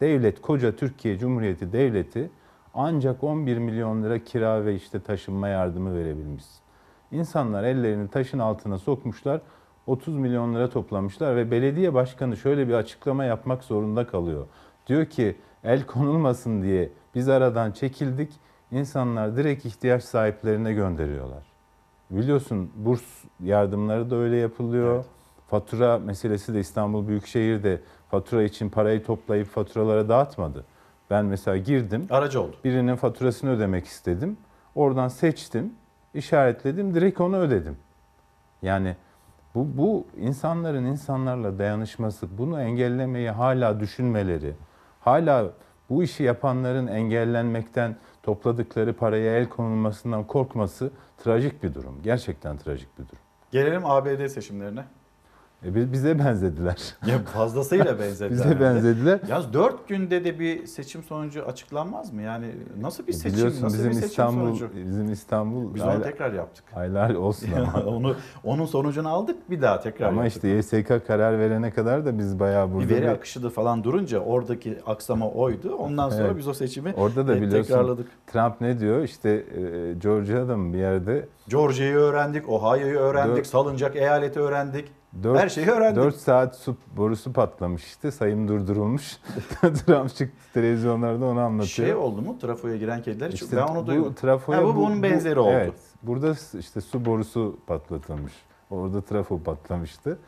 S18: Devlet, koca Türkiye Cumhuriyeti devleti ancak 11 milyon lira kira ve işte taşınma yardımı verebilmişsin. İnsanlar ellerini taşın altına sokmuşlar, 30 milyon lira toplamışlar ve belediye başkanı şöyle bir açıklama yapmak zorunda kalıyor. Diyor ki el konulmasın diye biz aradan çekildik, insanlar direkt ihtiyaç sahiplerine gönderiyorlar. Biliyorsun burs yardımları da öyle yapılıyor. Fatura meselesi de İstanbul Büyükşehir'de fatura için parayı toplayıp faturalara dağıtmadı. Ben mesela girdim.
S1: Aracı oldu.
S18: Birinin faturasını ödemek istedim. Oradan seçtim, işaretledim, direkt onu ödedim. Yani bu, bu insanların insanlarla dayanışması, bunu engellemeyi hala düşünmeleri, hala bu işi yapanların engellenmekten topladıkları paraya el konulmasından korkması trajik bir durum. Gerçekten trajik bir durum.
S1: Gelelim ABD seçimlerine.
S18: E, bi- bize benzediler.
S1: Ya fazlasıyla benzediler.
S18: Bize benzediler.
S1: Yalnız 4 günde de bir seçim sonucu açıklanmaz mı? Yani nasıl bir seçim?
S18: Biliyorsun
S1: nasıl
S18: bizim
S1: bir seçim
S18: İstanbul
S1: sonucu?
S18: bizim İstanbul
S1: Biz onu tekrar yaptık.
S18: Aylar olsun ama.
S1: onu onun sonucunu aldık bir daha tekrar
S18: ama
S1: yaptık.
S18: işte YSK karar verene kadar da biz bayağı burada
S1: bir veri akışı da falan durunca oradaki aksama oydu. Ondan sonra
S18: Evet.
S1: biz o seçimi
S18: Orada da
S1: e,
S18: biliyorsun
S1: tekrarladık.
S18: Trump ne diyor? İşte e, Georgia'da mı bir yerde
S1: Georgia'yı öğrendik, Ohio'yu öğrendik,
S18: Dört-
S1: salıncak eyaleti öğrendik.
S18: Dört-
S1: Her şeyi öğrendik.
S18: 4 saat su borusu patlamış işte sayım durdurulmuş. Trump çıktı televizyonlarda onu anlatıyor.
S1: Şey oldu mu trafoya giren kediler?
S18: İşte
S1: ben onu
S18: bu
S1: duydum.
S18: trafoya
S1: Ha, bu, bunun benzeri oldu.
S18: Evet. Burada işte su borusu patlatılmış. Orada trafo patlamıştı.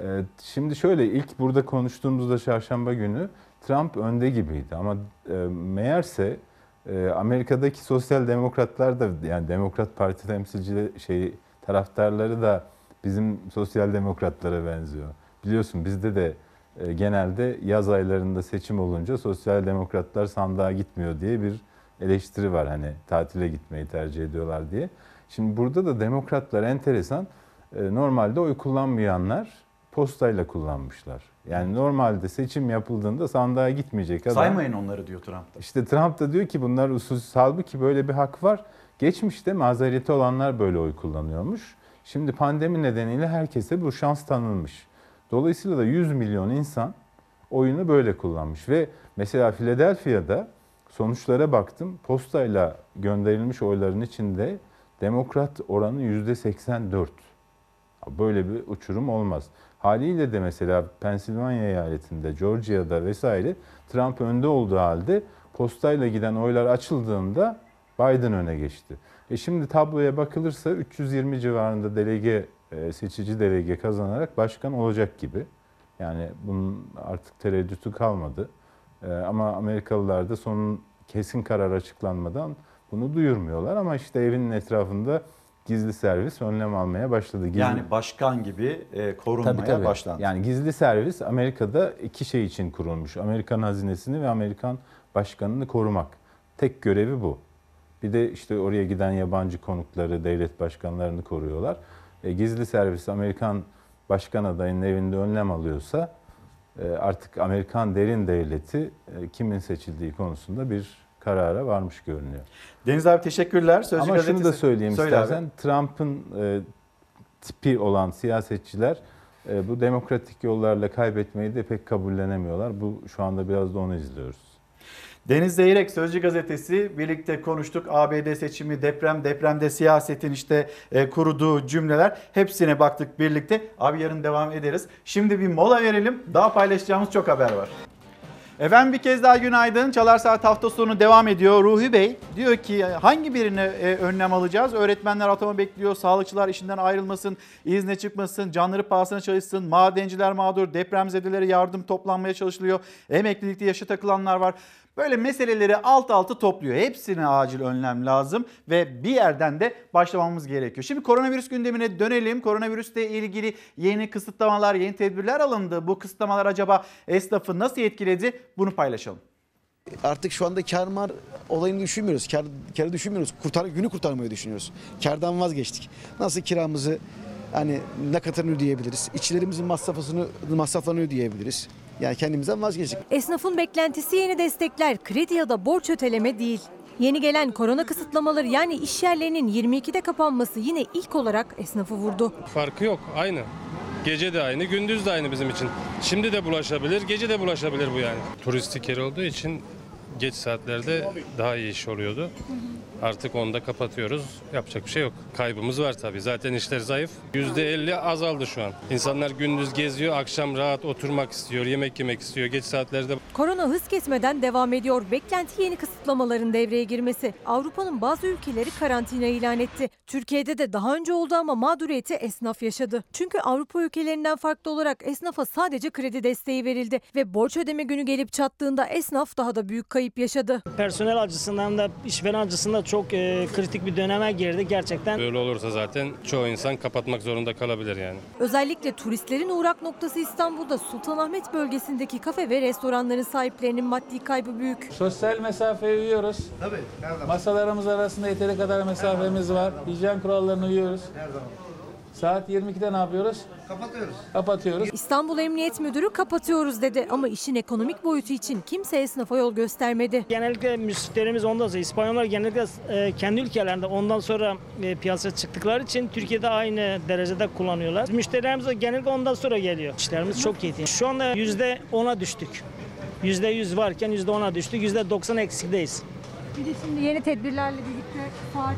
S18: Ee, şimdi şöyle ilk burada konuştuğumuzda çarşamba günü Trump önde gibiydi ama e, meğerse e, Amerika'daki sosyal demokratlar da yani Demokrat Parti temsilcileri şey taraftarları da bizim sosyal demokratlara benziyor. Biliyorsun bizde de e, genelde yaz aylarında seçim olunca sosyal demokratlar sandığa gitmiyor diye bir eleştiri var hani tatile gitmeyi tercih ediyorlar diye. Şimdi burada da demokratlar enteresan e, normalde oy kullanmayanlar postayla kullanmışlar. Yani normalde seçim yapıldığında sandığa gitmeyecek adam.
S1: Saymayın onları diyor Trump da.
S18: İşte Trump da diyor ki bunlar usulsüz. Halbuki böyle bir hak var. Geçmişte mazereti olanlar böyle oy kullanıyormuş. Şimdi pandemi nedeniyle herkese bu şans tanınmış. Dolayısıyla da 100 milyon insan oyunu böyle kullanmış. Ve mesela Philadelphia'da sonuçlara baktım. Postayla gönderilmiş oyların içinde demokrat oranı %84. Böyle bir uçurum olmaz. Haliyle de mesela Pensilvanya eyaletinde, Georgia'da vesaire Trump önde olduğu halde postayla giden oylar açıldığında Biden öne geçti. E şimdi tabloya bakılırsa 320 civarında delege, e, seçici delege kazanarak başkan olacak gibi. Yani bunun artık tereddütü kalmadı. E, Ama Amerikalılar da sonun kesin karar açıklanmadan bunu duyurmuyorlar. Ama işte evinin etrafında gizli servis önlem almaya başladı. Gizli...
S1: Yani başkan gibi e, korunmaya
S18: Tabii, tabii.
S1: başlandı.
S18: Yani gizli servis Amerika'da iki şey için kurulmuş. Amerikan hazinesini ve Amerikan başkanını korumak. Tek görevi bu. Bir de işte oraya giden yabancı konukları, devlet başkanlarını koruyorlar. E, gizli servis Amerikan başkan adayının evinde önlem alıyorsa e, artık Amerikan derin devleti e, kimin seçildiği konusunda bir karara varmış görünüyor.
S1: Deniz abi teşekkürler. Sözcü
S18: Ama şunu da
S1: gazetesi-
S18: söyleyeyim
S1: Söyle
S18: istersen. Trump'ın e, tipi olan siyasetçiler e, bu demokratik yollarla kaybetmeyi de pek kabullenemiyorlar. Bu şu anda biraz da onu izliyoruz.
S1: Deniz Zeyrek Sözcü Gazetesi birlikte konuştuk. ABD seçimi, deprem, depremde siyasetin işte e, kuruduğu cümleler hepsine baktık birlikte. Abi yarın devam ederiz. Şimdi bir mola verelim. Daha paylaşacağımız çok haber var. Efendim bir kez daha günaydın. Çalar Saat hafta sonu devam ediyor. Ruhi Bey diyor ki hangi birine önlem alacağız? Öğretmenler atama bekliyor, sağlıkçılar işinden ayrılmasın, izne çıkmasın, canları pahasına çalışsın, madenciler mağdur, depremzedelere yardım toplanmaya çalışılıyor, emeklilikte yaşa takılanlar var. Böyle meseleleri alt alta topluyor. Hepsine acil önlem lazım ve bir yerden de başlamamız gerekiyor. Şimdi koronavirüs gündemine dönelim. Koronavirüsle ilgili yeni kısıtlamalar, yeni tedbirler alındı. Bu kısıtlamalar acaba esnafı nasıl etkiledi? Bunu paylaşalım.
S26: Artık şu anda kar mar olayını düşünmüyoruz. Kar, karı düşünmüyoruz. Kurtar, günü kurtarmayı düşünüyoruz. Kardan vazgeçtik. Nasıl kiramızı hani ne kadarını ödeyebiliriz? İşçilerimizin masrafını, masraflarını ödeyebiliriz. Yani kendimizden vazgeçtik.
S27: Esnafın beklentisi yeni destekler, kredi ya da borç öteleme değil. Yeni gelen korona kısıtlamaları yani iş yerlerinin 22'de kapanması yine ilk olarak esnafı vurdu.
S28: Farkı yok aynı. Gece de aynı, gündüz de aynı bizim için. Şimdi de bulaşabilir, gece de bulaşabilir bu yani. Turistik yer olduğu için geç saatlerde daha iyi iş oluyordu. Artık onu da kapatıyoruz. Yapacak bir şey yok. Kaybımız var tabii. Zaten işler zayıf. %50 azaldı şu an. İnsanlar gündüz geziyor, akşam rahat oturmak istiyor, yemek yemek istiyor. Geç saatlerde
S27: Korona hız kesmeden devam ediyor. Beklenti yeni kısıtlamaların devreye girmesi. Avrupa'nın bazı ülkeleri karantina ilan etti. Türkiye'de de daha önce oldu ama mağduriyeti esnaf yaşadı. Çünkü Avrupa ülkelerinden farklı olarak esnafa sadece kredi desteği verildi ve borç ödeme günü gelip çattığında esnaf daha da büyük kayıp yaşadı.
S29: Personel açısından da işveren açısından çok e, kritik bir döneme girdi gerçekten.
S28: böyle olursa zaten çoğu insan kapatmak zorunda kalabilir yani.
S27: Özellikle turistlerin uğrak noktası İstanbul'da Sultanahmet bölgesindeki kafe ve restoranların sahiplerinin maddi kaybı büyük.
S30: Sosyal mesafeye uyuyoruz.
S26: Tabii.
S30: Masalarımız arasında yeteri kadar mesafemiz var. Hijyen kurallarına uyuyoruz.
S26: Her zaman.
S30: Saat 22'de ne yapıyoruz?
S26: Kapatıyoruz.
S30: Kapatıyoruz.
S27: İstanbul Emniyet Müdürü kapatıyoruz dedi ama işin ekonomik boyutu için kimse esnafa yol göstermedi.
S29: Genellikle müşterimiz ondan sonra İspanyollar genellikle e, kendi ülkelerinde ondan sonra e, piyasaya çıktıkları için Türkiye'de aynı derecede kullanıyorlar. Müşterilerimiz de genellikle ondan sonra geliyor. İşlerimiz çok iyi. Şu anda %10'a düştük. %100 varken %10'a düştük. %90 eksikteyiz.
S27: Bir de şimdi yeni tedbirlerle birlikte saat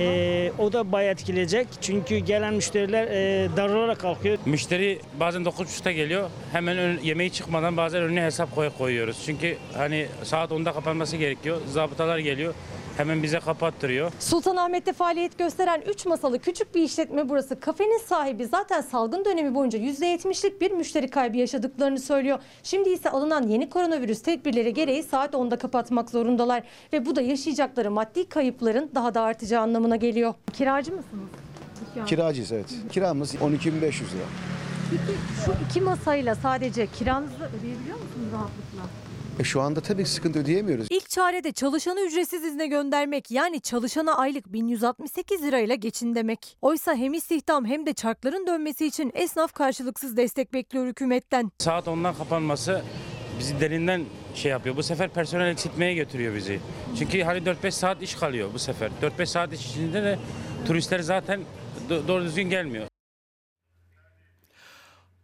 S29: E, o da bayağı etkileyecek. Çünkü gelen müşteriler e, daralarak kalkıyor.
S6: Müşteri bazen 9.30'da geliyor. Hemen ön- yemeği çıkmadan bazen önüne hesap koy koyuyoruz. Çünkü hani saat 10'da kapanması gerekiyor. Zabıtalar geliyor. Hemen bize kapattırıyor.
S27: Sultanahmet'te faaliyet gösteren 3 masalı küçük bir işletme burası. Kafenin sahibi zaten salgın dönemi boyunca %70'lik bir müşteri kaybı yaşadıklarını söylüyor. Şimdi ise alınan yeni koronavirüs tedbirleri gereği saat 10'da kapatmak zorundalar. Ve bu da yaşayacakları maddi kayıpların daha da artacağı anlamına geliyor. Kiracı mısınız?
S26: Kiracıyız evet. Kiramız 12.500 lira.
S27: Peki şu iki masayla sadece kiranızı ödeyebiliyor musunuz rahatlıkla?
S26: E şu anda tabii sıkıntı ödeyemiyoruz.
S27: İlk çare de çalışanı ücretsiz izne göndermek yani çalışana aylık 1168 lirayla geçin demek. Oysa hem istihdam hem de çarkların dönmesi için esnaf karşılıksız destek bekliyor hükümetten.
S6: Saat 10'dan kapanması bizi derinden şey yapıyor. Bu sefer personel eksiltmeye götürüyor bizi. Çünkü hani 4-5 saat iş kalıyor bu sefer. 4-5 saat iş içinde de turistler zaten do- doğru düzgün gelmiyor.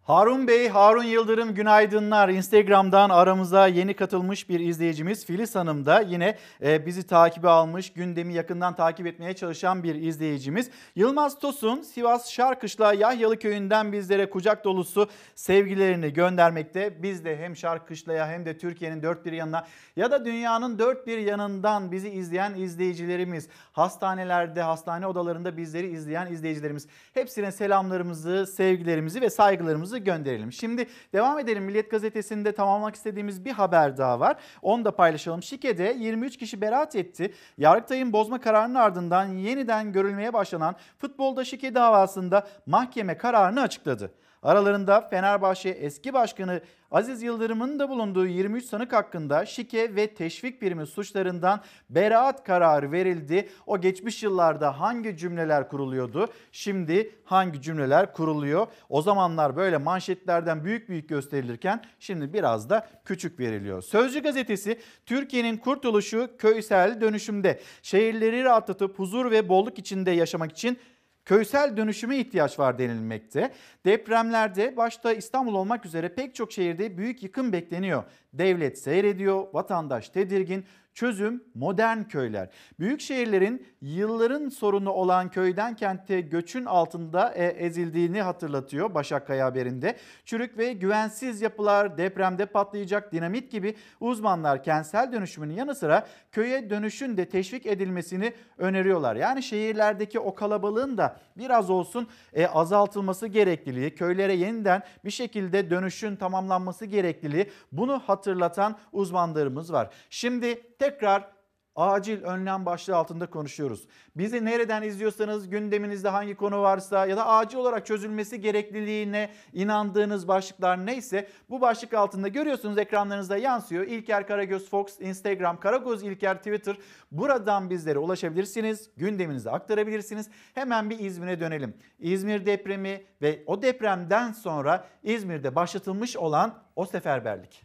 S1: Harun Bey, Harun Yıldırım günaydınlar. Instagram'dan aramıza yeni katılmış bir izleyicimiz Filiz Hanım da yine e, bizi takibe almış, gündemi yakından takip etmeye çalışan bir izleyicimiz. Yılmaz Tosun, Sivas Şarkışla Yahyalı Köyü'nden bizlere kucak dolusu sevgilerini göndermekte. Biz de hem Şarkışla'ya hem de Türkiye'nin dört bir yanına ya da dünyanın dört bir yanından bizi izleyen izleyicilerimiz, hastanelerde, hastane odalarında bizleri izleyen izleyicilerimiz. Hepsine selamlarımızı, sevgilerimizi ve saygılarımızı gönderelim. Şimdi devam edelim. Milliyet Gazetesi'nde tamamlamak istediğimiz bir haber daha var. Onu da paylaşalım. Şike'de 23 kişi beraat etti. Yargıtay'ın bozma kararının ardından yeniden görülmeye başlanan futbolda şike davasında mahkeme kararını açıkladı. Aralarında Fenerbahçe eski başkanı Aziz Yıldırım'ın da bulunduğu 23 sanık hakkında şike ve teşvik birimi suçlarından beraat kararı verildi. O geçmiş yıllarda hangi cümleler kuruluyordu? Şimdi hangi cümleler kuruluyor? O zamanlar böyle manşetlerden büyük büyük gösterilirken şimdi biraz da küçük veriliyor. Sözcü gazetesi Türkiye'nin kurtuluşu köysel dönüşümde. Şehirleri rahatlatıp huzur ve bolluk içinde yaşamak için Köysel dönüşüme ihtiyaç var denilmekte. Depremlerde başta İstanbul olmak üzere pek çok şehirde büyük yıkım bekleniyor. Devlet seyrediyor, vatandaş tedirgin, Çözüm modern köyler. Büyük şehirlerin yılların sorunu olan köyden kente göçün altında e, ezildiğini hatırlatıyor Başak Kaya haberinde. Çürük ve güvensiz yapılar, depremde patlayacak dinamit gibi uzmanlar kentsel dönüşümün yanı sıra köye dönüşün de teşvik edilmesini öneriyorlar. Yani şehirlerdeki o kalabalığın da biraz olsun e, azaltılması gerekliliği, köylere yeniden bir şekilde dönüşün tamamlanması gerekliliği bunu hatırlatan uzmanlarımız var. Şimdi tekrar acil önlem başlığı altında konuşuyoruz. Bizi nereden izliyorsanız gündeminizde hangi konu varsa ya da acil olarak çözülmesi gerekliliğine inandığınız başlıklar neyse bu başlık altında görüyorsunuz ekranlarınızda yansıyor. İlker Karagöz Fox, Instagram, Karagöz İlker Twitter. Buradan bizlere ulaşabilirsiniz. Gündeminizi aktarabilirsiniz. Hemen bir İzmir'e dönelim. İzmir depremi ve o depremden sonra İzmir'de başlatılmış olan o seferberlik.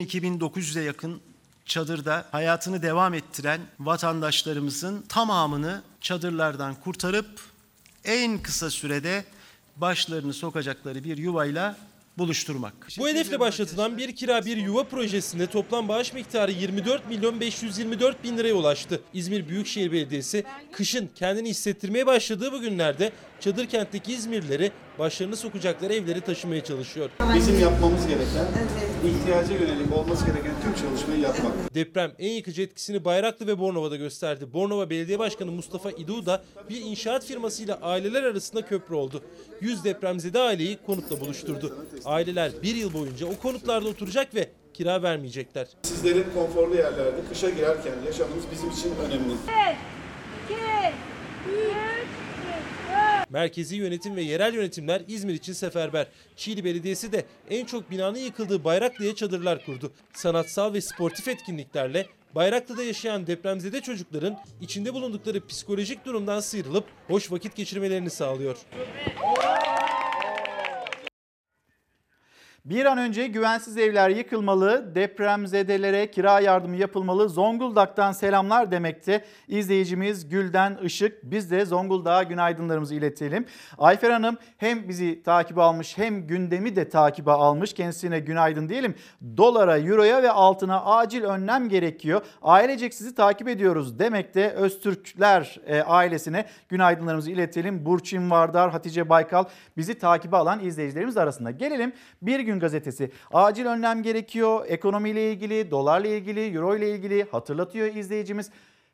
S31: 2900'e yakın çadırda hayatını devam ettiren vatandaşlarımızın tamamını çadırlardan kurtarıp en kısa sürede başlarını sokacakları bir yuvayla buluşturmak.
S21: Bu hedefle başlatılan bir kira bir yuva projesinde toplam bağış miktarı 24 milyon 524 bin liraya ulaştı. İzmir Büyükşehir Belediyesi kışın kendini hissettirmeye başladığı bu günlerde çadır kentteki İzmirlileri başlarını sokacakları evleri taşımaya çalışıyor.
S32: Bizim yapmamız gereken, ihtiyaca yönelik olması gereken tüm çalışmayı yapmak.
S21: Deprem en yıkıcı etkisini Bayraklı ve Bornova'da gösterdi. Bornova Belediye Başkanı Mustafa İdu da bir inşaat firmasıyla aileler arasında köprü oldu. 100 depremzede aileyi konutla buluşturdu. Aileler bir yıl boyunca o konutlarda oturacak ve kira vermeyecekler.
S32: Sizlerin konforlu yerlerde kışa girerken yaşamanız bizim için önemli.
S21: Merkezi yönetim ve yerel yönetimler İzmir için seferber. Çiğli Belediyesi de en çok binanın yıkıldığı Bayraklı'ya çadırlar kurdu. Sanatsal ve sportif etkinliklerle Bayraklı'da yaşayan depremzede çocukların içinde bulundukları psikolojik durumdan sıyrılıp hoş vakit geçirmelerini sağlıyor.
S1: Bir an önce güvensiz evler yıkılmalı, depremzedelere kira yardımı yapılmalı. Zonguldak'tan selamlar demekte. İzleyicimiz Gülden Işık. Biz de Zonguldak'a günaydınlarımızı iletelim. Ayfer Hanım hem bizi takibe almış hem gündemi de takibe almış. Kendisine günaydın diyelim. Dolara, euroya ve altına acil önlem gerekiyor. Ailecek sizi takip ediyoruz demekte. Öztürkler e, ailesine günaydınlarımızı iletelim. Burçin Vardar, Hatice Baykal bizi takibe alan izleyicilerimiz arasında. Gelelim bir gün gazetesi. Acil önlem gerekiyor. Ekonomiyle ilgili, dolarla ilgili, euro ile ilgili hatırlatıyor izleyicimiz.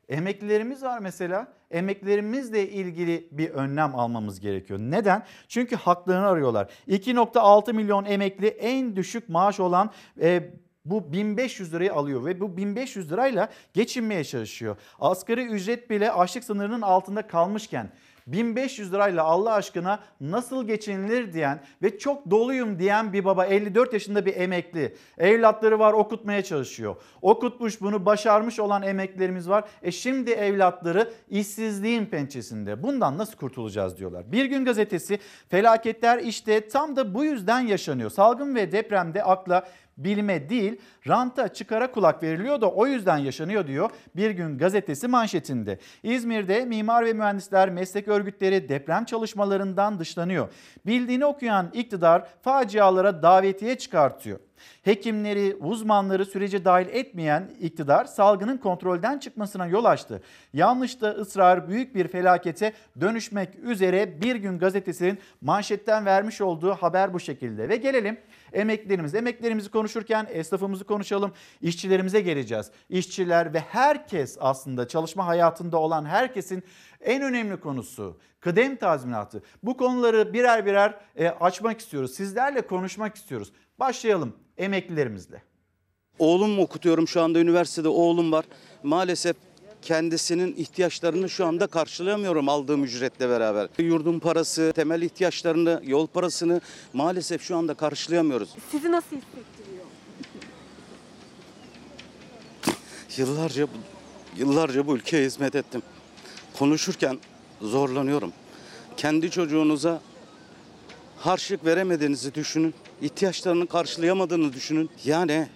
S1: Emeklilerimiz var mesela. Emeklilerimizle ilgili bir önlem almamız gerekiyor. Neden? Çünkü haklarını arıyorlar. 2.6 milyon emekli en düşük maaş olan e, bu 1500 lirayı alıyor ve bu 1500 lirayla geçinmeye çalışıyor. Asgari ücret bile açlık sınırının altında kalmışken 1500 lirayla Allah aşkına nasıl geçinilir diyen ve çok doluyum diyen bir baba 54 yaşında bir emekli. Evlatları var okutmaya çalışıyor. Okutmuş bunu başarmış olan emeklilerimiz var. E şimdi evlatları işsizliğin pençesinde. Bundan nasıl kurtulacağız diyorlar. Bir gün gazetesi felaketler işte tam da bu yüzden yaşanıyor. Salgın ve depremde akla bilime değil ranta çıkara kulak veriliyor da o yüzden yaşanıyor diyor Bir Gün Gazetesi manşetinde. İzmir'de mimar ve mühendisler meslek örgütleri deprem çalışmalarından dışlanıyor. Bildiğini okuyan iktidar facialara davetiye çıkartıyor. Hekimleri, uzmanları sürece dahil etmeyen iktidar salgının kontrolden çıkmasına yol açtı. Yanlışta ısrar büyük bir felakete dönüşmek üzere Bir Gün Gazetesi'nin manşetten vermiş olduğu haber bu şekilde. Ve gelelim emeklilerimiz. Emeklilerimizi konuşurken esnafımızı konuşalım. İşçilerimize geleceğiz. İşçiler ve herkes aslında çalışma hayatında olan herkesin en önemli konusu kıdem tazminatı. Bu konuları birer birer e, açmak istiyoruz. Sizlerle konuşmak istiyoruz. Başlayalım emeklilerimizle.
S33: Oğlum okutuyorum şu anda üniversitede oğlum var. Maalesef kendisinin ihtiyaçlarını şu anda karşılayamıyorum aldığım ücretle beraber. Yurdun parası, temel ihtiyaçlarını, yol parasını maalesef şu anda karşılayamıyoruz.
S34: Sizi nasıl hissettiriyor?
S33: Yıllarca yıllarca bu ülkeye hizmet ettim. Konuşurken zorlanıyorum. Kendi çocuğunuza harçlık veremediğinizi düşünün. ihtiyaçlarını karşılayamadığını düşünün. Yani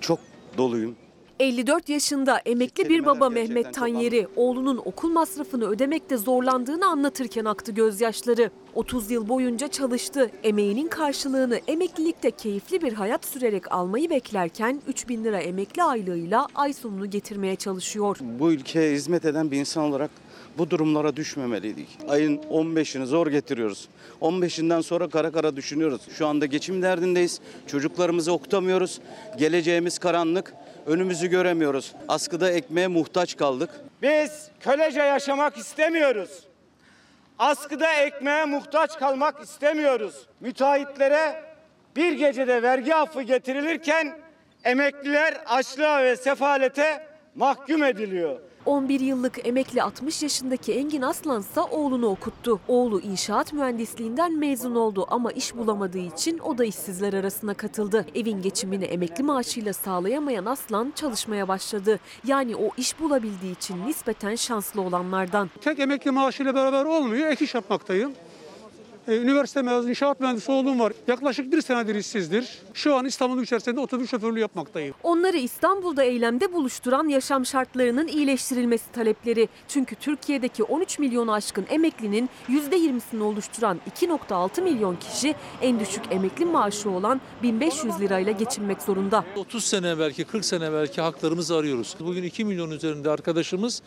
S33: çok doluyum.
S35: 54 yaşında emekli bir baba Mehmet Tanyeri oğlunun okul masrafını ödemekte zorlandığını anlatırken aktı gözyaşları. 30 yıl boyunca çalıştı. Emeğinin karşılığını emeklilikte keyifli bir hayat sürerek almayı beklerken 3000 lira emekli aylığıyla ay sonunu getirmeye çalışıyor.
S7: Bu ülkeye hizmet eden bir insan olarak bu durumlara düşmemeliydik. Ayın 15'ini zor getiriyoruz. 15'inden sonra kara kara düşünüyoruz. Şu anda geçim derdindeyiz. Çocuklarımızı okutamıyoruz. Geleceğimiz karanlık. Önümüzü göremiyoruz. Askıda ekmeğe muhtaç kaldık.
S36: Biz kölece yaşamak istemiyoruz. Askıda ekmeğe muhtaç kalmak istemiyoruz. Müteahhitlere bir gecede vergi affı getirilirken emekliler açlığa ve sefalete mahkum ediliyor.
S35: 11 yıllık emekli 60 yaşındaki Engin Aslansa oğlunu okuttu. Oğlu inşaat mühendisliğinden mezun oldu ama iş bulamadığı için o da işsizler arasına katıldı. Evin geçimini emekli maaşıyla sağlayamayan Aslan çalışmaya başladı. Yani o iş bulabildiği için nispeten şanslı olanlardan.
S37: Tek emekli maaşıyla beraber olmuyor. Ek iş yapmaktayım. Ee, Üniversite mezunu inşaat mühendisi olduğum var. Yaklaşık bir senedir işsizdir. Şu an İstanbul'un içerisinde otobüs şoförlüğü yapmaktayım.
S35: Onları İstanbul'da eylemde buluşturan yaşam şartlarının iyileştirilmesi talepleri. Çünkü Türkiye'deki 13 milyonu aşkın emeklinin %20'sini oluşturan 2.6 milyon kişi en düşük emekli maaşı olan 1500 lirayla geçinmek zorunda.
S38: 30 sene belki 40 sene belki haklarımızı arıyoruz. Bugün 2 milyon üzerinde arkadaşımız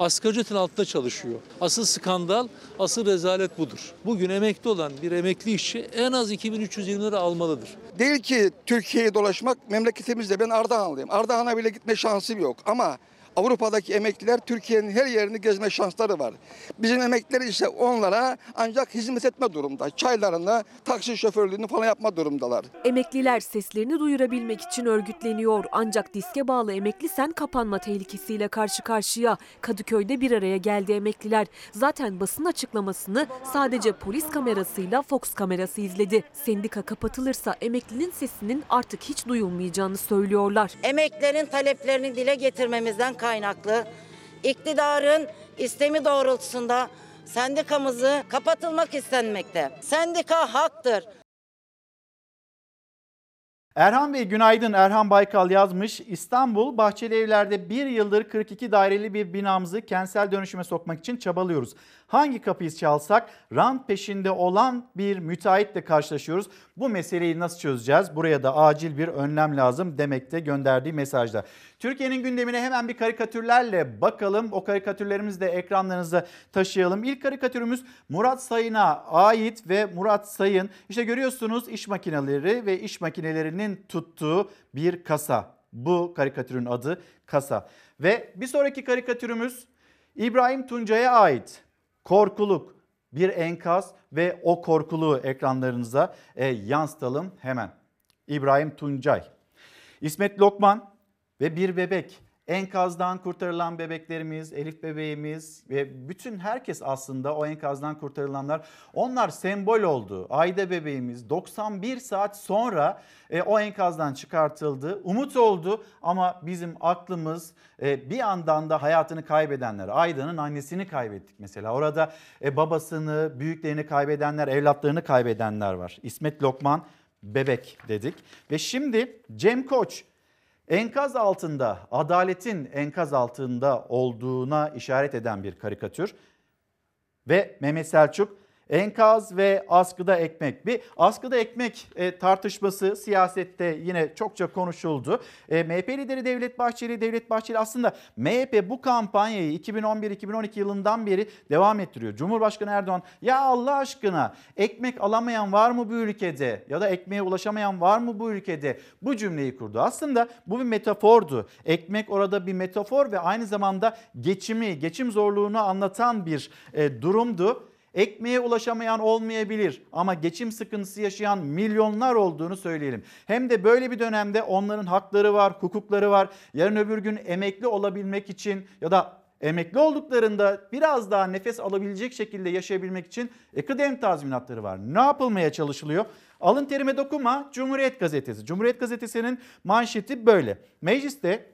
S38: asgari ücretin altında çalışıyor. Asıl skandal, asıl rezalet budur. Bugün emekli olan bir emekli işçi en az 2320 lira almalıdır.
S39: Değil ki Türkiye'yi dolaşmak memleketimizde. Ben Ardahanlıyım. Ardahan'a bile gitme şansım yok. Ama Avrupa'daki emekliler Türkiye'nin her yerini gezme şansları var. Bizim emekliler ise onlara ancak hizmet etme durumda. Çaylarını, taksi şoförlüğünü falan yapma durumdalar.
S35: Emekliler seslerini duyurabilmek için örgütleniyor. Ancak diske bağlı emekli sen kapanma tehlikesiyle karşı karşıya. Kadıköy'de bir araya geldi emekliler. Zaten basın açıklamasını sadece polis kamerasıyla Fox kamerası izledi. Sendika kapatılırsa emeklinin sesinin artık hiç duyulmayacağını söylüyorlar.
S40: Emeklerin taleplerini dile getirmemizden kaynaklı iktidarın istemi doğrultusunda sendikamızı kapatılmak istenmekte. Sendika haktır.
S1: Erhan Bey günaydın. Erhan Baykal yazmış. İstanbul Bahçeli Evler'de bir yıldır 42 daireli bir binamızı kentsel dönüşüme sokmak için çabalıyoruz. Hangi kapıyı çalsak rant peşinde olan bir müteahhitle karşılaşıyoruz. Bu meseleyi nasıl çözeceğiz? Buraya da acil bir önlem lazım demekte gönderdiği mesajda. Türkiye'nin gündemine hemen bir karikatürlerle bakalım. O karikatürlerimizi de ekranlarınıza taşıyalım. İlk karikatürümüz Murat Sayın'a ait ve Murat Sayın işte görüyorsunuz iş makineleri ve iş makinelerinin tuttuğu bir kasa. Bu karikatürün adı kasa. Ve bir sonraki karikatürümüz İbrahim Tuncay'a ait. Korkuluk bir enkaz ve o korkuluğu ekranlarınıza e, yansıtalım hemen. İbrahim Tuncay, İsmet Lokman ve bir bebek. Enkazdan kurtarılan bebeklerimiz, Elif bebeğimiz ve bütün herkes aslında o enkazdan kurtarılanlar onlar sembol oldu. Ayda bebeğimiz 91 saat sonra e, o enkazdan çıkartıldı. Umut oldu ama bizim aklımız e, bir yandan da hayatını kaybedenler. Ayda'nın annesini kaybettik mesela. Orada e, babasını, büyüklerini kaybedenler, evlatlarını kaybedenler var. İsmet Lokman bebek dedik. Ve şimdi Cem Koç Enkaz altında, adaletin enkaz altında olduğuna işaret eden bir karikatür. Ve Mehmet Selçuk enkaz ve askıda ekmek. Bir askıda ekmek e, tartışması siyasette yine çokça konuşuldu. E, MHP lideri Devlet Bahçeli, Devlet Bahçeli aslında MHP bu kampanyayı 2011-2012 yılından beri devam ettiriyor. Cumhurbaşkanı Erdoğan ya Allah aşkına ekmek alamayan var mı bu ülkede ya da ekmeğe ulaşamayan var mı bu ülkede bu cümleyi kurdu. Aslında bu bir metafordu. Ekmek orada bir metafor ve aynı zamanda geçimi, geçim zorluğunu anlatan bir e, durumdu. Ekmeğe ulaşamayan olmayabilir ama geçim sıkıntısı yaşayan milyonlar olduğunu söyleyelim. Hem de böyle bir dönemde onların hakları var, hukukları var. Yarın öbür gün emekli olabilmek için ya da emekli olduklarında biraz daha nefes alabilecek şekilde yaşayabilmek için kıdem tazminatları var. Ne yapılmaya çalışılıyor? Alın terime dokunma Cumhuriyet Gazetesi. Cumhuriyet Gazetesi'nin manşeti böyle. Mecliste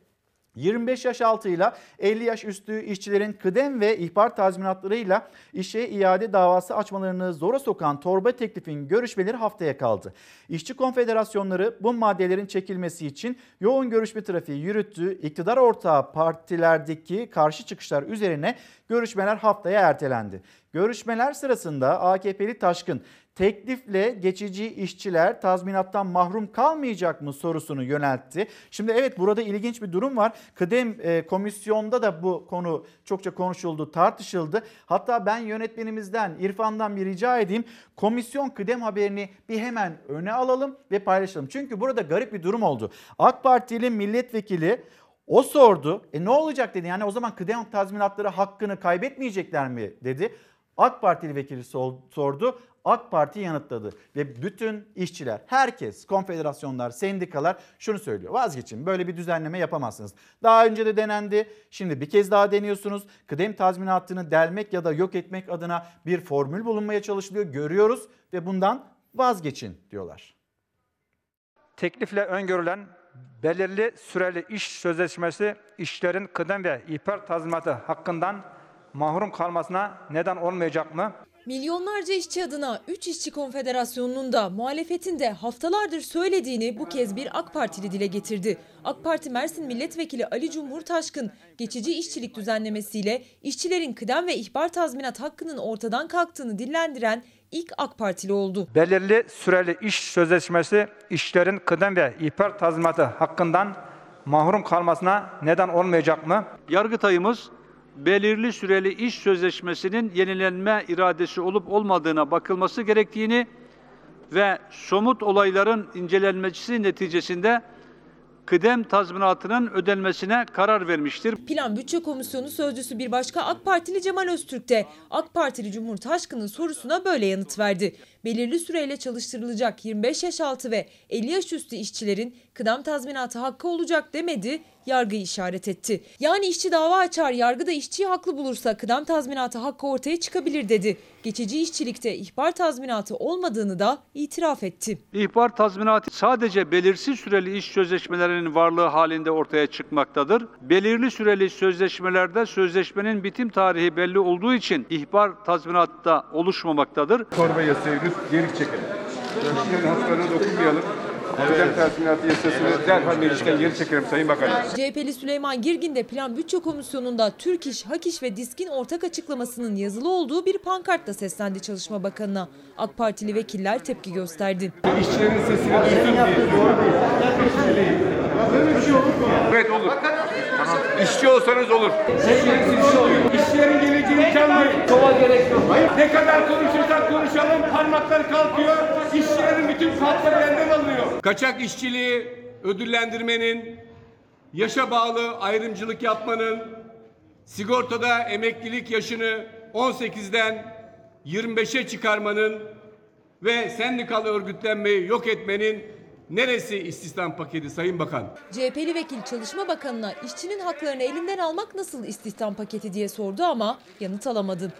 S1: 25 yaş altıyla 50 yaş üstü işçilerin kıdem ve ihbar tazminatlarıyla işe iade davası açmalarını zora sokan torba teklifin görüşmeleri haftaya kaldı. İşçi konfederasyonları bu maddelerin çekilmesi için yoğun görüşme trafiği yürüttü. İktidar ortağı partilerdeki karşı çıkışlar üzerine görüşmeler haftaya ertelendi. Görüşmeler sırasında AKP'li Taşkın teklifle geçici işçiler tazminattan mahrum kalmayacak mı sorusunu yöneltti. Şimdi evet burada ilginç bir durum var. Kıdem e, komisyonda da bu konu çokça konuşuldu, tartışıldı. Hatta ben yönetmenimizden, İrfan'dan bir rica edeyim. Komisyon kıdem haberini bir hemen öne alalım ve paylaşalım. Çünkü burada garip bir durum oldu. AK Partili milletvekili o sordu. E ne olacak dedi. Yani o zaman kıdem tazminatları hakkını kaybetmeyecekler mi dedi. AK Partili vekili sordu. AK Parti yanıtladı ve bütün işçiler, herkes, konfederasyonlar, sendikalar şunu söylüyor. Vazgeçin böyle bir düzenleme yapamazsınız. Daha önce de denendi. Şimdi bir kez daha deniyorsunuz. Kıdem tazminatını delmek ya da yok etmek adına bir formül bulunmaya çalışılıyor. Görüyoruz ve bundan vazgeçin diyorlar.
S41: Teklifle öngörülen belirli süreli iş sözleşmesi işlerin kıdem ve ihbar tazminatı hakkından mahrum kalmasına neden olmayacak mı?
S42: Milyonlarca işçi adına 3 işçi konfederasyonunun da muhalefetin de haftalardır söylediğini bu kez bir AK Partili dile getirdi. AK Parti Mersin Milletvekili Ali Cumhur Taşkın geçici işçilik düzenlemesiyle işçilerin kıdem ve ihbar tazminat hakkının ortadan kalktığını dillendiren ilk AK Partili oldu.
S41: Belirli süreli iş sözleşmesi işlerin kıdem ve ihbar tazminatı hakkından mahrum kalmasına neden olmayacak mı?
S38: Yargıtayımız belirli süreli iş sözleşmesinin yenilenme iradesi olup olmadığına bakılması gerektiğini ve somut olayların incelenmesi neticesinde kıdem tazminatının ödenmesine karar vermiştir.
S42: Plan Bütçe Komisyonu sözcüsü bir başka AK Partili Cemal Öztürk de AK Partili Cumhur Taşkın'ın sorusuna böyle yanıt verdi. Belirli süreyle çalıştırılacak 25 yaş altı ve 50 yaş üstü işçilerin kıdem tazminatı hakkı olacak demedi, yargıyı işaret etti. Yani işçi dava açar, yargı da işçiyi haklı bulursa kıdem tazminatı hakkı ortaya çıkabilir dedi. Geçici işçilikte ihbar tazminatı olmadığını da itiraf etti.
S38: İhbar tazminatı sadece belirsiz süreli iş sözleşmelerinin varlığı halinde ortaya çıkmaktadır. Belirli süreli sözleşmelerde sözleşmenin bitim tarihi belli olduğu için ihbar tazminatı da oluşmamaktadır.
S43: Torba yasayı geri çekelim. Şimdi haklarına dokunmayalım. Kıdem tazminatı yasasını derhal meclisten geri çekelim Sayın Bakanım.
S42: CHP'li Süleyman Girgin de Plan Bütçe Komisyonu'nda Türk İş, Hak İş ve Disk'in ortak açıklamasının yazılı olduğu bir pankartla seslendi Çalışma Bakanı'na. AK Partili vekiller tepki gösterdi.
S43: İşçilerin sesini duysun diye. Böyle bir şey olur mu? Evet olur. Tamam. İşçi olsanız olur. İşçilerin geleceğini çalmayın. Kova gerek yok. Ne kadar konuşursak konuşalım parmakları kalkıyor. İşçilerin bütün hakları elden alınıyor. Kaçak işçiliği ödüllendirmenin, yaşa bağlı ayrımcılık yapmanın, sigortada emeklilik yaşını 18'den 25'e çıkarmanın ve sendikal örgütlenmeyi yok etmenin neresi istihdam paketi Sayın Bakan?
S42: CHP'li vekil Çalışma Bakanı'na işçinin haklarını elinden almak nasıl istihdam paketi diye sordu ama yanıt alamadı.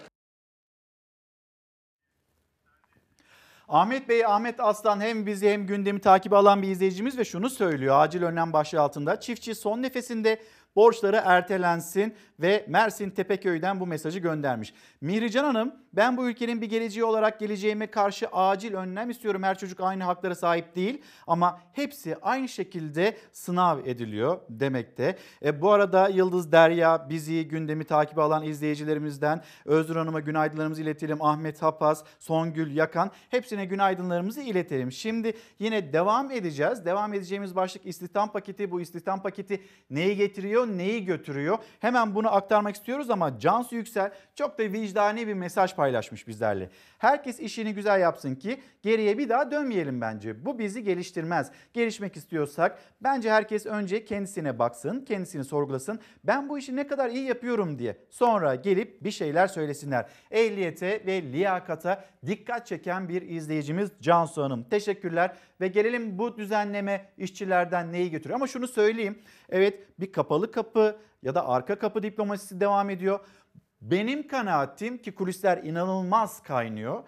S1: Ahmet Bey, Ahmet Aslan hem bizi hem gündemi takip alan bir izleyicimiz ve şunu söylüyor. Acil önlem başlığı altında çiftçi son nefesinde borçları ertelensin ve Mersin Tepeköy'den bu mesajı göndermiş. Mihrican Hanım ben bu ülkenin bir geleceği olarak geleceğime karşı acil önlem istiyorum. Her çocuk aynı haklara sahip değil ama hepsi aynı şekilde sınav ediliyor demekte. E, bu arada Yıldız Derya bizi gündemi takip alan izleyicilerimizden Özgür Hanım'a günaydınlarımızı iletelim. Ahmet Hapaz, Songül Yakan hepsine günaydınlarımızı iletelim. Şimdi yine devam edeceğiz. Devam edeceğimiz başlık istihdam paketi. Bu istihdam paketi neyi getiriyor, neyi götürüyor? Hemen bunu aktarmak istiyoruz ama Cansu Yüksel çok da vicdani bir mesaj paylaşmış bizlerle. Herkes işini güzel yapsın ki geriye bir daha dönmeyelim bence. Bu bizi geliştirmez. Gelişmek istiyorsak bence herkes önce kendisine baksın, kendisini sorgulasın. Ben bu işi ne kadar iyi yapıyorum diye. Sonra gelip bir şeyler söylesinler. Ehliyete ve liyakata dikkat çeken bir izleyicimiz Cansu Hanım. Teşekkürler ve gelelim bu düzenleme işçilerden neyi götürüyor? Ama şunu söyleyeyim. Evet bir kapalı kapı ya da arka kapı diplomasisi devam ediyor. Benim kanaatim ki kulisler inanılmaz kaynıyor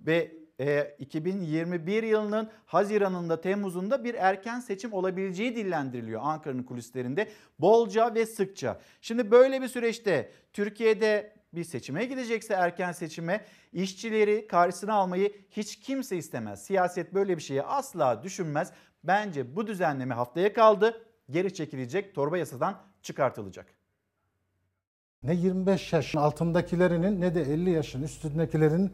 S1: ve e, 2021 yılının Haziran'ında Temmuz'unda bir erken seçim olabileceği dillendiriliyor Ankara'nın kulislerinde bolca ve sıkça. Şimdi böyle bir süreçte Türkiye'de bir seçime gidecekse erken seçime işçileri karşısına almayı hiç kimse istemez. Siyaset böyle bir şeyi asla düşünmez. Bence bu düzenleme haftaya kaldı. Geri çekilecek, torba yasadan çıkartılacak.
S44: Ne 25 yaşın altındakilerinin ne de 50 yaşın üstündekilerin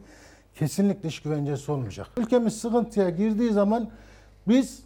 S44: kesinlikle iş güvencesi olmayacak. Ülkemiz sıkıntıya girdiği zaman biz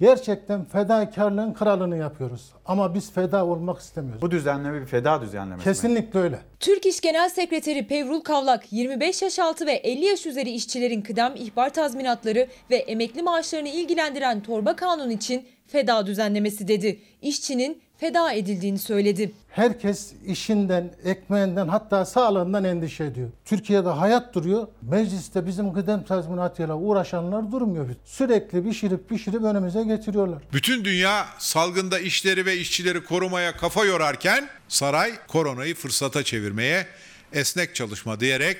S44: gerçekten fedakarlığın kralını yapıyoruz. Ama biz feda olmak istemiyoruz.
S1: Bu düzenleme bir feda düzenlemesi. mi?
S44: Kesinlikle öyle.
S42: Türk İş Genel Sekreteri Pevrul Kavlak 25 yaş altı ve 50 yaş üzeri işçilerin kıdem ihbar tazminatları ve emekli maaşlarını ilgilendiren torba kanun için feda düzenlemesi dedi. İşçinin feda edildiğini söyledi.
S44: Herkes işinden, ekmeğinden hatta sağlığından endişe ediyor. Türkiye'de hayat duruyor. Mecliste bizim kıdem tazminatıyla uğraşanlar durmuyor. Sürekli pişirip pişirip önümüze getiriyorlar.
S45: Bütün dünya salgında işleri ve işçileri korumaya kafa yorarken saray koronayı fırsata çevirmeye esnek çalışma diyerek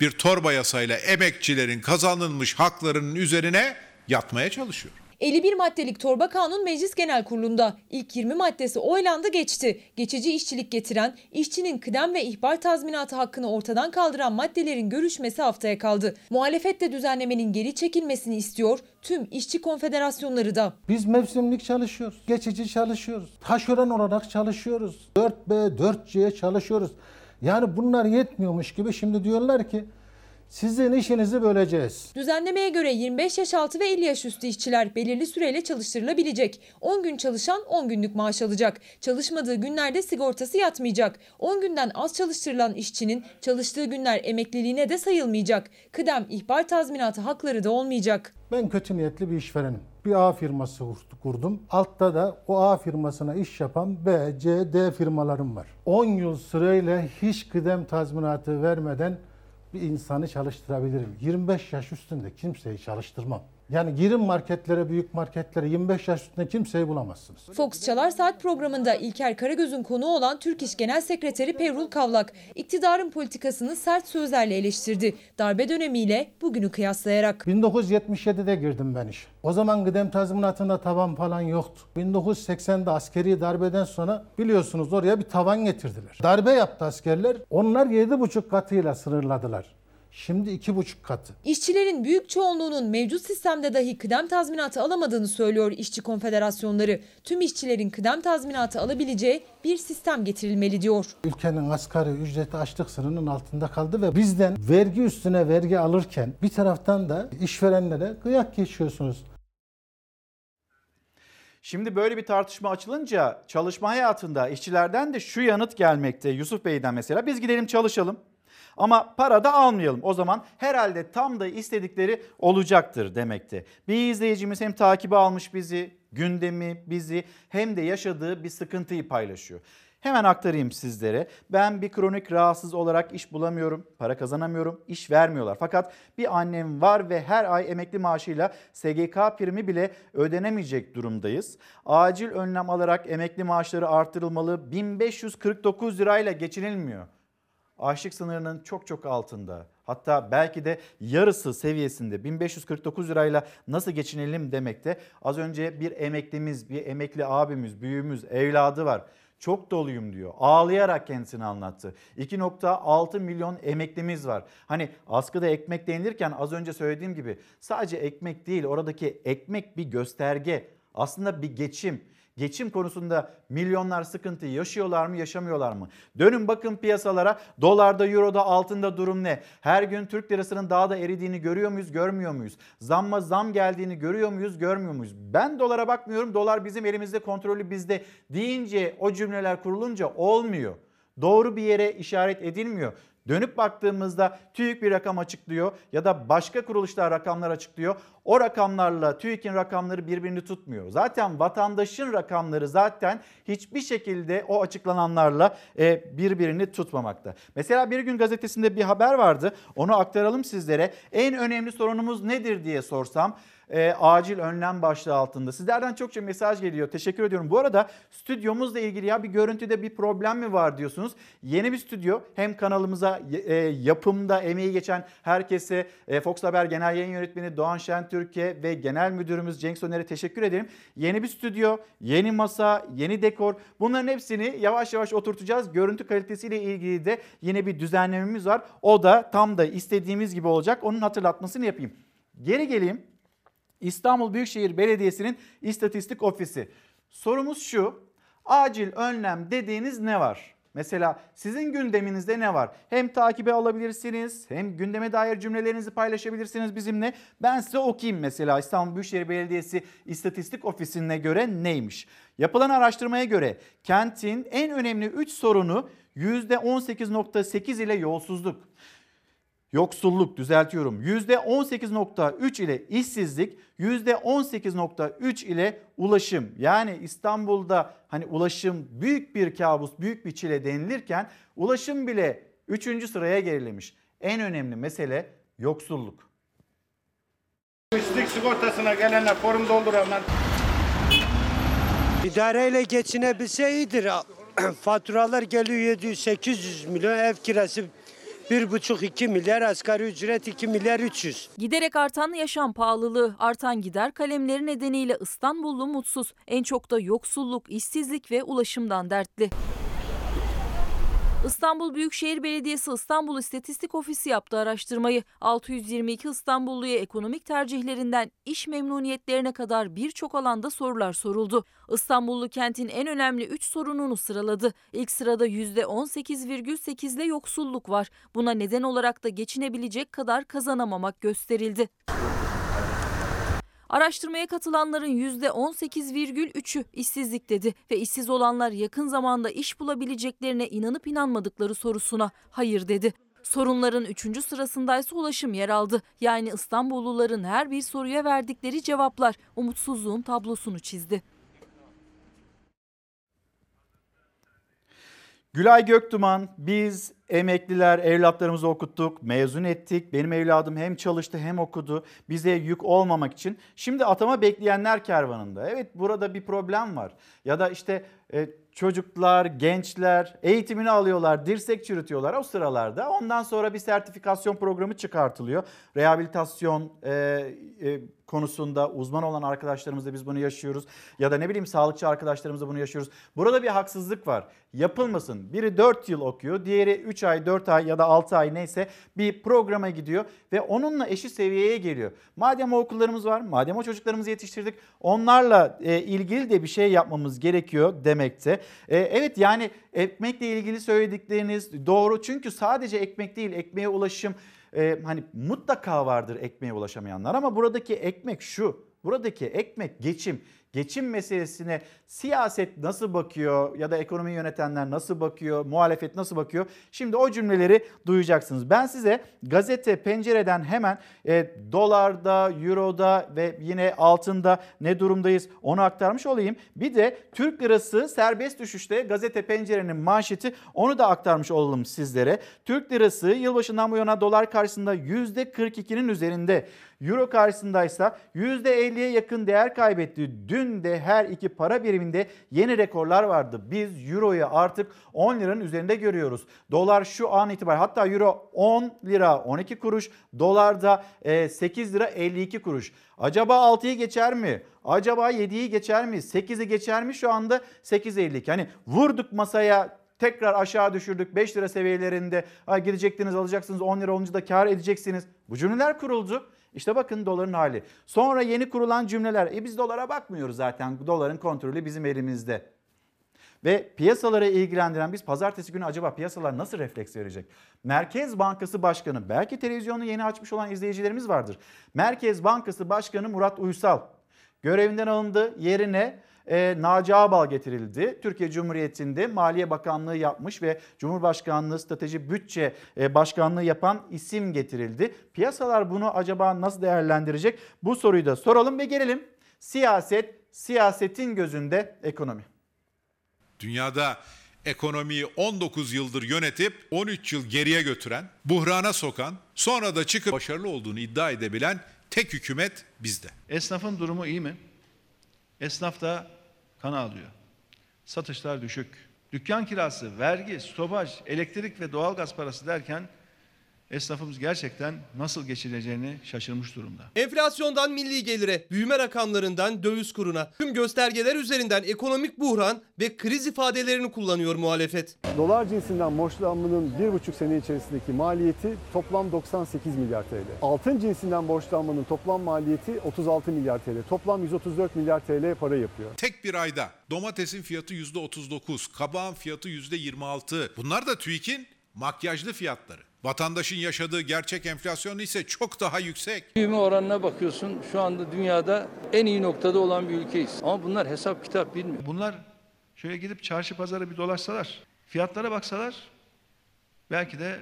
S45: bir torba yasayla emekçilerin kazanılmış haklarının üzerine yatmaya çalışıyor.
S42: 51 maddelik torba kanun Meclis Genel Kurulu'nda ilk 20 maddesi oylandı geçti. Geçici işçilik getiren, işçinin kıdem ve ihbar tazminatı hakkını ortadan kaldıran maddelerin görüşmesi haftaya kaldı. Muhalefet de düzenlemenin geri çekilmesini istiyor, tüm işçi konfederasyonları da.
S44: Biz mevsimlik çalışıyoruz. Geçici çalışıyoruz. Taşeron olarak çalışıyoruz. 4B, 4C'ye çalışıyoruz. Yani bunlar yetmiyormuş gibi şimdi diyorlar ki sizin işinizi böleceğiz.
S42: Düzenlemeye göre 25 yaş altı ve 50 yaş üstü işçiler belirli süreyle çalıştırılabilecek. 10 gün çalışan 10 günlük maaş alacak. Çalışmadığı günlerde sigortası yatmayacak. 10 günden az çalıştırılan işçinin çalıştığı günler emekliliğine de sayılmayacak. Kıdem ihbar tazminatı hakları da olmayacak.
S44: Ben kötü niyetli bir işverenim. Bir A firması kurdum. Altta da o A firmasına iş yapan B, C, D firmalarım var. 10 yıl sırayla hiç kıdem tazminatı vermeden bir insanı çalıştırabilirim. 25 yaş üstünde kimseyi çalıştırmam. Yani girin marketlere, büyük marketlere 25 yaş üstünde kimseyi bulamazsınız.
S42: Fox Çalar Saat programında İlker Karagöz'ün konuğu olan Türk İş Genel Sekreteri Pevrul Kavlak, iktidarın politikasını sert sözlerle eleştirdi. Darbe dönemiyle bugünü kıyaslayarak.
S44: 1977'de girdim ben işe. O zaman kıdem tazminatında tavan falan yoktu. 1980'de askeri darbeden sonra biliyorsunuz oraya bir tavan getirdiler. Darbe yaptı askerler. Onlar 7,5 katıyla sınırladılar. Şimdi 2,5 katı.
S42: İşçilerin büyük çoğunluğunun mevcut sistemde dahi kıdem tazminatı alamadığını söylüyor işçi konfederasyonları. Tüm işçilerin kıdem tazminatı alabileceği bir sistem getirilmeli diyor.
S44: Ülkenin asgari ücreti açlık sınırının altında kaldı ve bizden vergi üstüne vergi alırken bir taraftan da işverenlere kıyak geçiyorsunuz.
S1: Şimdi böyle bir tartışma açılınca çalışma hayatında işçilerden de şu yanıt gelmekte. Yusuf Bey'den mesela biz gidelim çalışalım. Ama para da almayalım. O zaman herhalde tam da istedikleri olacaktır demekte. Bir izleyicimiz hem takibi almış bizi, gündemi, bizi hem de yaşadığı bir sıkıntıyı paylaşıyor. Hemen aktarayım sizlere. Ben bir kronik rahatsız olarak iş bulamıyorum, para kazanamıyorum, iş vermiyorlar. Fakat bir annem var ve her ay emekli maaşıyla SGK primi bile ödenemeyecek durumdayız. Acil önlem alarak emekli maaşları artırılmalı. 1549 lirayla geçinilmiyor açlık sınırının çok çok altında. Hatta belki de yarısı seviyesinde 1549 lirayla nasıl geçinelim demekte. Az önce bir emeklimiz, bir emekli abimiz, büyüğümüz, evladı var. Çok doluyum diyor. Ağlayarak kendisini anlattı. 2.6 milyon emeklimiz var. Hani askıda ekmek denilirken az önce söylediğim gibi sadece ekmek değil oradaki ekmek bir gösterge. Aslında bir geçim. Geçim konusunda milyonlar sıkıntı yaşıyorlar mı yaşamıyorlar mı? Dönün bakın piyasalara dolarda euroda altında durum ne? Her gün Türk lirasının daha da eridiğini görüyor muyuz görmüyor muyuz? Zamma zam geldiğini görüyor muyuz görmüyor muyuz? Ben dolara bakmıyorum dolar bizim elimizde kontrolü bizde deyince o cümleler kurulunca olmuyor. Doğru bir yere işaret edilmiyor. Dönüp baktığımızda TÜİK bir rakam açıklıyor ya da başka kuruluşlar rakamlar açıklıyor. O rakamlarla TÜİK'in rakamları birbirini tutmuyor. Zaten vatandaşın rakamları zaten hiçbir şekilde o açıklananlarla e, birbirini tutmamakta. Mesela Bir Gün gazetesinde bir haber vardı. Onu aktaralım sizlere. En önemli sorunumuz nedir diye sorsam e, acil önlem başlığı altında. Sizlerden çokça mesaj geliyor. Teşekkür ediyorum. Bu arada stüdyomuzla ilgili ya bir görüntüde bir problem mi var diyorsunuz. Yeni bir stüdyo hem kanalımıza e, yapımda emeği geçen herkese e, Fox Haber Genel Yayın Yönetmeni Doğan Şentürk'e ve Genel Müdürümüz Cenk Soner'e teşekkür ederim. Yeni bir stüdyo, yeni masa, yeni dekor bunların hepsini yavaş yavaş oturtacağız. Görüntü kalitesiyle ilgili de yine bir düzenlememiz var. O da tam da istediğimiz gibi olacak. Onun hatırlatmasını yapayım. Geri geleyim. İstanbul Büyükşehir Belediyesi'nin İstatistik Ofisi. Sorumuz şu. Acil önlem dediğiniz ne var? Mesela sizin gündeminizde ne var? Hem takibe alabilirsiniz hem gündeme dair cümlelerinizi paylaşabilirsiniz bizimle. Ben size okuyayım mesela İstanbul Büyükşehir Belediyesi İstatistik Ofisi'ne göre neymiş? Yapılan araştırmaya göre kentin en önemli 3 sorunu %18.8 ile yolsuzluk, Yoksulluk düzeltiyorum. %18.3 ile işsizlik, %18.3 ile ulaşım. Yani İstanbul'da hani ulaşım büyük bir kabus, büyük bir çile denilirken ulaşım bile 3. sıraya gerilemiş. En önemli mesele yoksulluk.
S46: İşsizlik sigortasına gelenler forum dolduranlar.
S38: İdareyle geçinebilse iyidir. Faturalar geliyor 700-800 milyon ev kirası 1,5-2 milyar asgari ücret 2 milyar 300.
S13: Giderek artan yaşam pahalılığı, artan gider kalemleri nedeniyle İstanbullu mutsuz. En çok da yoksulluk, işsizlik ve ulaşımdan dertli. İstanbul Büyükşehir Belediyesi İstanbul İstatistik Ofisi yaptı araştırmayı. 622 İstanbulluya ekonomik tercihlerinden iş memnuniyetlerine kadar birçok alanda sorular soruldu. İstanbullu kentin en önemli 3 sorununu sıraladı. İlk sırada %18,8 ile yoksulluk var. Buna neden olarak da geçinebilecek kadar kazanamamak gösterildi. Araştırmaya katılanların %18,3'ü işsizlik dedi ve işsiz olanlar yakın zamanda iş bulabileceklerine inanıp inanmadıkları sorusuna hayır dedi. Sorunların üçüncü sırasındaysa ulaşım yer aldı. Yani İstanbulluların her bir soruya verdikleri cevaplar umutsuzluğun tablosunu çizdi.
S1: Gülay Göktuman biz emekliler evlatlarımızı okuttuk, mezun ettik. Benim evladım hem çalıştı hem okudu. Bize yük olmamak için. Şimdi atama bekleyenler kervanında. Evet burada bir problem var. Ya da işte e, çocuklar, gençler eğitimini alıyorlar, dirsek çürütüyorlar o sıralarda. Ondan sonra bir sertifikasyon programı çıkartılıyor. Rehabilitasyon e, e, konusunda uzman olan arkadaşlarımızla biz bunu yaşıyoruz. Ya da ne bileyim sağlıkçı arkadaşlarımızla bunu yaşıyoruz. Burada bir haksızlık var. Yapılmasın. Biri 4 yıl okuyor, diğeri 3 ay, 4 ay ya da 6 ay neyse bir programa gidiyor ve onunla eşit seviyeye geliyor. Madem o okullarımız var, madem o çocuklarımızı yetiştirdik, onlarla e, ilgili de bir şey yapmamız gerekiyor demekte. E, evet yani ekmekle ilgili söyledikleriniz doğru. Çünkü sadece ekmek değil, ekmeğe ulaşım e, hani mutlaka vardır ekmeğe ulaşamayanlar ama buradaki ekmek şu. Buradaki ekmek geçim. Geçim meselesine siyaset nasıl bakıyor ya da ekonomi yönetenler nasıl bakıyor, muhalefet nasıl bakıyor? Şimdi o cümleleri duyacaksınız. Ben size gazete pencereden hemen e, dolarda, euroda ve yine altında ne durumdayız onu aktarmış olayım. Bir de Türk lirası serbest düşüşte gazete pencerenin manşeti onu da aktarmış olalım sizlere. Türk lirası yılbaşından bu yana dolar karşısında %42'nin üzerinde. Euro karşısındaysa %50'ye yakın değer kaybetti. Dün de her iki para biriminde yeni rekorlar vardı. Biz Euro'yu artık 10 liranın üzerinde görüyoruz. Dolar şu an itibariyle hatta Euro 10 lira 12 kuruş, dolarda 8 lira 52 kuruş. Acaba 6'yı geçer mi? Acaba 7'yi geçer mi? 8'i geçer mi? Şu anda 8.52. Hani vurduk masaya tekrar aşağı düşürdük 5 lira seviyelerinde ha, gidecektiniz alacaksınız 10 lira olunca da kar edeceksiniz. Bu cümleler kuruldu. İşte bakın doların hali. Sonra yeni kurulan cümleler. E biz dolara bakmıyoruz zaten. Doların kontrolü bizim elimizde. Ve piyasaları ilgilendiren biz pazartesi günü acaba piyasalar nasıl refleks verecek? Merkez Bankası Başkanı, belki televizyonu yeni açmış olan izleyicilerimiz vardır. Merkez Bankası Başkanı Murat Uysal görevinden alındı. Yerine e, Naci Ağbal getirildi. Türkiye Cumhuriyeti'nde Maliye Bakanlığı yapmış ve Cumhurbaşkanlığı Strateji Bütçe e, Başkanlığı yapan isim getirildi. Piyasalar bunu acaba nasıl değerlendirecek? Bu soruyu da soralım ve gelelim. Siyaset, siyasetin gözünde ekonomi.
S19: Dünyada ekonomiyi 19 yıldır yönetip 13 yıl geriye götüren, buhrana sokan, sonra da çıkıp başarılı olduğunu iddia edebilen tek hükümet bizde.
S47: Esnafın durumu iyi mi? Esnaf da kan ağlıyor. Satışlar düşük. Dükkan kirası, vergi, stopaj, elektrik ve doğalgaz parası derken esnafımız gerçekten nasıl geçireceğini şaşırmış durumda.
S21: Enflasyondan milli gelire, büyüme rakamlarından döviz kuruna, tüm göstergeler üzerinden ekonomik buhran ve kriz ifadelerini kullanıyor muhalefet.
S43: Dolar cinsinden borçlanmanın bir buçuk sene içerisindeki maliyeti toplam 98 milyar TL. Altın cinsinden borçlanmanın toplam maliyeti 36 milyar TL. Toplam 134 milyar TL para yapıyor.
S19: Tek bir ayda domatesin fiyatı %39, kabağın fiyatı %26. Bunlar da TÜİK'in makyajlı fiyatları. Vatandaşın yaşadığı gerçek enflasyon ise çok daha yüksek.
S48: Büyüme oranına bakıyorsun şu anda dünyada en iyi noktada olan bir ülkeyiz. Ama bunlar hesap kitap bilmiyor.
S47: Bunlar şöyle gidip çarşı pazara bir dolaşsalar, fiyatlara baksalar belki de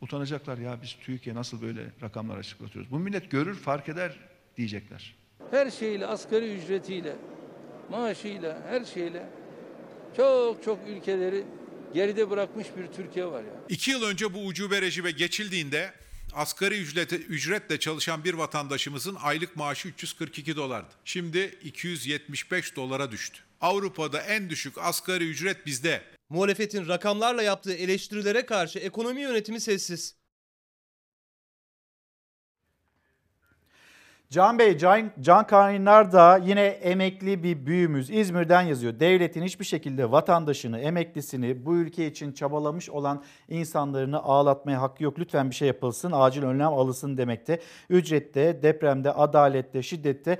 S47: utanacaklar ya biz TÜİK'e nasıl böyle rakamlar açıklatıyoruz. Bu millet görür fark eder diyecekler.
S48: Her şeyle, asgari ücretiyle, maaşıyla, her şeyle çok çok ülkeleri geride bırakmış bir Türkiye var ya.
S19: İki yıl önce bu ucube rejime geçildiğinde asgari ücrete, ücretle çalışan bir vatandaşımızın aylık maaşı 342 dolardı. Şimdi 275 dolara düştü. Avrupa'da en düşük asgari ücret bizde.
S21: Muhalefetin rakamlarla yaptığı eleştirilere karşı ekonomi yönetimi sessiz.
S1: Can Bey, Can, Can Kaynar da yine emekli bir büyüğümüz İzmir'den yazıyor. Devletin hiçbir şekilde vatandaşını, emeklisini, bu ülke için çabalamış olan insanlarını ağlatmaya hakkı yok. Lütfen bir şey yapılsın, acil önlem alınsın demekte. Ücrette, depremde, adalette, şiddette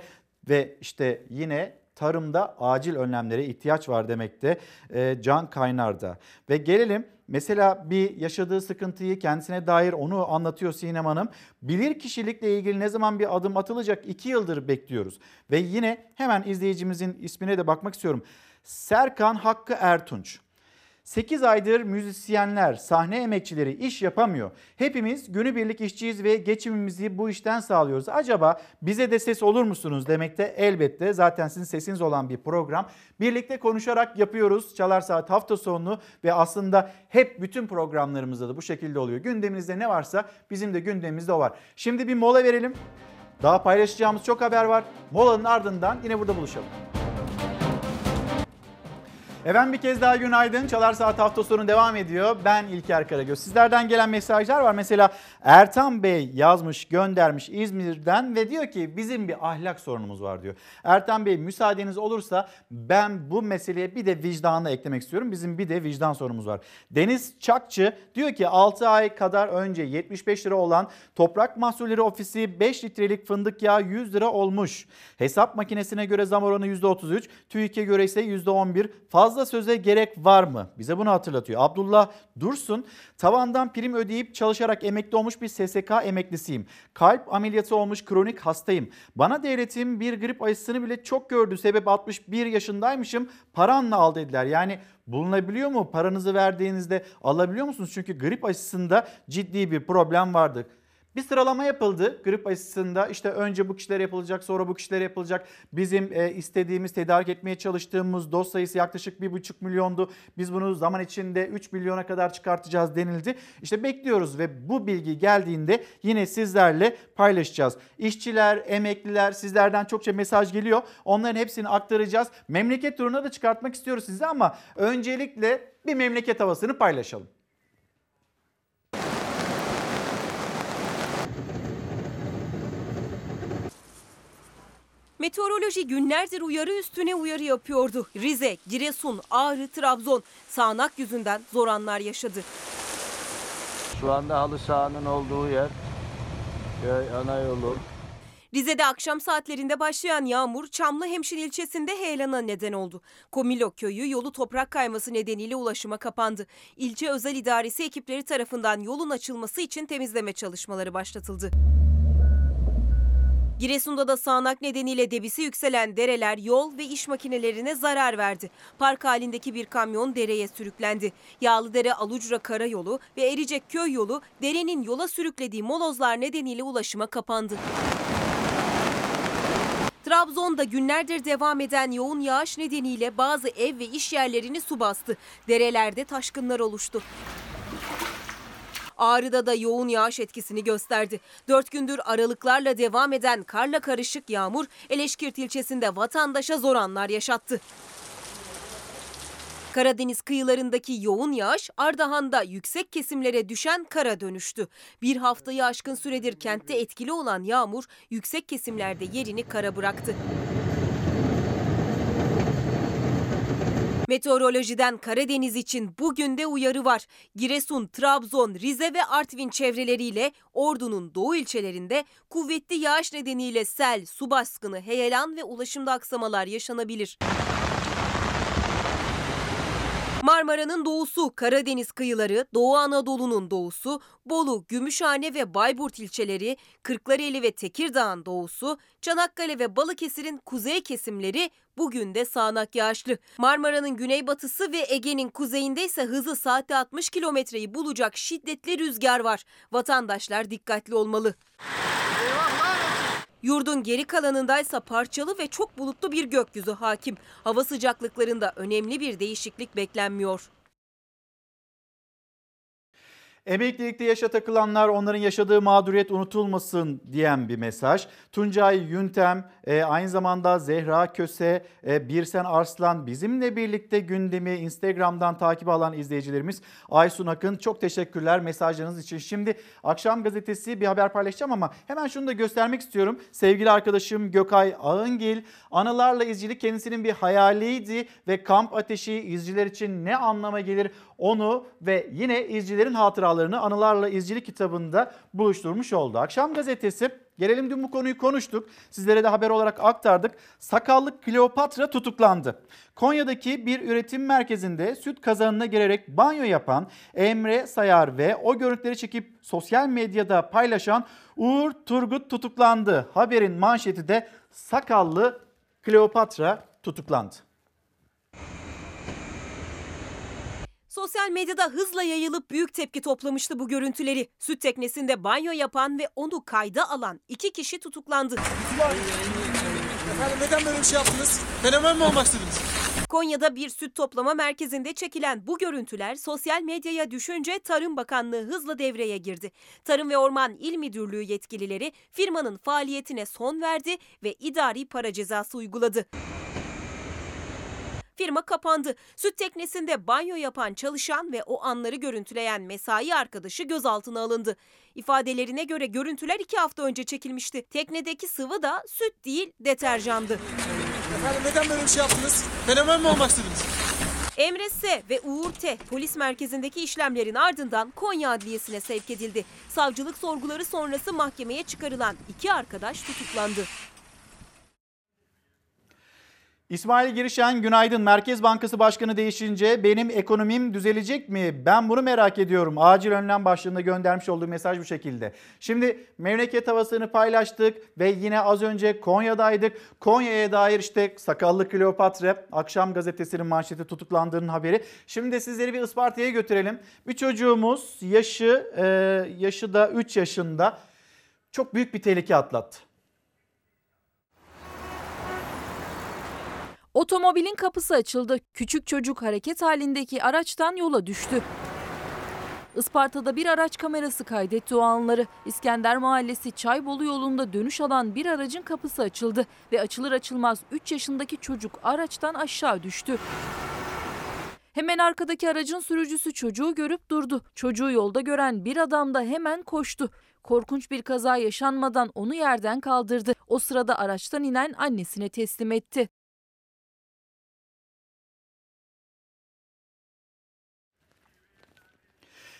S1: ve işte yine tarımda acil önlemlere ihtiyaç var demekte e, Can Kaynar'da. Ve gelelim mesela bir yaşadığı sıkıntıyı kendisine dair onu anlatıyor Sinem Hanım. Bilir kişilikle ilgili ne zaman bir adım atılacak iki yıldır bekliyoruz. Ve yine hemen izleyicimizin ismine de bakmak istiyorum. Serkan Hakkı Ertunç. 8 aydır müzisyenler, sahne emekçileri iş yapamıyor. Hepimiz günübirlik işçiyiz ve geçimimizi bu işten sağlıyoruz. Acaba bize de ses olur musunuz demekte elbette. Zaten sizin sesiniz olan bir program. Birlikte konuşarak yapıyoruz. Çalar Saat hafta sonu ve aslında hep bütün programlarımızda da bu şekilde oluyor. Gündeminizde ne varsa bizim de gündemimizde o var. Şimdi bir mola verelim. Daha paylaşacağımız çok haber var. Molanın ardından yine burada buluşalım. Efendim bir kez daha günaydın. Çalar Saat hafta sonu devam ediyor. Ben İlker Karagöz. Sizlerden gelen mesajlar var. Mesela Ertan Bey yazmış, göndermiş İzmir'den ve diyor ki bizim bir ahlak sorunumuz var diyor. Ertan Bey müsaadeniz olursa ben bu meseleye bir de vicdanla eklemek istiyorum. Bizim bir de vicdan sorunumuz var. Deniz Çakçı diyor ki 6 ay kadar önce 75 lira olan Toprak Mahsulleri Ofisi 5 litrelik fındık yağı 100 lira olmuş. Hesap makinesine göre zam oranı %33, TÜİK'e göre ise %11. Fazla söze gerek var mı? Bize bunu hatırlatıyor. Abdullah Dursun tavandan prim ödeyip çalışarak emekli olmuş bir SSK emeklisiyim. Kalp ameliyatı olmuş kronik hastayım. Bana devletim bir grip aşısını bile çok gördü. Sebep 61 yaşındaymışım. Paranla al dediler. Yani bulunabiliyor mu? Paranızı verdiğinizde alabiliyor musunuz? Çünkü grip aşısında ciddi bir problem vardı. Bir sıralama yapıldı grip aşısında işte önce bu kişilere yapılacak sonra bu kişilere yapılacak. Bizim e, istediğimiz tedarik etmeye çalıştığımız doz sayısı yaklaşık 1,5 milyondu. Biz bunu zaman içinde 3 milyona kadar çıkartacağız denildi. İşte bekliyoruz ve bu bilgi geldiğinde yine sizlerle paylaşacağız. İşçiler, emekliler sizlerden çokça mesaj geliyor. Onların hepsini aktaracağız. Memleket turuna da çıkartmak istiyoruz size ama öncelikle bir memleket havasını paylaşalım.
S2: Meteoroloji günlerdir uyarı üstüne uyarı yapıyordu. Rize, Giresun, Ağrı, Trabzon sağanak yüzünden zor anlar yaşadı.
S3: Şu anda halı sahanın olduğu yer köy ana yolu.
S2: Rize'de akşam saatlerinde başlayan yağmur Çamlı Hemşin ilçesinde heyelana neden oldu. Komilo köyü yolu toprak kayması nedeniyle ulaşıma kapandı. İlçe özel idaresi ekipleri tarafından yolun açılması için temizleme çalışmaları başlatıldı. Giresun'da da sağanak nedeniyle debisi yükselen dereler yol ve iş makinelerine zarar verdi. Park halindeki bir kamyon dereye sürüklendi. Yağlıdere Alucra Karayolu ve Ericek Köy yolu derenin yola sürüklediği molozlar nedeniyle ulaşıma kapandı. Trabzon'da günlerdir devam eden yoğun yağış nedeniyle bazı ev ve iş yerlerini su bastı. Derelerde taşkınlar oluştu. Ağrı'da da yoğun yağış etkisini gösterdi. Dört gündür aralıklarla devam eden karla karışık yağmur Eleşkirt ilçesinde vatandaşa zor anlar yaşattı. Karadeniz kıyılarındaki yoğun yağış Ardahan'da yüksek kesimlere düşen kara dönüştü. Bir haftayı aşkın süredir kentte etkili olan yağmur yüksek kesimlerde yerini kara bıraktı. Meteorolojiden Karadeniz için bugün de uyarı var. Giresun, Trabzon, Rize ve Artvin çevreleriyle Ordu'nun doğu ilçelerinde kuvvetli yağış nedeniyle sel, su baskını, heyelan ve ulaşımda aksamalar yaşanabilir. Marmara'nın doğusu, Karadeniz kıyıları, Doğu Anadolu'nun doğusu, Bolu, Gümüşhane ve Bayburt ilçeleri, Kırklareli ve Tekirdağ'ın doğusu, Çanakkale ve Balıkesir'in kuzey kesimleri bugün de sağanak yağışlı. Marmara'nın güneybatısı ve Ege'nin kuzeyinde ise hızı saatte 60 kilometreyi bulacak şiddetli rüzgar var. Vatandaşlar dikkatli olmalı. Yurdun geri kalanındaysa parçalı ve çok bulutlu bir gökyüzü hakim. Hava sıcaklıklarında önemli bir değişiklik beklenmiyor.
S1: Emeklilikte yaşa takılanlar onların yaşadığı mağduriyet unutulmasın diyen bir mesaj. Tuncay Yüntem, e, aynı zamanda Zehra Köse, e, Birsen Arslan bizimle birlikte gündemi Instagram'dan takip alan izleyicilerimiz. Aysun Akın çok teşekkürler mesajlarınız için. Şimdi akşam gazetesi bir haber paylaşacağım ama hemen şunu da göstermek istiyorum. Sevgili arkadaşım Gökay Ağıngil, anılarla izcilik kendisinin bir hayaliydi ve kamp ateşi izciler için ne anlama gelir onu ve yine izcilerin hatıralarını Anılarla İzcilik kitabında buluşturmuş oldu. Akşam gazetesi Gelelim dün bu konuyu konuştuk. Sizlere de haber olarak aktardık. Sakallı Kleopatra tutuklandı. Konya'daki bir üretim merkezinde süt kazanına girerek banyo yapan Emre Sayar ve o görüntüleri çekip sosyal medyada paylaşan Uğur Turgut tutuklandı. Haberin manşeti de Sakallı Kleopatra tutuklandı.
S2: Sosyal medyada hızla yayılıp büyük tepki toplamıştı bu görüntüleri. Süt teknesinde banyo yapan ve onu kayda alan iki kişi tutuklandı.
S49: Efendim neden böyle bir şey yaptınız? Fenomen mi olmak istediniz?
S2: Konya'da bir süt toplama merkezinde çekilen bu görüntüler sosyal medyaya düşünce Tarım Bakanlığı hızla devreye girdi. Tarım ve Orman İl Müdürlüğü yetkilileri firmanın faaliyetine son verdi ve idari para cezası uyguladı. Firma kapandı. Süt teknesinde banyo yapan çalışan ve o anları görüntüleyen mesai arkadaşı gözaltına alındı. İfadelerine göre görüntüler iki hafta önce çekilmişti. Teknedeki sıvı da süt değil deterjandı.
S49: Efendim neden böyle bir şey yaptınız? Fenomen mi olmak istediniz?
S2: Emre S. ve Uğur T. polis merkezindeki işlemlerin ardından Konya Adliyesi'ne sevk edildi. Savcılık sorguları sonrası mahkemeye çıkarılan iki arkadaş tutuklandı.
S1: İsmail Girişen günaydın. Merkez Bankası Başkanı değişince benim ekonomim düzelecek mi? Ben bunu merak ediyorum. Acil önlem başlığında göndermiş olduğu mesaj bu şekilde. Şimdi memleket havasını paylaştık ve yine az önce Konya'daydık. Konya'ya dair işte sakallı Kleopatra akşam gazetesinin manşeti tutuklandığının haberi. Şimdi sizleri bir Isparta'ya götürelim. Bir çocuğumuz yaşı e, yaşı da 3 yaşında çok büyük bir tehlike atlattı.
S50: Otomobilin kapısı açıldı. Küçük çocuk hareket halindeki araçtan yola düştü. Isparta'da bir araç kamerası kaydetti o anları. İskender Mahallesi Çaybolu yolunda dönüş alan bir aracın kapısı açıldı ve açılır açılmaz 3 yaşındaki çocuk araçtan aşağı düştü. Hemen arkadaki aracın sürücüsü çocuğu görüp durdu. Çocuğu yolda gören bir adam da hemen koştu. Korkunç bir kaza yaşanmadan onu yerden kaldırdı. O sırada araçtan inen annesine teslim etti.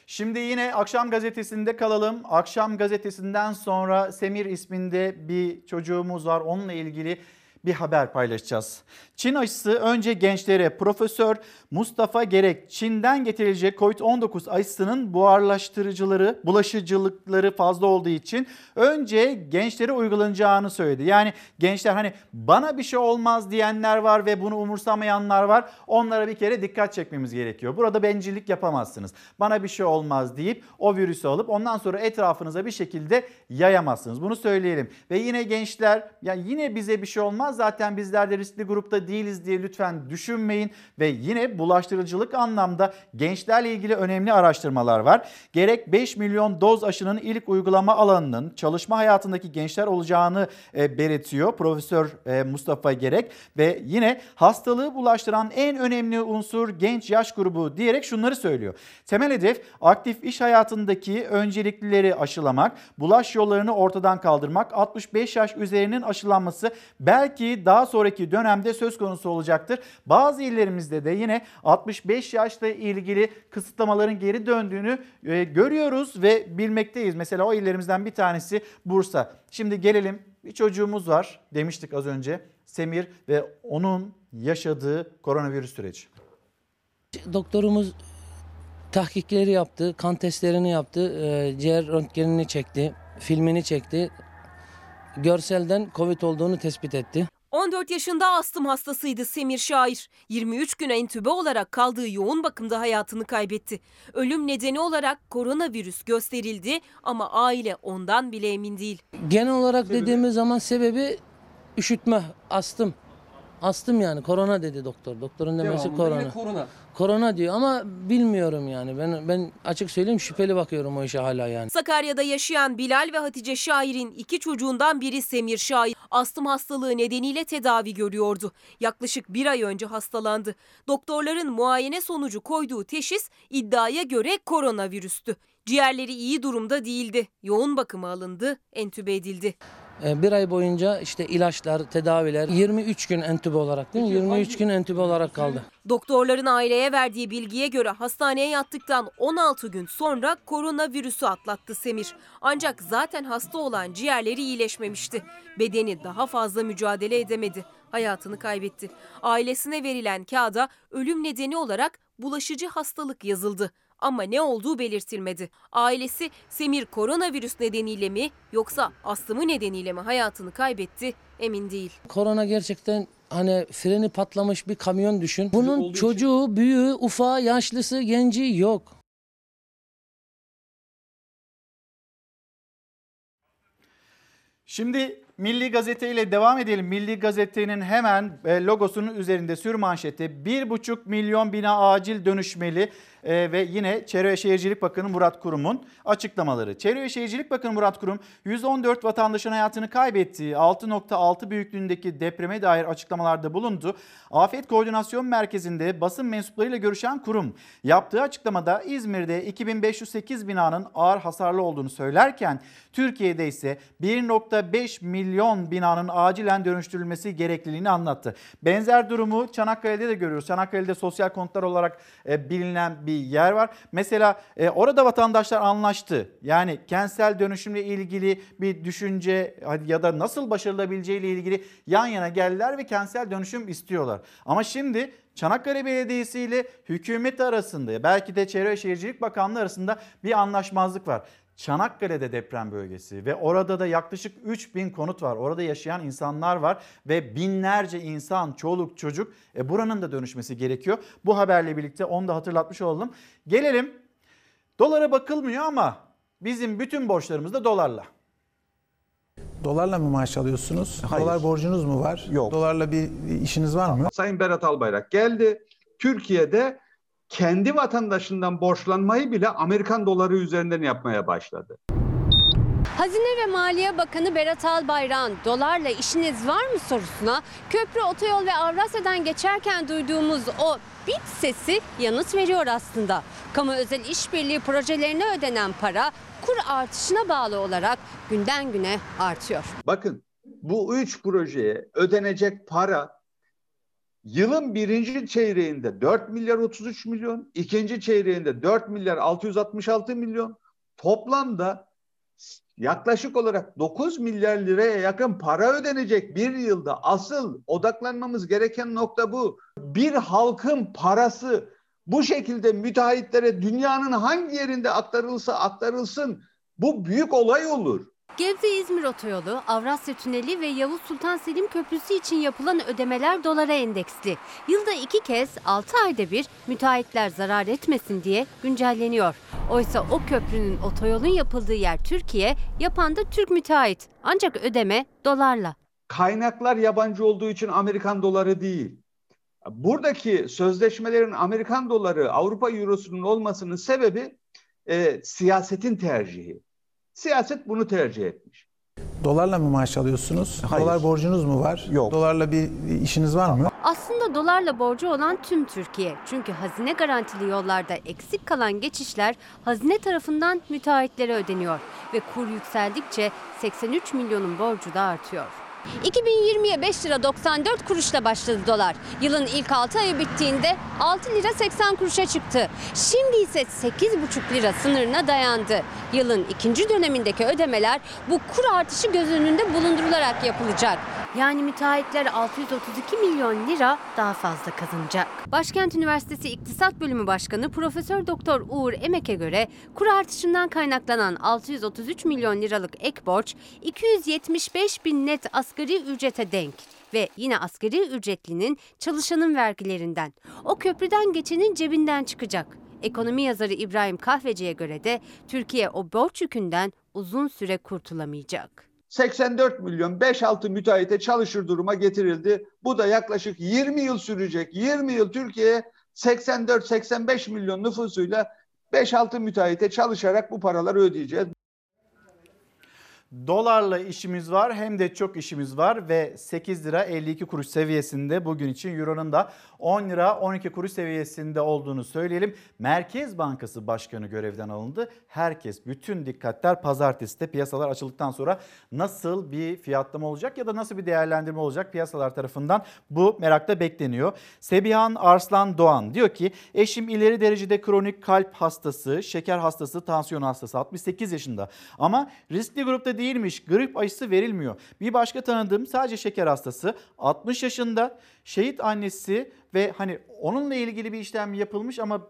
S1: Şimdi yine Akşam Gazetesi'nde kalalım. Akşam Gazetesi'nden sonra Semir isminde bir çocuğumuz var. Onunla ilgili bir haber paylaşacağız. Çin aşısı önce gençlere Profesör Mustafa Gerek Çin'den getirilecek COVID-19 aşısının buharlaştırıcıları, bulaşıcılıkları fazla olduğu için önce gençlere uygulanacağını söyledi. Yani gençler hani bana bir şey olmaz diyenler var ve bunu umursamayanlar var. Onlara bir kere dikkat çekmemiz gerekiyor. Burada bencillik yapamazsınız. Bana bir şey olmaz deyip o virüsü alıp ondan sonra etrafınıza bir şekilde yayamazsınız. Bunu söyleyelim. Ve yine gençler ya yine bize bir şey olmaz zaten bizler de riskli grupta değiliz diye lütfen düşünmeyin. Ve yine bulaştırıcılık anlamda gençlerle ilgili önemli araştırmalar var. Gerek 5 milyon doz aşının ilk uygulama alanının çalışma hayatındaki gençler olacağını e, belirtiyor Profesör e, Mustafa Gerek ve yine hastalığı bulaştıran en önemli unsur genç yaş grubu diyerek şunları söylüyor. Temel hedef aktif iş hayatındaki önceliklileri aşılamak, bulaş yollarını ortadan kaldırmak, 65 yaş üzerinin aşılanması belki daha sonraki dönemde söz konusu olacaktır. Bazı illerimizde de yine 65 yaşla ilgili kısıtlamaların geri döndüğünü e, görüyoruz ve bilmekteyiz. Mesela o illerimizden bir tanesi Bursa. Şimdi gelelim bir çocuğumuz var demiştik az önce Semir ve onun yaşadığı koronavirüs süreci.
S48: Doktorumuz tahkikleri yaptı, kan testlerini yaptı, e, ciğer röntgenini çekti, filmini çekti. Görselden Covid olduğunu tespit etti.
S2: 14 yaşında astım hastasıydı Semir Şair. 23 gün entübe olarak kaldığı yoğun bakımda hayatını kaybetti. Ölüm nedeni olarak koronavirüs gösterildi ama aile ondan bile emin değil.
S48: Genel olarak dediğimiz zaman sebebi üşütme, astım. Astım yani korona dedi doktor. Doktorun demesi korona.
S21: korona.
S48: Korona diyor ama bilmiyorum yani. Ben ben açık söyleyeyim şüpheli bakıyorum o işe hala yani.
S2: Sakarya'da yaşayan Bilal ve Hatice Şair'in iki çocuğundan biri Semir Şair. Astım hastalığı nedeniyle tedavi görüyordu. Yaklaşık bir ay önce hastalandı. Doktorların muayene sonucu koyduğu teşhis iddiaya göre koronavirüstü. Ciğerleri iyi durumda değildi. Yoğun bakıma alındı, entübe edildi.
S48: Ee, Bir ay boyunca işte ilaçlar, tedaviler 23 gün entübe olarak değil mi? 23 gün entübe olarak kaldı.
S2: Doktorların aileye verdiği bilgiye göre hastaneye yattıktan 16 gün sonra koronavirüsü atlattı Semir. Ancak zaten hasta olan ciğerleri iyileşmemişti. Bedeni daha fazla mücadele edemedi. Hayatını kaybetti. Ailesine verilen kağıda ölüm nedeni olarak bulaşıcı hastalık yazıldı. Ama ne olduğu belirtilmedi. Ailesi Semir koronavirüs nedeniyle mi yoksa astımı nedeniyle mi hayatını kaybetti emin değil.
S48: Korona gerçekten hani freni patlamış bir kamyon düşün. Bunun çocuğu, büyüğü, ufağı, yaşlısı, genci yok.
S1: Şimdi Milli Gazete ile devam edelim. Milli Gazete'nin hemen e, logosunun üzerinde sür manşeti 1,5 milyon bina acil dönüşmeli e, ve yine Çevre ve Şehircilik Bakanı Murat Kurum'un açıklamaları. Çevre ve Şehircilik Bakanı Murat Kurum 114 vatandaşın hayatını kaybettiği 6.6 büyüklüğündeki depreme dair açıklamalarda bulundu. Afet Koordinasyon Merkezi'nde basın mensuplarıyla görüşen kurum yaptığı açıklamada İzmir'de 2508 binanın ağır hasarlı olduğunu söylerken Türkiye'de ise 1.5 milyon binanın acilen dönüştürülmesi gerekliliğini anlattı. Benzer durumu Çanakkale'de de görüyoruz. Çanakkale'de sosyal konutlar olarak e, bilinen bir yer var. Mesela e, orada vatandaşlar anlaştı. Yani kentsel dönüşümle ilgili bir düşünce ya da nasıl başarılabileceği ile ilgili yan yana geldiler ve kentsel dönüşüm istiyorlar. Ama şimdi Çanakkale Belediyesi ile hükümet arasında belki de Çevre ve Şehircilik Bakanlığı arasında bir anlaşmazlık var. Çanakkale'de deprem bölgesi ve orada da yaklaşık 3000 konut var. Orada yaşayan insanlar var ve binlerce insan, çoluk, çocuk e, buranın da dönüşmesi gerekiyor. Bu haberle birlikte onu da hatırlatmış olalım. Gelelim dolara bakılmıyor ama bizim bütün borçlarımız da dolarla.
S51: Dolarla mı maaş alıyorsunuz?
S52: Hayır.
S51: Dolar borcunuz mu var?
S52: Yok.
S51: Dolarla bir işiniz var mı?
S52: Sayın Berat Albayrak geldi. Türkiye'de kendi vatandaşından borçlanmayı bile Amerikan doları üzerinden yapmaya başladı.
S5: Hazine ve Maliye Bakanı Berat Albayrak'ın dolarla işiniz var mı sorusuna köprü, otoyol ve Avrasya'dan geçerken duyduğumuz o bit sesi yanıt veriyor aslında. Kamu özel işbirliği projelerine ödenen para kur artışına bağlı olarak günden güne artıyor.
S52: Bakın bu üç projeye ödenecek para yılın birinci çeyreğinde 4 milyar 33 milyon, ikinci çeyreğinde 4 milyar 666 milyon, toplamda yaklaşık olarak 9 milyar liraya yakın para ödenecek bir yılda. Asıl odaklanmamız gereken nokta bu. Bir halkın parası bu şekilde müteahhitlere dünyanın hangi yerinde aktarılsa aktarılsın bu büyük olay olur.
S5: Gebze-İzmir Otoyolu, Avrasya Tüneli ve Yavuz Sultan Selim Köprüsü için yapılan ödemeler dolara endeksli. Yılda iki kez 6 ayda bir müteahhitler zarar etmesin diye güncelleniyor. Oysa o köprünün otoyolun yapıldığı yer Türkiye, yapan da Türk müteahhit. Ancak ödeme dolarla.
S52: Kaynaklar yabancı olduğu için Amerikan doları değil. Buradaki sözleşmelerin Amerikan doları, Avrupa Eurosu'nun olmasının sebebi e, siyasetin tercihi. Siyaset bunu tercih etmiş.
S51: Dolarla mı maaş alıyorsunuz?
S52: Hayır.
S51: Dolar borcunuz mu var?
S52: Yok.
S51: Dolarla bir işiniz var mı?
S5: Aslında dolarla borcu olan tüm Türkiye. Çünkü hazine garantili yollarda eksik kalan geçişler hazine tarafından müteahhitlere ödeniyor. Ve kur yükseldikçe 83 milyonun borcu da artıyor. 2020'ye 5 lira 94 kuruşla başladı dolar. Yılın ilk 6 ayı bittiğinde 6 lira 80 kuruşa çıktı. Şimdi ise 8,5 lira sınırına dayandı. Yılın ikinci dönemindeki ödemeler bu kur artışı göz önünde bulundurularak yapılacak. Yani müteahhitler 632 milyon lira daha fazla kazanacak. Başkent Üniversitesi İktisat Bölümü Başkanı Profesör Doktor Uğur Emek'e göre kur artışından kaynaklanan 633 milyon liralık ek borç 275 bin net asgari ücrete denk ve yine asgari ücretlinin çalışanın vergilerinden. O köprüden geçenin cebinden çıkacak. Ekonomi yazarı İbrahim Kahveci'ye göre de Türkiye o borç yükünden uzun süre kurtulamayacak.
S52: 84 milyon 5-6 müteahhite çalışır duruma getirildi. Bu da yaklaşık 20 yıl sürecek. 20 yıl Türkiye 84-85 milyon nüfusuyla 5-6 müteahhite çalışarak bu paraları ödeyeceğiz.
S1: Dolarla işimiz var hem de çok işimiz var ve 8 lira 52 kuruş seviyesinde bugün için Euro'nun da 10 lira 12 kuruş seviyesinde olduğunu söyleyelim. Merkez Bankası Başkanı görevden alındı. Herkes bütün dikkatler pazartesi de piyasalar açıldıktan sonra nasıl bir fiyatlama olacak ya da nasıl bir değerlendirme olacak piyasalar tarafından bu merakla bekleniyor. Sebihan Arslan Doğan diyor ki eşim ileri derecede kronik kalp hastası, şeker hastası, tansiyon hastası 68 yaşında ama riskli grupta değilmiş. Grip aşısı verilmiyor. Bir başka tanıdığım sadece şeker hastası 60 yaşında şehit annesi ve hani onunla ilgili bir işlem yapılmış ama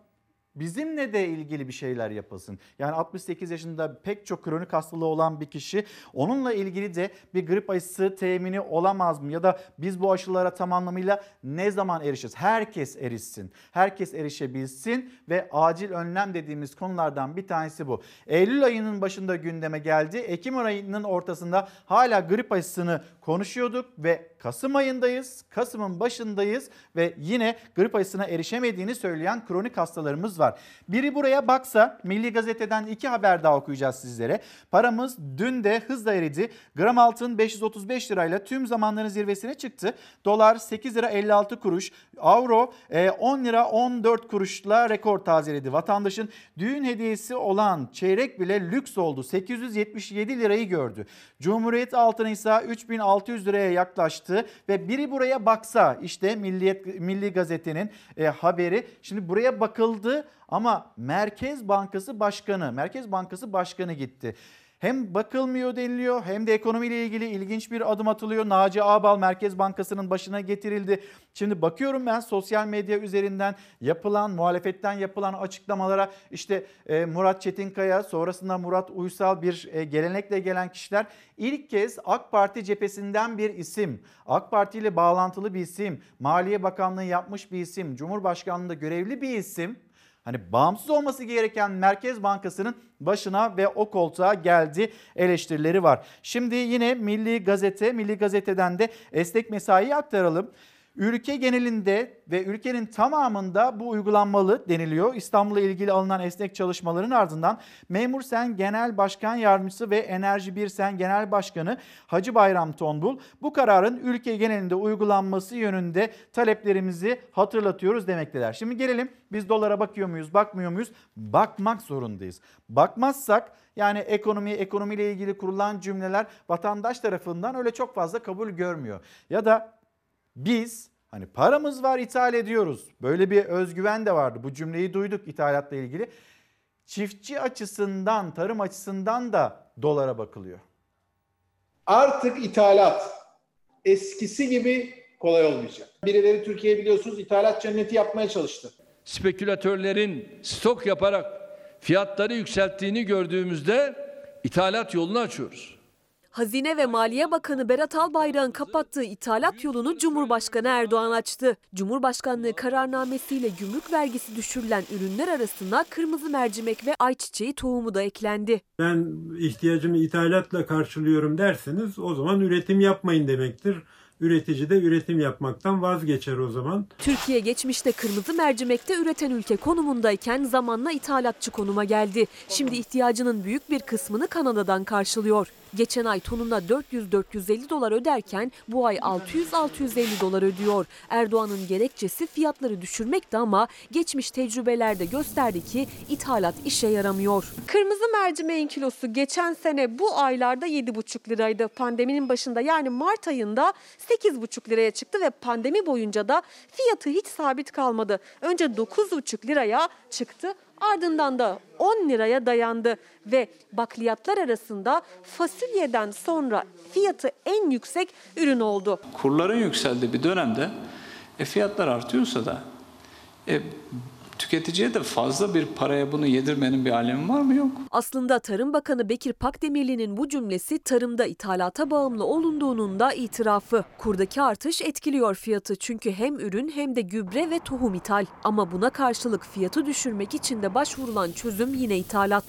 S1: bizimle de ilgili bir şeyler yapılsın. Yani 68 yaşında pek çok kronik hastalığı olan bir kişi onunla ilgili de bir grip aşısı temini olamaz mı? Ya da biz bu aşılara tam anlamıyla ne zaman erişeceğiz? Herkes erişsin. Herkes erişebilsin ve acil önlem dediğimiz konulardan bir tanesi bu. Eylül ayının başında gündeme geldi. Ekim ayının ortasında hala grip aşısını konuşuyorduk ve Kasım ayındayız. Kasım'ın başındayız ve yine grip aşısına erişemediğini söyleyen kronik hastalarımız var. Biri buraya baksa Milli Gazete'den iki haber daha okuyacağız sizlere. Paramız dün de hızla eridi. Gram altın 535 lirayla tüm zamanların zirvesine çıktı. Dolar 8 lira 56 kuruş. Avro 10 lira 14 kuruşla rekor tazeledi. Vatandaşın düğün hediyesi olan çeyrek bile lüks oldu. 877 lirayı gördü. Cumhuriyet altını ise 3600 liraya yaklaştı ve biri buraya baksa işte Milliyet Milli Gazete'nin e, haberi. Şimdi buraya bakıldı ama Merkez Bankası Başkanı, Merkez Bankası Başkanı gitti. Hem bakılmıyor deniliyor hem de ekonomiyle ilgili ilginç bir adım atılıyor. Naci Ağbal Merkez Bankası'nın başına getirildi. Şimdi bakıyorum ben sosyal medya üzerinden yapılan, muhalefetten yapılan açıklamalara işte e, Murat Çetinkaya sonrasında Murat Uysal bir e, gelenekle gelen kişiler ilk kez AK Parti cephesinden bir isim, AK Parti ile bağlantılı bir isim, Maliye Bakanlığı yapmış bir isim, Cumhurbaşkanlığında görevli bir isim Hani bağımsız olması gereken Merkez Bankası'nın başına ve o koltuğa geldi eleştirileri var. Şimdi yine Milli Gazete, Milli Gazete'den de esnek mesaiyi aktaralım. Ülke genelinde ve ülkenin tamamında bu uygulanmalı deniliyor. İstanbul'la ilgili alınan esnek çalışmaların ardından Memur Sen Genel Başkan Yardımcısı ve Enerji Bir Sen Genel Başkanı Hacı Bayram Tonbul bu kararın ülke genelinde uygulanması yönünde taleplerimizi hatırlatıyoruz demekteler. Şimdi gelelim biz dolara bakıyor muyuz, bakmıyor muyuz? Bakmak zorundayız. Bakmazsak yani ekonomi, ekonomiyle ilgili kurulan cümleler vatandaş tarafından öyle çok fazla kabul görmüyor. Ya da biz hani paramız var ithal ediyoruz. Böyle bir özgüven de vardı. Bu cümleyi duyduk ithalatla ilgili. çiftçi açısından, tarım açısından da dolara bakılıyor.
S53: Artık ithalat eskisi gibi kolay olmayacak. Birileri Türkiye biliyorsunuz ithalat cenneti yapmaya çalıştı.
S20: Spekülatörlerin stok yaparak fiyatları yükselttiğini gördüğümüzde ithalat yolunu açıyoruz.
S35: Hazine ve Maliye Bakanı Berat Albayrak'ın kapattığı ithalat yolunu Cumhurbaşkanı Erdoğan açtı. Cumhurbaşkanlığı kararnamesiyle gümrük vergisi düşürülen ürünler arasına kırmızı mercimek ve ayçiçeği tohumu da eklendi.
S54: Ben ihtiyacımı ithalatla karşılıyorum derseniz o zaman üretim yapmayın demektir. Üretici de üretim yapmaktan vazgeçer o zaman.
S35: Türkiye geçmişte kırmızı mercimekte üreten ülke konumundayken zamanla ithalatçı konuma geldi. Şimdi ihtiyacının büyük bir kısmını Kanada'dan karşılıyor. Geçen ay tonuna 400-450 dolar öderken bu ay 600-650 dolar ödüyor. Erdoğan'ın gerekçesi fiyatları düşürmekti ama geçmiş tecrübelerde gösterdi ki ithalat işe yaramıyor. Kırmızı mercimeğin kilosu geçen sene bu aylarda 7,5 liraydı. Pandeminin başında yani Mart ayında 8,5 liraya çıktı ve pandemi boyunca da fiyatı hiç sabit kalmadı. Önce 9,5 liraya çıktı ardından da 10 liraya dayandı ve bakliyatlar arasında fasulyeden sonra fiyatı en yüksek ürün oldu.
S17: Kurların yükseldiği bir dönemde e, fiyatlar artıyorsa da e, tüketiciye de fazla bir paraya bunu yedirmenin bir alemi var mı yok?
S35: Aslında Tarım Bakanı Bekir Pakdemirli'nin bu cümlesi tarımda ithalata bağımlı olunduğunun da itirafı. Kurdaki artış etkiliyor fiyatı çünkü hem ürün hem de gübre ve tohum ithal. Ama buna karşılık fiyatı düşürmek için de başvurulan çözüm yine ithalat.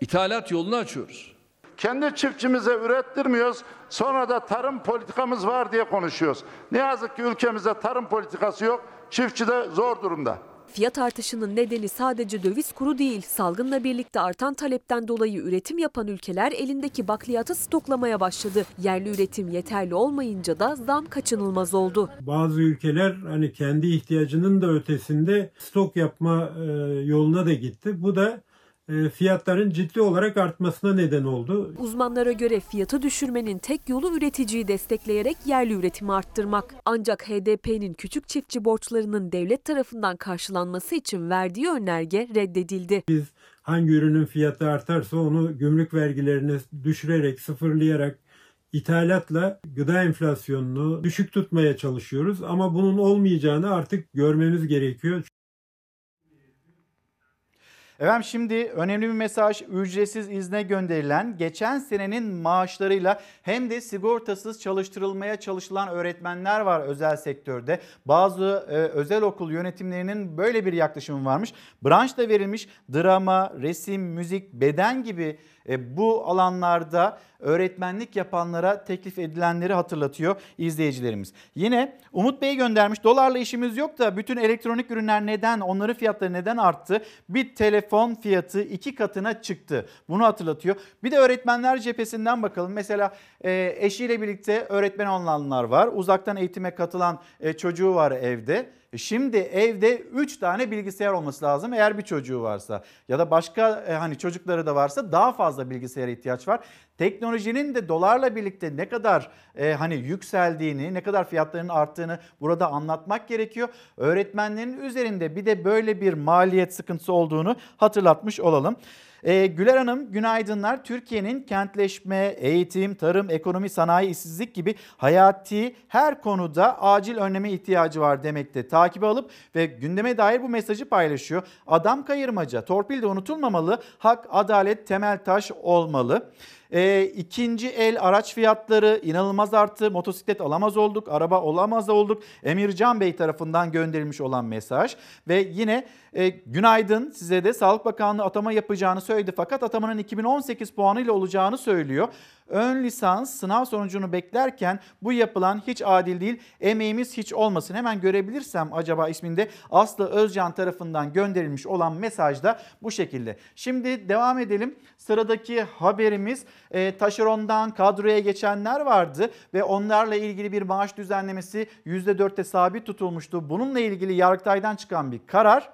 S20: İthalat yolunu açıyoruz.
S53: Kendi çiftçimize ürettirmiyoruz. Sonra da tarım politikamız var diye konuşuyoruz. Ne yazık ki ülkemizde tarım politikası yok. Çiftçi de zor durumda.
S35: Fiyat artışının nedeni sadece döviz kuru değil. Salgınla birlikte artan talepten dolayı üretim yapan ülkeler elindeki bakliyatı stoklamaya başladı. Yerli üretim yeterli olmayınca da zam kaçınılmaz oldu.
S54: Bazı ülkeler hani kendi ihtiyacının da ötesinde stok yapma e, yoluna da gitti. Bu da fiyatların ciddi olarak artmasına neden oldu.
S35: Uzmanlara göre fiyatı düşürmenin tek yolu üreticiyi destekleyerek yerli üretimi arttırmak. Ancak HDP'nin küçük çiftçi borçlarının devlet tarafından karşılanması için verdiği önerge reddedildi.
S54: Biz hangi ürünün fiyatı artarsa onu gümrük vergilerini düşürerek, sıfırlayarak ithalatla gıda enflasyonunu düşük tutmaya çalışıyoruz ama bunun olmayacağını artık görmemiz gerekiyor.
S1: Efendim şimdi önemli bir mesaj ücretsiz izne gönderilen geçen senenin maaşlarıyla hem de sigortasız çalıştırılmaya çalışılan öğretmenler var özel sektörde. Bazı e, özel okul yönetimlerinin böyle bir yaklaşımı varmış. Branşta verilmiş drama, resim, müzik, beden gibi e, bu alanlarda öğretmenlik yapanlara teklif edilenleri hatırlatıyor izleyicilerimiz. Yine Umut Bey göndermiş dolarla işimiz yok da bütün elektronik ürünler neden onların fiyatları neden arttı? Bir telefon fiyatı iki katına çıktı. Bunu hatırlatıyor. Bir de öğretmenler cephesinden bakalım. Mesela e, eşiyle birlikte öğretmen olanlar var. Uzaktan eğitime katılan e, çocuğu var evde. E, Şimdi evde 3 tane bilgisayar olması lazım eğer bir çocuğu varsa ya da başka e, hani çocukları da varsa daha fazla bilgisayara ihtiyaç var. Teknolojinin de dolarla birlikte ne kadar e, hani yükseldiğini, ne kadar fiyatlarının arttığını burada anlatmak gerekiyor. Öğretmenlerin üzerinde bir de böyle bir maliyet sıkıntısı olduğunu hatırlatmış olalım. Ee, Güler Hanım günaydınlar. Türkiye'nin kentleşme, eğitim, tarım, ekonomi, sanayi, işsizlik gibi hayati her konuda acil önleme ihtiyacı var demekte. Takibi alıp ve gündeme dair bu mesajı paylaşıyor. Adam kayırmaca, torpil de unutulmamalı. Hak, adalet, temel taş olmalı. E, ikinci el araç fiyatları inanılmaz arttı. Motosiklet alamaz olduk, araba olamaz olduk. Emircan Bey tarafından gönderilmiş olan mesaj. Ve yine e, günaydın size de Sağlık Bakanlığı atama yapacağını söyledi. Fakat atamanın 2018 puanıyla olacağını söylüyor. Ön lisans sınav sonucunu beklerken bu yapılan hiç adil değil. Emeğimiz hiç olmasın. Hemen görebilirsem acaba isminde Aslı Özcan tarafından gönderilmiş olan mesaj da bu şekilde. Şimdi devam edelim. Sıradaki haberimiz e, taşerondan kadroya geçenler vardı ve onlarla ilgili bir maaş düzenlemesi %4'te sabit tutulmuştu. Bununla ilgili Yargıtay'dan çıkan bir karar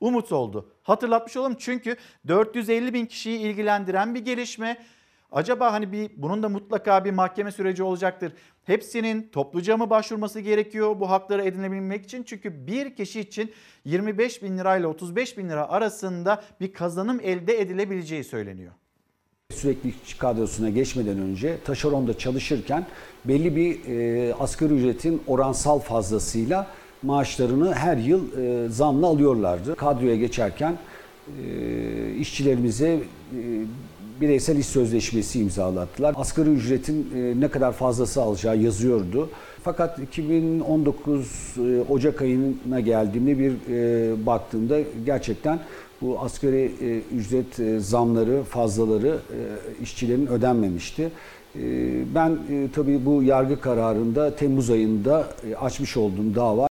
S1: umut oldu. Hatırlatmış olalım çünkü 450 bin kişiyi ilgilendiren bir gelişme. Acaba hani bir bunun da mutlaka bir mahkeme süreci olacaktır. Hepsinin topluca mı başvurması gerekiyor bu hakları edinebilmek için? Çünkü bir kişi için 25 bin lirayla 35 bin lira arasında bir kazanım elde edilebileceği söyleniyor.
S55: Sürekli kadrosuna geçmeden önce taşeronda çalışırken belli bir e, asgari ücretin oransal fazlasıyla maaşlarını her yıl e, zamla alıyorlardı. Kadroya geçerken e, işçilerimize e, bireysel iş sözleşmesi imzalattılar. Asgari ücretin e, ne kadar fazlası alacağı yazıyordu. Fakat 2019 e, Ocak ayına geldiğimde bir e, baktığımda gerçekten bu asgari ücret zamları, fazlaları işçilerin ödenmemişti. Ben tabii bu yargı kararında Temmuz ayında açmış olduğum dava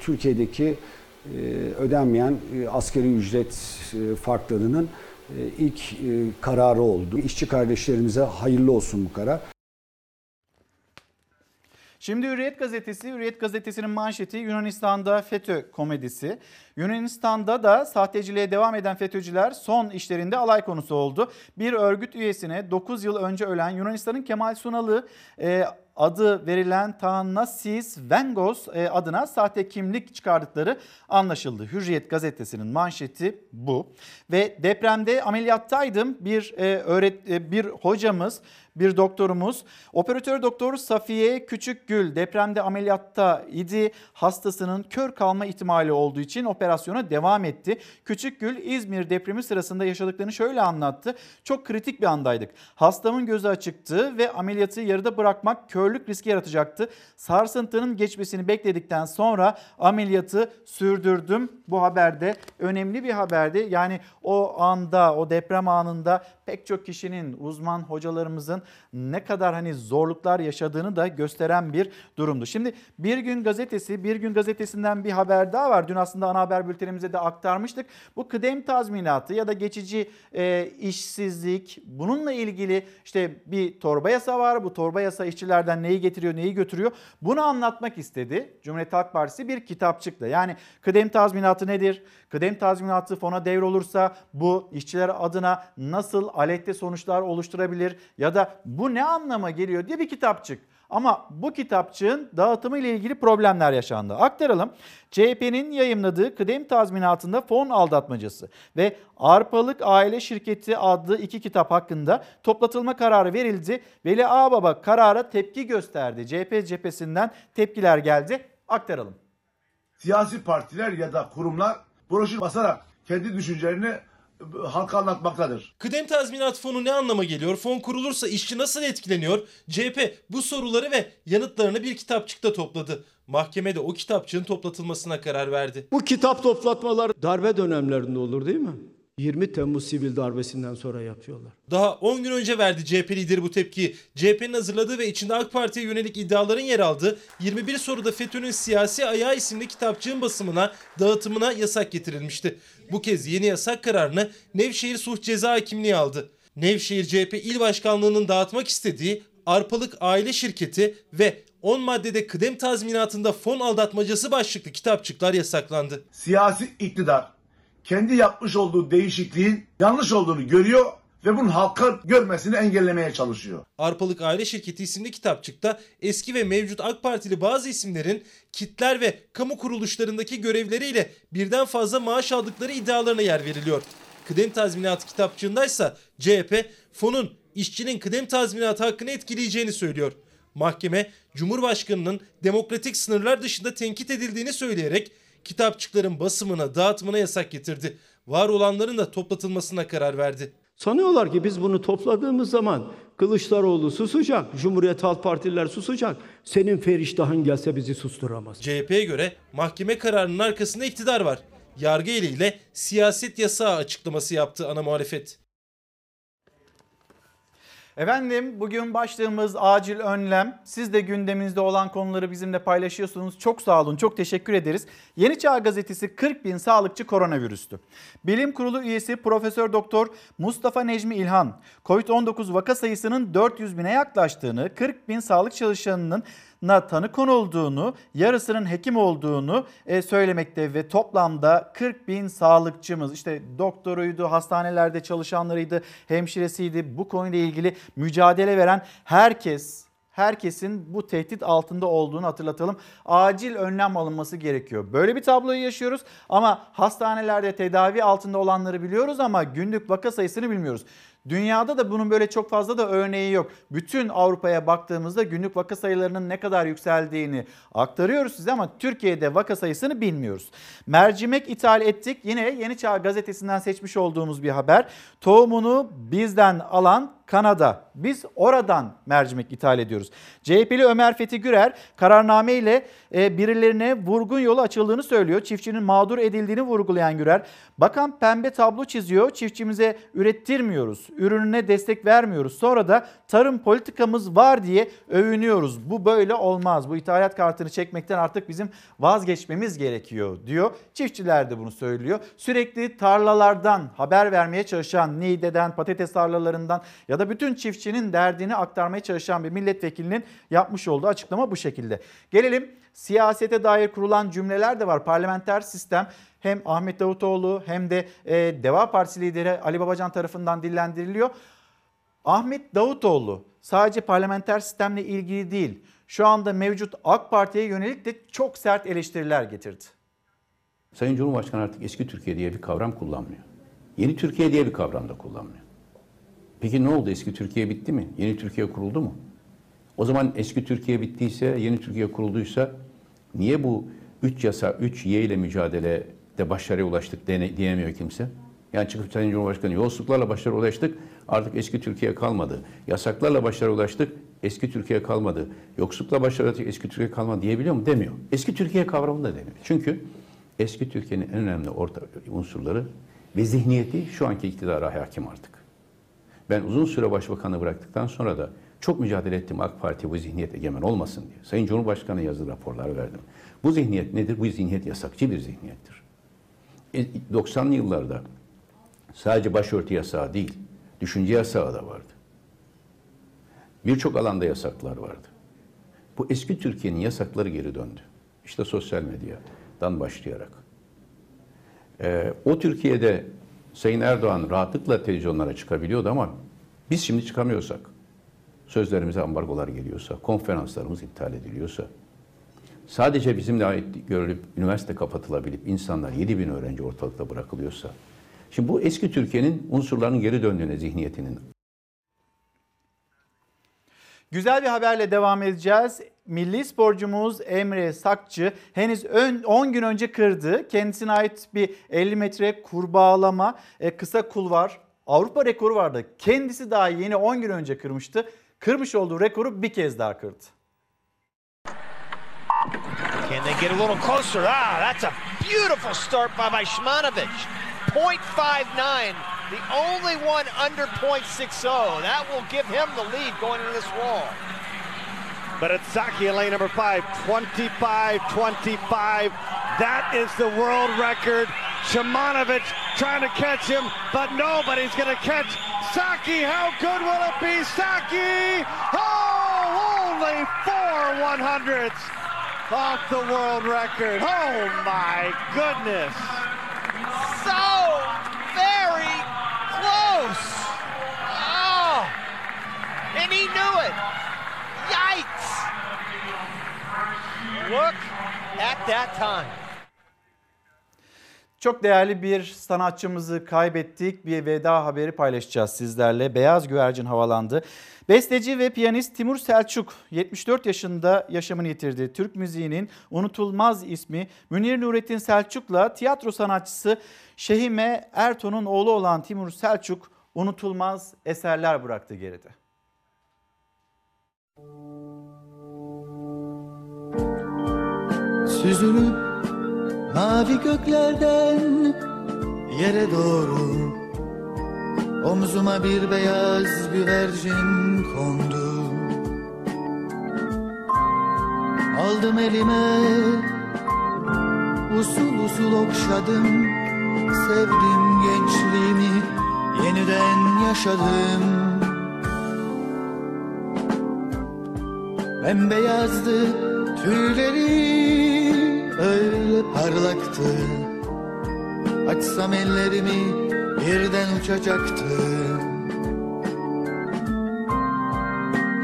S55: Türkiye'deki ödenmeyen asgari ücret farklarının ilk e, kararı oldu. İşçi kardeşlerimize hayırlı olsun bu karar.
S1: Şimdi Hürriyet gazetesi, Hürriyet gazetesinin manşeti Yunanistan'da FETÖ komedisi. Yunanistan'da da sahteciliğe devam eden FETÖ'cüler son işlerinde alay konusu oldu. Bir örgüt üyesine 9 yıl önce ölen Yunanistan'ın Kemal Sunal'ı e, adı verilen Thanasis Vengos e, adına sahte kimlik çıkardıkları anlaşıldı. Hürriyet gazetesinin manşeti bu. Ve depremde ameliyattaydım bir e, öğret e, bir hocamız bir doktorumuz. Operatör doktor Safiye Küçükgül depremde ameliyatta idi. Hastasının kör kalma ihtimali olduğu için operasyona devam etti. Küçükgül İzmir depremi sırasında yaşadıklarını şöyle anlattı. Çok kritik bir andaydık. Hastamın gözü açıktı ve ameliyatı yarıda bırakmak körlük riski yaratacaktı. Sarsıntının geçmesini bekledikten sonra ameliyatı sürdürdüm. Bu haberde önemli bir haberdi. Yani o anda, o deprem anında pek çok kişinin, uzman hocalarımızın ne kadar hani zorluklar yaşadığını da gösteren bir durumdu. Şimdi Bir Gün Gazetesi, Bir Gün Gazetesi'nden bir haber daha var. Dün aslında ana haber bültenimize de aktarmıştık. Bu kıdem tazminatı ya da geçici e, işsizlik bununla ilgili işte bir torba yasa var. Bu torba yasa işçilerden neyi getiriyor, neyi götürüyor? Bunu anlatmak istedi. Cumhuriyet Halk Partisi bir kitapçıkla. Yani kıdem tazminatı nedir? Kıdem tazminatı fona devrolursa bu işçiler adına nasıl aleyhte sonuçlar oluşturabilir ya da bu ne anlama geliyor diye bir kitapçık. Ama bu kitapçığın dağıtımı ile ilgili problemler yaşandı. Aktaralım. CHP'nin yayımladığı kıdem tazminatında fon aldatmacası ve Arpalık Aile Şirketi adlı iki kitap hakkında toplatılma kararı verildi. Veli Ağbaba karara tepki gösterdi. CHP cephesinden tepkiler geldi. Aktaralım.
S53: Siyasi partiler ya da kurumlar broşür basarak kendi düşüncelerini halka anlatmaktadır.
S21: Kıdem tazminat fonu ne anlama geliyor? Fon kurulursa işçi nasıl etkileniyor? CHP bu soruları ve yanıtlarını bir kitapçıkta topladı. Mahkemede o kitapçığın toplatılmasına karar verdi.
S56: Bu kitap toplatmalar darbe dönemlerinde olur değil mi? 20 Temmuz sivil darbesinden sonra yapıyorlar.
S21: Daha 10 gün önce verdi CHP lideri bu tepkiyi. CHP'nin hazırladığı ve içinde AK Parti'ye yönelik iddiaların yer aldığı 21 soruda FETÖ'nün siyasi ayağı isimli kitapçığın basımına, dağıtımına yasak getirilmişti. Bu kez yeni yasak kararını Nevşehir Suç Ceza Hakimliği aldı. Nevşehir CHP İl Başkanlığı'nın dağıtmak istediği Arpalık Aile Şirketi ve 10 maddede kıdem tazminatında fon aldatmacası başlıklı kitapçıklar yasaklandı.
S53: Siyasi iktidar kendi yapmış olduğu değişikliğin yanlış olduğunu görüyor ve bunun halka görmesini engellemeye çalışıyor.
S21: Arpalık Aile Şirketi isimli kitapçıkta eski ve mevcut AK Partili bazı isimlerin kitler ve kamu kuruluşlarındaki görevleriyle birden fazla maaş aldıkları iddialarına yer veriliyor. Kıdem tazminatı kitapçığındaysa CHP fonun işçinin kıdem tazminatı hakkını etkileyeceğini söylüyor. Mahkeme Cumhurbaşkanının demokratik sınırlar dışında tenkit edildiğini söyleyerek kitapçıkların basımına, dağıtımına yasak getirdi. Var olanların da toplatılmasına karar verdi.
S56: Sanıyorlar ki biz bunu topladığımız zaman Kılıçdaroğlu susacak, Cumhuriyet Halk Partililer susacak. Senin feriştahın gelse bizi susturamaz.
S21: CHP'ye göre mahkeme kararının arkasında iktidar var. Yargı eliyle siyaset yasağı açıklaması yaptı ana muhalefet.
S1: Efendim bugün başlığımız acil önlem. Siz de gündeminizde olan konuları bizimle paylaşıyorsunuz. Çok sağ olun, çok teşekkür ederiz. Yeni Çağ Gazetesi 40 bin sağlıkçı koronavirüstü. Bilim Kurulu üyesi Profesör Doktor Mustafa Necmi İlhan, Covid-19 vaka sayısının 400 bine yaklaştığını, 40 bin sağlık çalışanının na tanı konulduğunu, yarısının hekim olduğunu e, söylemekte ve toplamda 40 bin sağlıkçımız işte doktoruydu, hastanelerde çalışanlarıydı, hemşiresiydi bu konuyla ilgili mücadele veren herkes herkesin bu tehdit altında olduğunu hatırlatalım. Acil önlem alınması gerekiyor. Böyle bir tabloyu yaşıyoruz ama hastanelerde tedavi altında olanları biliyoruz ama günlük vaka sayısını bilmiyoruz. Dünyada da bunun böyle çok fazla da örneği yok. Bütün Avrupa'ya baktığımızda günlük vaka sayılarının ne kadar yükseldiğini aktarıyoruz size ama Türkiye'de vaka sayısını bilmiyoruz. Mercimek ithal ettik. Yine Yeni Çağ gazetesinden seçmiş olduğumuz bir haber. Tohumunu bizden alan Kanada. Biz oradan mercimek ithal ediyoruz. CHP'li Ömer Fethi Gürer kararname ile e, birilerine vurgun yolu açıldığını söylüyor. Çiftçinin mağdur edildiğini vurgulayan Gürer. Bakan pembe tablo çiziyor. Çiftçimize ürettirmiyoruz. Ürününe destek vermiyoruz. Sonra da tarım politikamız var diye övünüyoruz. Bu böyle olmaz. Bu ithalat kartını çekmekten artık bizim vazgeçmemiz gerekiyor diyor. Çiftçiler de bunu söylüyor. Sürekli tarlalardan haber vermeye çalışan Niğde'den, patates tarlalarından ya da bütün çiftçinin derdini aktarmaya çalışan bir milletvekilinin yapmış olduğu açıklama bu şekilde. Gelelim siyasete dair kurulan cümleler de var. Parlamenter sistem hem Ahmet Davutoğlu hem de e, Deva Partisi lideri Ali Babacan tarafından dillendiriliyor. Ahmet Davutoğlu sadece parlamenter sistemle ilgili değil, şu anda mevcut AK Parti'ye yönelik de çok sert eleştiriler getirdi.
S57: Sayın Cumhurbaşkanı artık eski Türkiye diye bir kavram kullanmıyor. Yeni Türkiye diye bir kavram da kullanmıyor. Peki ne oldu? Eski Türkiye bitti mi? Yeni Türkiye kuruldu mu? O zaman eski Türkiye bittiyse, yeni Türkiye kurulduysa niye bu 3 yasa, 3 Y ile mücadelede başarıya ulaştık diyemiyor kimse? Yani çıkıp Sayın Cumhurbaşkanı yolsuzluklarla başarıya ulaştık, artık eski Türkiye kalmadı. Yasaklarla başarıya ulaştık, eski Türkiye kalmadı. Yoksullukla başarıya ulaştık, eski Türkiye kalmadı diyebiliyor mu? Demiyor. Eski Türkiye kavramı da demiyor. Çünkü eski Türkiye'nin en önemli orta unsurları ve zihniyeti şu anki iktidara hakim artık. Ben uzun süre başbakanı bıraktıktan sonra da çok mücadele ettim AK Parti bu zihniyet egemen olmasın diye. Sayın Cumhurbaşkanı yazılı raporlar verdim. Bu zihniyet nedir? Bu zihniyet yasakçı bir zihniyettir. 90'lı yıllarda sadece başörtü yasağı değil, düşünce yasağı da vardı. Birçok alanda yasaklar vardı. Bu eski Türkiye'nin yasakları geri döndü. İşte sosyal medyadan başlayarak. Ee, o Türkiye'de Sayın Erdoğan rahatlıkla televizyonlara çıkabiliyordu ama biz şimdi çıkamıyorsak, sözlerimize ambargolar geliyorsa, konferanslarımız iptal ediliyorsa, sadece bizimle ait görülüp üniversite kapatılabilip insanlar 7 bin öğrenci ortalıkta bırakılıyorsa, şimdi bu eski Türkiye'nin unsurlarının geri döndüğüne zihniyetinin
S1: Güzel bir haberle devam edeceğiz. Milli sporcumuz Emre Sakçı henüz 10 gün önce kırdı. Kendisine ait bir 50 metre kurbağalama e, kısa kulvar Avrupa rekoru vardı. Kendisi daha yeni 10 gün önce kırmıştı. Kırmış olduğu rekoru bir kez daha kırdı.
S58: Can they get a little closer? Ah, that's a beautiful start by Vaishmanovic. 0.59, the only one under 0.60. That will give him the lead going into this wall.
S59: But it's Saki lane number five, 25-25. That is the world record. Shimanovic trying to catch him, but nobody's going to catch Saki. How good will it be? Saki! Oh, only four 100s off the world record. Oh, my goodness.
S58: So very close. Oh, and he knew it. Look at that time.
S1: Çok değerli bir sanatçımızı kaybettik. Bir veda haberi paylaşacağız sizlerle. Beyaz güvercin havalandı. Besteci ve piyanist Timur Selçuk 74 yaşında yaşamını yitirdi. Türk müziğinin unutulmaz ismi Münir Nurettin Selçuk'la tiyatro sanatçısı Şehime Erton'un oğlu olan Timur Selçuk unutulmaz eserler bıraktı geride.
S60: Süzülüp mavi göklerden yere doğru. Omzuma bir beyaz güvercin kondu. Aldım elime Usul usul okşadım Sevdim gençliğimi Yeniden yaşadım. Bembeyazdı tüyleri öyle parlaktı. Açsam ellerimi birden uçacaktı.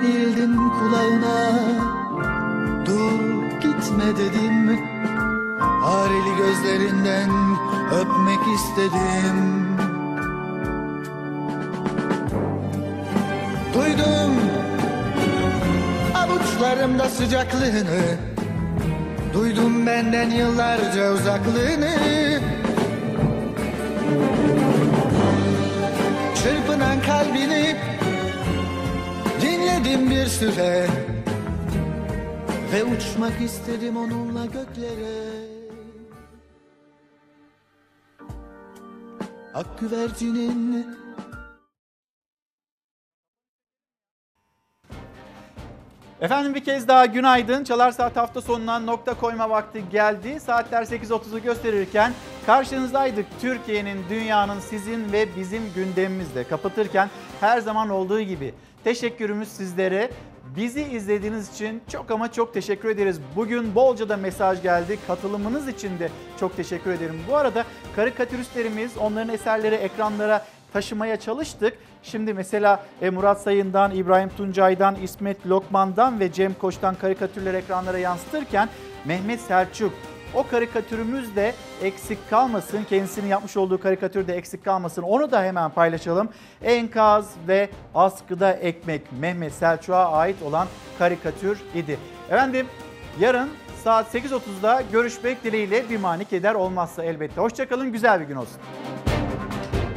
S60: Eğildim kulağına dur gitme dedim. Hareli gözlerinden öpmek istedim. Duydum avuçlarımda sıcaklığını Duydum benden yıllarca uzaklığını. Çırpınan kalbini Dinledim bir süre. Ve uçmak istedim onunla göklere. Ak güvercinin
S1: Efendim bir kez daha günaydın. Çalar Saat hafta sonuna nokta koyma vakti geldi. Saatler 8.30'u gösterirken karşınızdaydık. Türkiye'nin, dünyanın, sizin ve bizim gündemimizde. Kapatırken her zaman olduğu gibi teşekkürümüz sizlere. Bizi izlediğiniz için çok ama çok teşekkür ederiz. Bugün bolca da mesaj geldi. Katılımınız için de çok teşekkür ederim. Bu arada karikatüristlerimiz onların eserleri ekranlara taşımaya çalıştık. Şimdi mesela e, Murat Sayın'dan, İbrahim Tuncay'dan, İsmet Lokman'dan ve Cem Koç'tan karikatürler ekranlara yansıtırken Mehmet Selçuk o karikatürümüz de eksik kalmasın. Kendisinin yapmış olduğu karikatür de eksik kalmasın. Onu da hemen paylaşalım. Enkaz ve askıda ekmek Mehmet Selçuk'a ait olan karikatür idi. Efendim yarın saat 8.30'da görüşmek dileğiyle bir mani keder olmazsa elbette. Hoşçakalın güzel bir gün olsun.